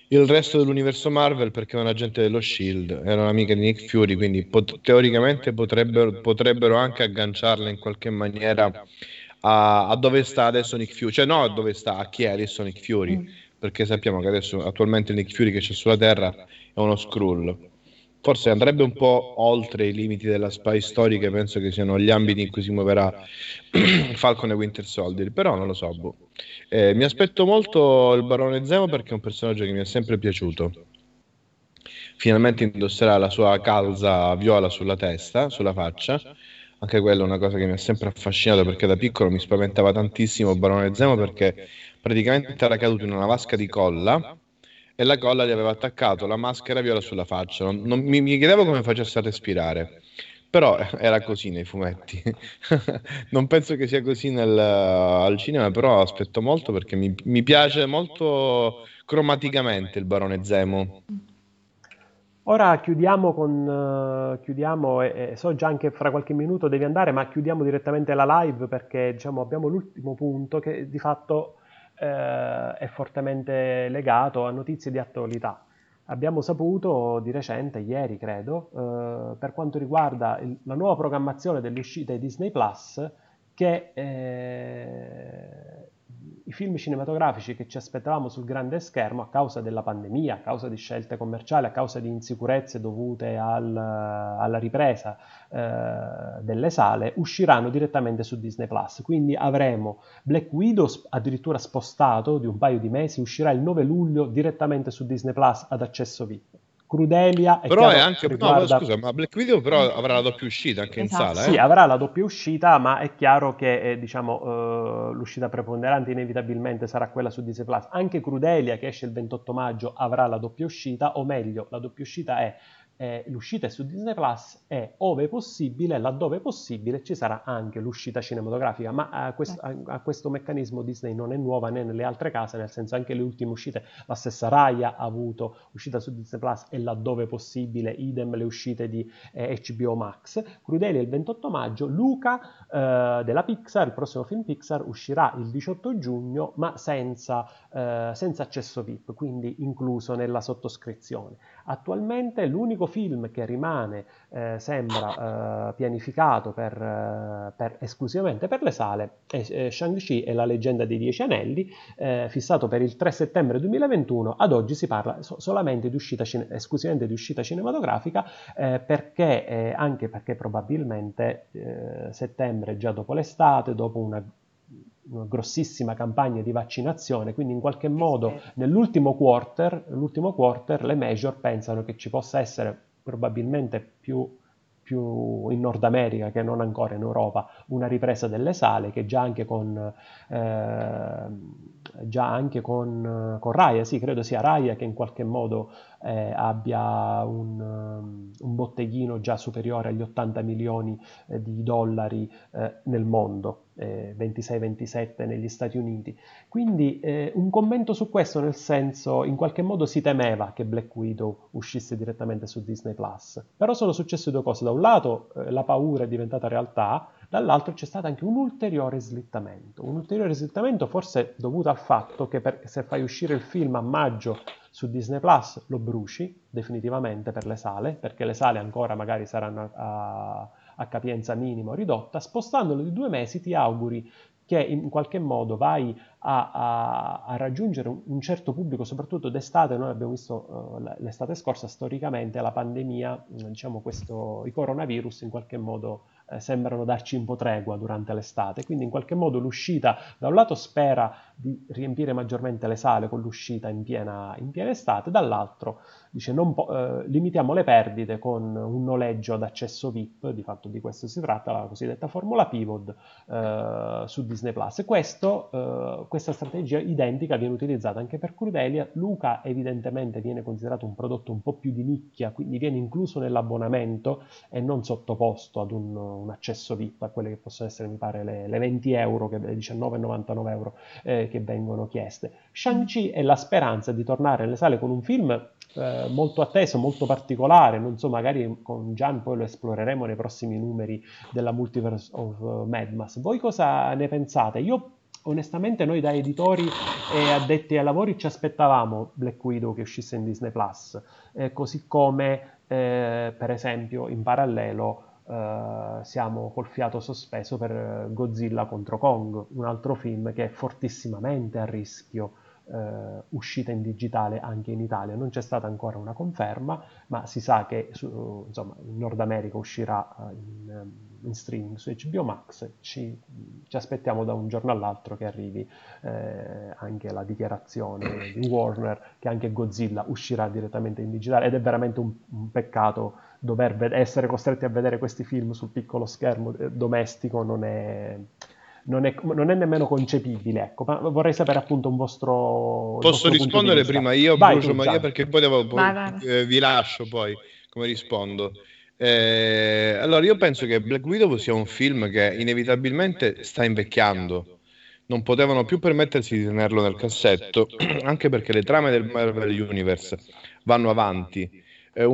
Speaker 3: il resto dell'universo Marvel perché è un agente dello Shield, era un'amica di Nick Fury, quindi pot- teoricamente potrebbero, potrebbero, anche agganciarla in qualche maniera a, a, dove sta adesso Nick Fury, cioè no a dove sta, a chi è adesso Nick Fury, mm. perché sappiamo che adesso attualmente Nick Fury che c'è sulla Terra è uno Skrull forse andrebbe un po' oltre i limiti della spy story che penso che siano gli ambiti in cui si muoverà Falcon e Winter Soldier però non lo so boh. Eh, mi aspetto molto il barone Zemo perché è un personaggio che mi è sempre piaciuto finalmente indosserà la sua calza viola sulla testa sulla faccia anche quella è una cosa che mi ha sempre affascinato perché da piccolo mi spaventava tantissimo il barone Zemo perché praticamente era caduto in una vasca di colla e la colla gli aveva attaccato la maschera viola sulla faccia. Non, non, mi, mi chiedevo come facesse a respirare. Però era così nei fumetti. non penso che sia così nel, al cinema, però aspetto molto perché mi, mi piace molto cromaticamente il barone Zemo.
Speaker 1: Ora chiudiamo con uh, chiudiamo e, e, so già anche fra qualche minuto devi andare, ma chiudiamo direttamente la live perché diciamo abbiamo l'ultimo punto che di fatto eh, è fortemente legato a notizie di attualità. Abbiamo saputo di recente, ieri credo, eh, per quanto riguarda il, la nuova programmazione delle uscite Disney Plus, che eh, i film cinematografici che ci aspettavamo sul grande schermo a causa della pandemia, a causa di scelte commerciali, a causa di insicurezze dovute al, alla ripresa eh, delle sale, usciranno direttamente su Disney Plus. Quindi avremo Black Widow addirittura spostato di un paio di mesi, uscirà il 9 luglio direttamente su Disney Plus ad accesso VIP. Crudelia.
Speaker 3: È però è anche. Riguarda... No, scusa, ma Black Widow però avrà la doppia uscita anche esatto. in sala.
Speaker 1: Eh? Sì, avrà la doppia uscita, ma è chiaro che eh, diciamo, uh, l'uscita preponderante inevitabilmente sarà quella su Disney Plus. Anche Crudelia, che esce il 28 maggio, avrà la doppia uscita, o meglio, la doppia uscita è eh, l'uscita è su Disney Plus e ove possibile, laddove possibile, ci sarà anche l'uscita cinematografica, ma a, quest- a, a, questo meccanismo Disney non è nuova né nelle altre case, nel senso anche le ultime uscite, la stessa Raya ha avuto uscita su Disney Plus e laddove possibile, idem le uscite di eh, HBO Max. Crudelia il 28 maggio, Luca eh, della Pixar, il prossimo film Pixar, uscirà il 18 giugno, ma senza, eh, senza accesso VIP, quindi incluso nella sottoscrizione. Attualmente l'unico film che rimane, eh, sembra, eh, pianificato per, eh, per, esclusivamente per le sale è Shang-Chi e la leggenda dei Dieci Anelli, eh, fissato per il 3 settembre 2021. Ad oggi si parla so- solamente di uscita cine- esclusivamente di uscita cinematografica, eh, perché, anche perché probabilmente settembre, già dopo l'estate, dopo una grossissima campagna di vaccinazione, quindi in qualche modo nell'ultimo quarter, nell'ultimo quarter le major pensano che ci possa essere probabilmente più, più, in Nord America che non ancora in Europa una ripresa delle sale che già anche con, eh, già anche con, con Raya, sì credo sia Raya che in qualche modo eh, abbia un, un, botteghino già superiore agli 80 milioni eh, di dollari eh, nel mondo, 26-27 eh, negli Stati Uniti. Quindi eh, un commento su questo, nel senso, in qualche modo si temeva che Black Widow uscisse direttamente su Disney Plus, però sono successe due cose. Da un lato eh, la paura è diventata realtà, dall'altro c'è stato anche un ulteriore slittamento, un ulteriore slittamento forse dovuto al fatto che per, se fai uscire il film a maggio su Disney Plus lo bruci definitivamente per le sale, perché le sale ancora magari saranno a, a capienza minima o ridotta, spostandolo di due mesi ti auguri che in qualche modo vai a, a, a raggiungere un, certo pubblico, soprattutto d'estate, noi abbiamo visto uh, l'estate scorsa storicamente la pandemia, diciamo questo, i coronavirus in qualche modo eh, sembrano darci un po' tregua durante l'estate, quindi in qualche modo l'uscita da un lato spera di riempire maggiormente le sale con l'uscita in piena, in piena estate, dall'altro dice po- eh, limitiamo le perdite con un noleggio ad accesso VIP, di fatto di questo si tratta, la cosiddetta formula pivot eh, su Disney Plus. Questo, eh, questa strategia identica viene utilizzata anche per Crudelia. Luca evidentemente viene considerato un prodotto un po' più di nicchia, quindi viene incluso nell'abbonamento e non sottoposto ad un, un accesso VIP a quelle che possono essere, mi pare, le, le 20 euro, che, le 19,99 euro eh, che vengono chieste. Shang-Chi è la speranza di tornare nelle sale con un film eh, molto atteso, molto particolare, non so, magari con Gian poi lo esploreremo nei prossimi numeri della Multiverse of Madness. Voi cosa ne pensate? Io onestamente noi da editori e addetti ai lavori ci aspettavamo Black Widow che uscisse in Disney Plus, eh, così come eh, per esempio in parallelo eh, siamo col fiato sospeso per Godzilla contro Kong, un altro film che è fortissimamente a rischio eh, uscita in digitale anche in Italia. Non c'è stata ancora una conferma, ma si sa che su, insomma, in Nord America uscirà uh, in, in, streaming su HBO Max. Ci, ci, aspettiamo da un giorno all'altro che arrivi eh, anche la dichiarazione di Warner che anche Godzilla uscirà direttamente in digitale ed è veramente un, un peccato dover essere costretti a vedere questi film sul piccolo schermo eh, domestico non è non è, non è, nemmeno concepibile. Ecco, ma vorrei sapere appunto un vostro.
Speaker 3: Posso vostro rispondere prima io, vai, Brucio Maria, perché poi, devo, poi eh, vi lascio poi come rispondo. Eh, allora, io penso che Black Widow sia un film che inevitabilmente sta invecchiando. Non potevano più permettersi di tenerlo nel cassetto, anche perché le trame del Marvel Universe vanno avanti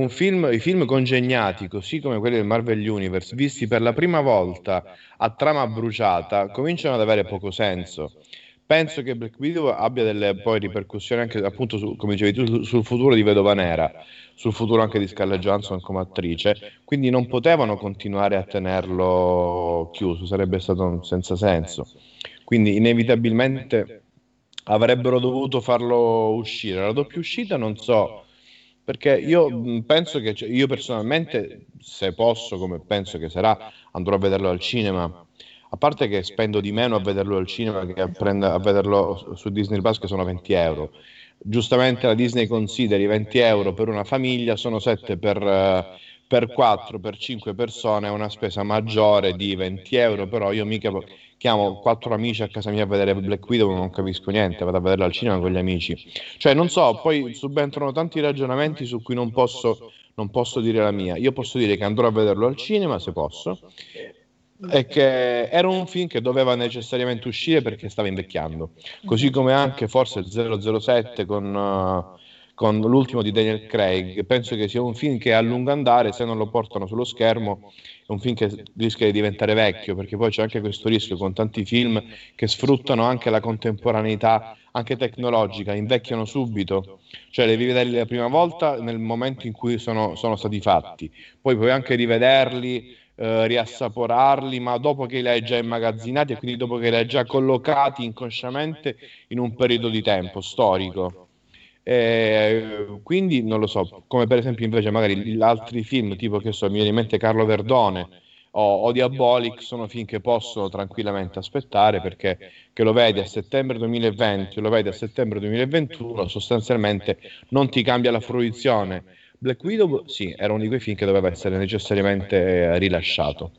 Speaker 3: film, i film congegnati, così come quelli del Marvel Universe, visti per la prima volta a trama bruciata, cominciano ad avere poco senso. Penso che Black Widow abbia delle poi ripercussioni anche, appunto, su, come dicevi tu, sul futuro di Vedova Nera, sul futuro anche di Scarlett Johansson come attrice, quindi non potevano continuare a tenerlo chiuso, sarebbe stato senza senso. Quindi inevitabilmente avrebbero dovuto farlo uscire. La doppia uscita non so perché io penso che cioè, io personalmente, se posso, come penso che sarà, andrò a vederlo al cinema. A parte che spendo di meno a vederlo al cinema che a, prend- a vederlo su Disney Plus, che sono 20 euro. Giustamente la Disney consideri 20 euro per una famiglia, sono 7 per, per 4, per 5 persone, è una spesa maggiore di 20 euro, però io mica chiamo quattro amici a casa mia a vedere Black Widow non capisco niente, vado a vederla al cinema con gli amici. Cioè, non so, poi subentrano tanti ragionamenti su cui non posso, non posso dire la mia. Io posso dire che andrò a vederlo al cinema se posso, e che era un film che doveva necessariamente uscire perché stava invecchiando. Così come anche forse 007 con... Uh, con l'ultimo di Daniel Craig. Penso che sia un film che a lungo andare, se non lo portano sullo schermo, è un film che rischia di diventare vecchio, perché poi c'è anche questo rischio con tanti film che sfruttano anche la contemporaneità, anche tecnologica, invecchiano subito, cioè li rivederli la prima volta nel momento in cui sono, sono stati fatti, poi puoi anche rivederli. Eh, riassaporarli, ma dopo che li hai già immagazzinati e quindi dopo che li hai già collocati inconsciamente in un periodo di tempo storico. Eh, quindi non lo so, come per esempio invece magari altri film tipo che so, mi viene in mente Carlo Verdone o, o Diabolic sono film che posso tranquillamente aspettare perché che lo vedi a settembre 2020 lo vedi a settembre 2021 sostanzialmente non ti cambia la fruizione. Black Widow sì, era uno di quei film che doveva essere necessariamente eh, rilasciato.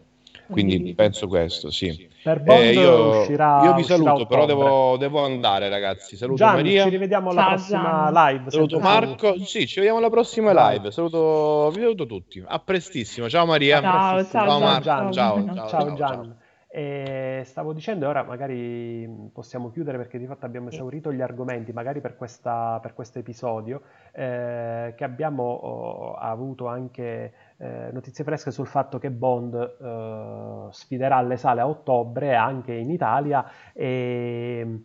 Speaker 3: Quindi penso questo, sì.
Speaker 1: Per Bond eh, io, uscirà,
Speaker 3: io vi saluto, però devo, devo, andare, ragazzi. Saluto
Speaker 1: Gianni,
Speaker 3: Maria.
Speaker 1: Ci rivediamo alla prossima live.
Speaker 3: Saluto Marco. Sì, ci vediamo alla prossima live. Saluto, vi saluto tutti. A prestissimo. Ciao Maria.
Speaker 4: Ciao,
Speaker 3: ciao,
Speaker 4: ciao,
Speaker 3: Marco.
Speaker 1: Ciao,
Speaker 3: ciao,
Speaker 1: ciao, ciao, Gian. E stavo dicendo, ora magari possiamo chiudere perché di fatto abbiamo esaurito gli argomenti, magari per, questa, per questo episodio, eh, che abbiamo oh, avuto anche eh, notizie fresche sul fatto che Bond eh, sfiderà le sale a ottobre anche in Italia e,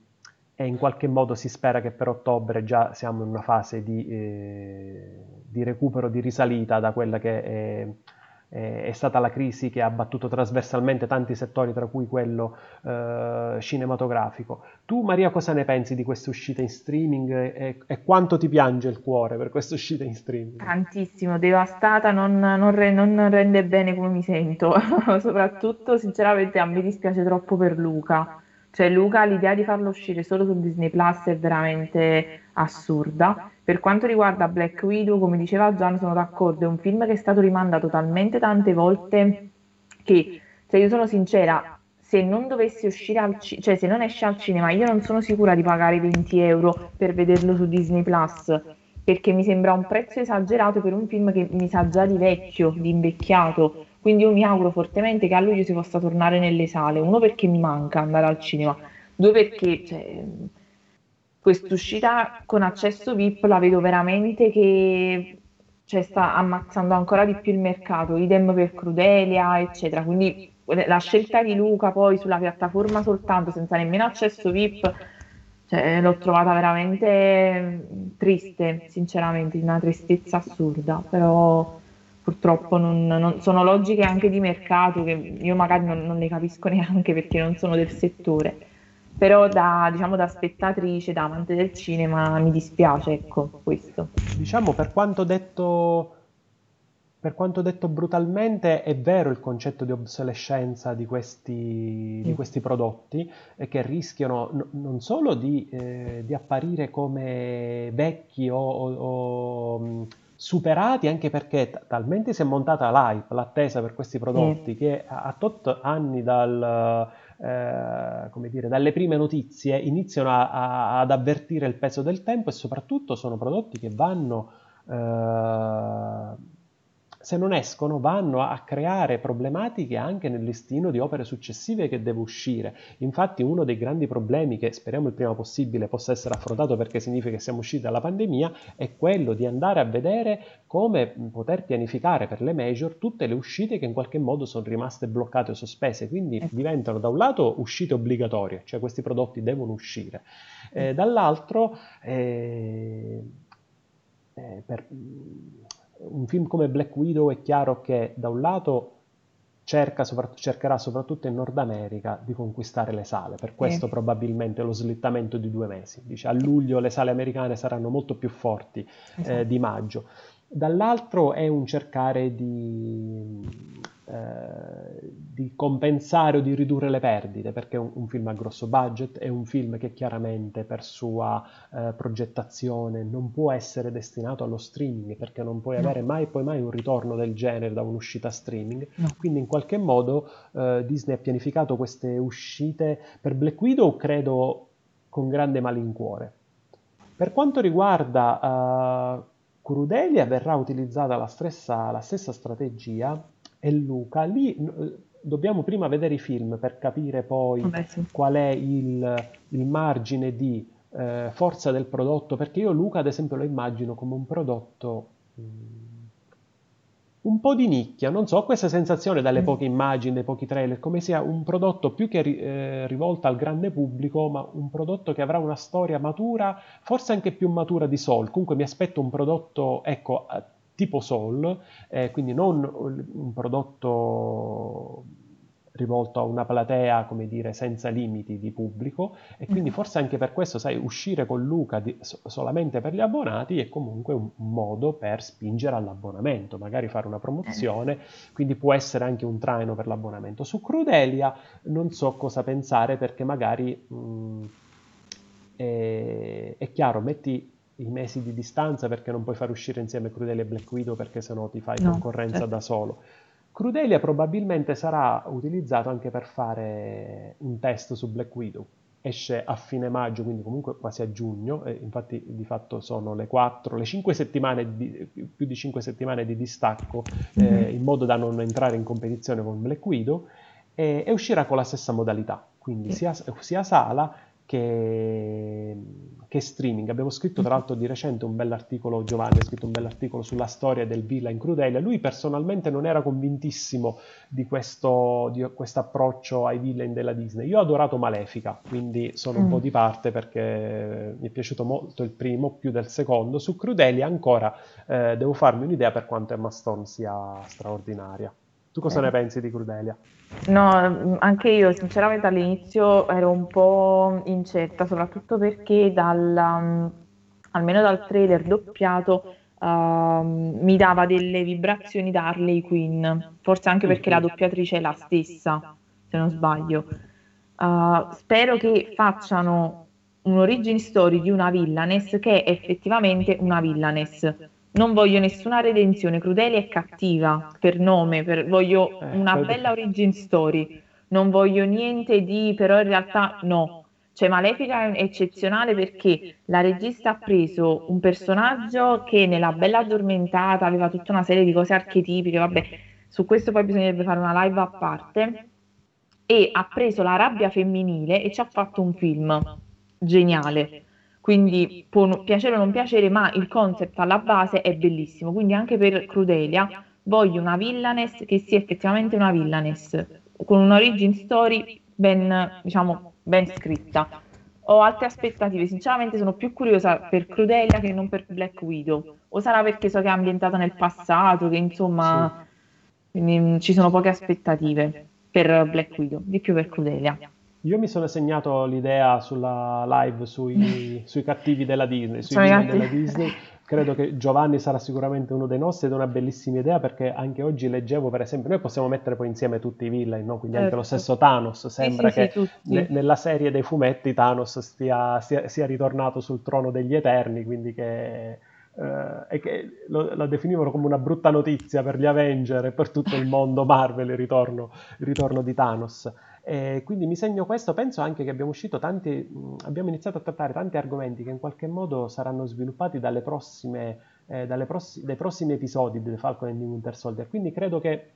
Speaker 1: e, in qualche modo si spera che per ottobre già siamo in una fase di, eh, di recupero, di risalita da quella che è eh, è stata la crisi che ha battuto trasversalmente tanti settori, tra cui quello eh, cinematografico. Tu Maria cosa ne pensi di queste uscite in streaming e, e, quanto ti piange il cuore per queste uscite in streaming?
Speaker 4: Tantissimo, devastata, non, non, re, non rende bene come mi sento, soprattutto sinceramente a me dispiace troppo per Luca. Cioè Luca l'idea di farlo uscire solo su Disney Plus è veramente assurda per quanto riguarda Black Widow, come diceva Gian, sono d'accordo, è un film che è stato rimandato talmente tante volte che, se io sono sincera, se non dovesse uscire al cinema, cioè se non esce al cinema, io non sono sicura di pagare 20 euro per vederlo su Disney Plus, perché mi sembra un prezzo esagerato per un film che mi sa già di vecchio, di invecchiato. Quindi io mi auguro fortemente che a luglio si possa tornare nelle sale, uno perché mi manca andare al cinema, due perché cioè, quest'uscita con accesso VIP la vedo veramente che cioè, sta ammazzando ancora di più il mercato, idem per Crudelia, eccetera. Quindi la scelta di Luca poi sulla piattaforma soltanto, senza nemmeno accesso VIP, cioè, l'ho trovata veramente triste, sinceramente, una tristezza assurda, però purtroppo non, non, sono logiche anche di mercato che io magari non, non le capisco neanche perché non sono del settore però da, diciamo, da spettatrice, da amante del cinema, mi dispiace, ecco, questo.
Speaker 1: Diciamo, per quanto detto... Per quanto detto brutalmente, è vero il concetto di obsolescenza di questi, di questi prodotti e che rischiano n- non solo di, eh, di, apparire come vecchi o, o, o superati, anche perché t- talmente si è montata l'hype, l'attesa per questi prodotti, mm. che a tot anni dal eh, come dire, dalle prime notizie iniziano a, a, ad avvertire il peso del tempo e soprattutto sono prodotti che vanno eh, se non escono vanno a creare problematiche anche nel listino di opere successive che deve uscire. Infatti uno dei grandi problemi che speriamo il prima possibile possa essere affrontato perché significa che siamo usciti dalla pandemia è quello di andare a vedere come poter pianificare per le major tutte le uscite che in qualche modo sono rimaste bloccate o sospese, quindi ecco. diventano da un lato uscite obbligatorie, cioè questi prodotti devono uscire, eh, dall'altro eh, eh, per un film come Black Widow è chiaro che da un lato cerca, cercherà soprattutto in Nord America di conquistare le sale, per questo eh. probabilmente lo slittamento di due mesi. Dice, a luglio le sale americane saranno molto più forti esatto. eh, di maggio. Dall'altro è un cercare di eh, di compensare o di ridurre le perdite, perché un, un, film a grosso budget, è un film che chiaramente per sua eh, progettazione non può essere destinato allo streaming, perché non puoi no. avere mai poi mai un ritorno del genere da un'uscita streaming. No. Quindi in qualche modo eh, Disney ha pianificato queste uscite per Black Widow, credo, con grande malincuore. Per quanto riguarda uh, Crudelia, verrà utilizzata la stessa, la stessa strategia e Luca, lì eh, dobbiamo prima vedere i film per capire poi Beh, sì. qual è il, il margine di eh, forza del prodotto, perché io Luca ad esempio lo immagino come un prodotto mh, mm, un po' di nicchia, non so, ho questa sensazione dalle mm. poche immagini, dai pochi trailer, come sia un prodotto più che eh, rivolto al grande pubblico, ma un prodotto che avrà una storia matura, forse anche più matura di Soul. Comunque mi aspetto un prodotto, ecco, tipo Soul, eh, quindi non un prodotto rivolto a una platea, come dire, senza limiti di pubblico e quindi mm. forse anche per questo, sai, uscire con Luca di, so, solamente per gli abbonati è comunque un, modo per spingere all'abbonamento, magari fare una promozione, quindi può essere anche un traino per l'abbonamento. Su Crudelia non so cosa pensare perché magari mh, mm, è, è chiaro, metti i mesi di distanza perché non puoi far uscire insieme Crudelia e Black Widow perché sennò ti fai no, concorrenza certo. da solo. Crudelia probabilmente sarà utilizzato anche per fare un test su Black Widow. Esce a fine maggio, quindi comunque quasi a giugno, infatti di fatto sono le 4, le 5 settimane, di, più di 5 settimane di distacco, mm-hmm. eh, in modo da non entrare in competizione con Black Widow, e, e uscirà con la stessa modalità, quindi sì. sia, sia sala che, che streaming. Abbiamo scritto tra l'altro di recente un bell'articolo, Giovanni ha scritto un bell'articolo sulla storia del Villa in Crudelia. Lui personalmente non era convintissimo di questo approccio ai villain della Disney. Io ho adorato Malefica, quindi sono un mm. po' di parte perché mi è piaciuto molto il primo, più del secondo. Su Crudelia ancora eh, devo farmi un'idea per quanto Emma Stone sia straordinaria. Tu cosa eh. ne pensi di Crudelia?
Speaker 4: No, anche io sinceramente all'inizio ero un po' incerta, soprattutto perché dal, um, almeno dal trailer doppiato uh, mi dava delle vibrazioni da Harley Quinn, forse anche perché la doppiatrice è la stessa, se non sbaglio. Uh, spero che facciano un origin story di una villainess che è effettivamente una villainess non voglio nessuna redenzione, Crudelia è cattiva per nome, per, voglio eh, una bella origin story, non voglio niente di, però in realtà no. Cioè Malefica è eccezionale perché la regista ha preso un personaggio che nella Bella Addormentata aveva tutta una serie di cose archetipiche, vabbè, su questo poi bisognerebbe fare una live a parte, e ha preso la rabbia femminile e ci ha fatto un film geniale quindi può piacere o non piacere, ma il concept alla base è bellissimo. Quindi anche per Crudelia voglio una villainess che sia effettivamente una villainess, con un'origin story ben, diciamo, ben scritta. Ho altre aspettative, sinceramente sono più curiosa per Crudelia che non per Black Widow. O sarà perché so che è ambientata nel passato, che insomma sì. Mm, ci sono poche aspettative per Black Widow, di più per Crudelia.
Speaker 1: Io mi sono segnato l'idea sulla live sui, sui cattivi della Disney, sui villain della Disney. Credo che Giovanni sarà sicuramente uno dei nostri ed è una bellissima idea perché anche oggi leggevo, per esempio, noi possiamo mettere poi insieme tutti i villain, no? quindi anche lo certo. stesso Thanos. Sembra sì, sì, che sì, ne, nella serie dei fumetti Thanos stia, sia, sia ritornato sul trono degli Eterni, quindi che Uh, e che lo, lo, definivano come una brutta notizia per gli Avenger e per tutto il mondo Marvel il ritorno, il ritorno di Thanos. E quindi mi segno questo, penso anche che abbiamo, tanti, abbiamo iniziato a trattare tanti argomenti che in qualche modo saranno sviluppati dalle prossime, eh, prossi- dai prossimi episodi di Falcon and the Winter Soldier. Quindi credo che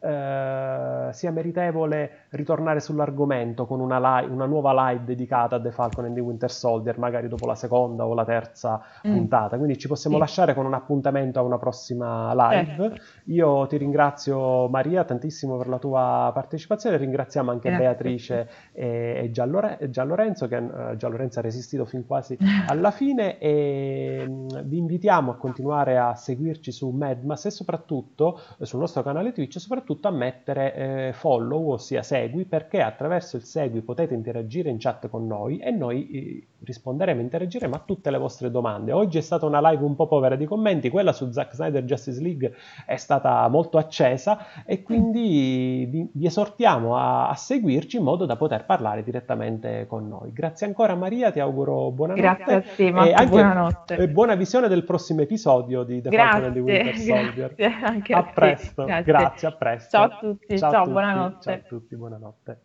Speaker 1: eh, sia meritevole ritornare sull'argomento con una, live, una, nuova live dedicata a The Falcon and the Winter Soldier, magari dopo la seconda o la terza mm. puntata. Quindi ci possiamo sì. lasciare con un appuntamento a una prossima live. Eh. Io ti ringrazio Maria tantissimo per la tua partecipazione, ringraziamo anche Grazie. Beatrice e, e Giallore, Giallorenzo che uh, Giallorenzo ha resistito fin quasi alla fine e um, vi invitiamo a continuare a seguirci su Medmas e soprattutto eh, sul nostro canale Twitch, soprattutto soprattutto a mettere eh, follow, ossia segui, perché attraverso il segui potete interagire in chat con noi e noi risponderemo, interagiremo a tutte le vostre domande. Oggi è stata una live un po' povera di commenti, quella su Zack Snyder Justice League è stata molto accesa e quindi vi, vi esortiamo a, a, seguirci in modo da poter parlare direttamente con noi. Grazie ancora Maria, ti auguro buonanotte.
Speaker 4: Grazie a te, Marco, e anche, buonanotte.
Speaker 1: Buona visione del prossimo episodio di The Falcon and the Winter Soldier. Grazie, a, a presto, grazie. grazie, a presto
Speaker 4: presto. Ciao a tutti, ciao, ciao a tutti, buonanotte.
Speaker 1: Ciao a tutti, buonanotte.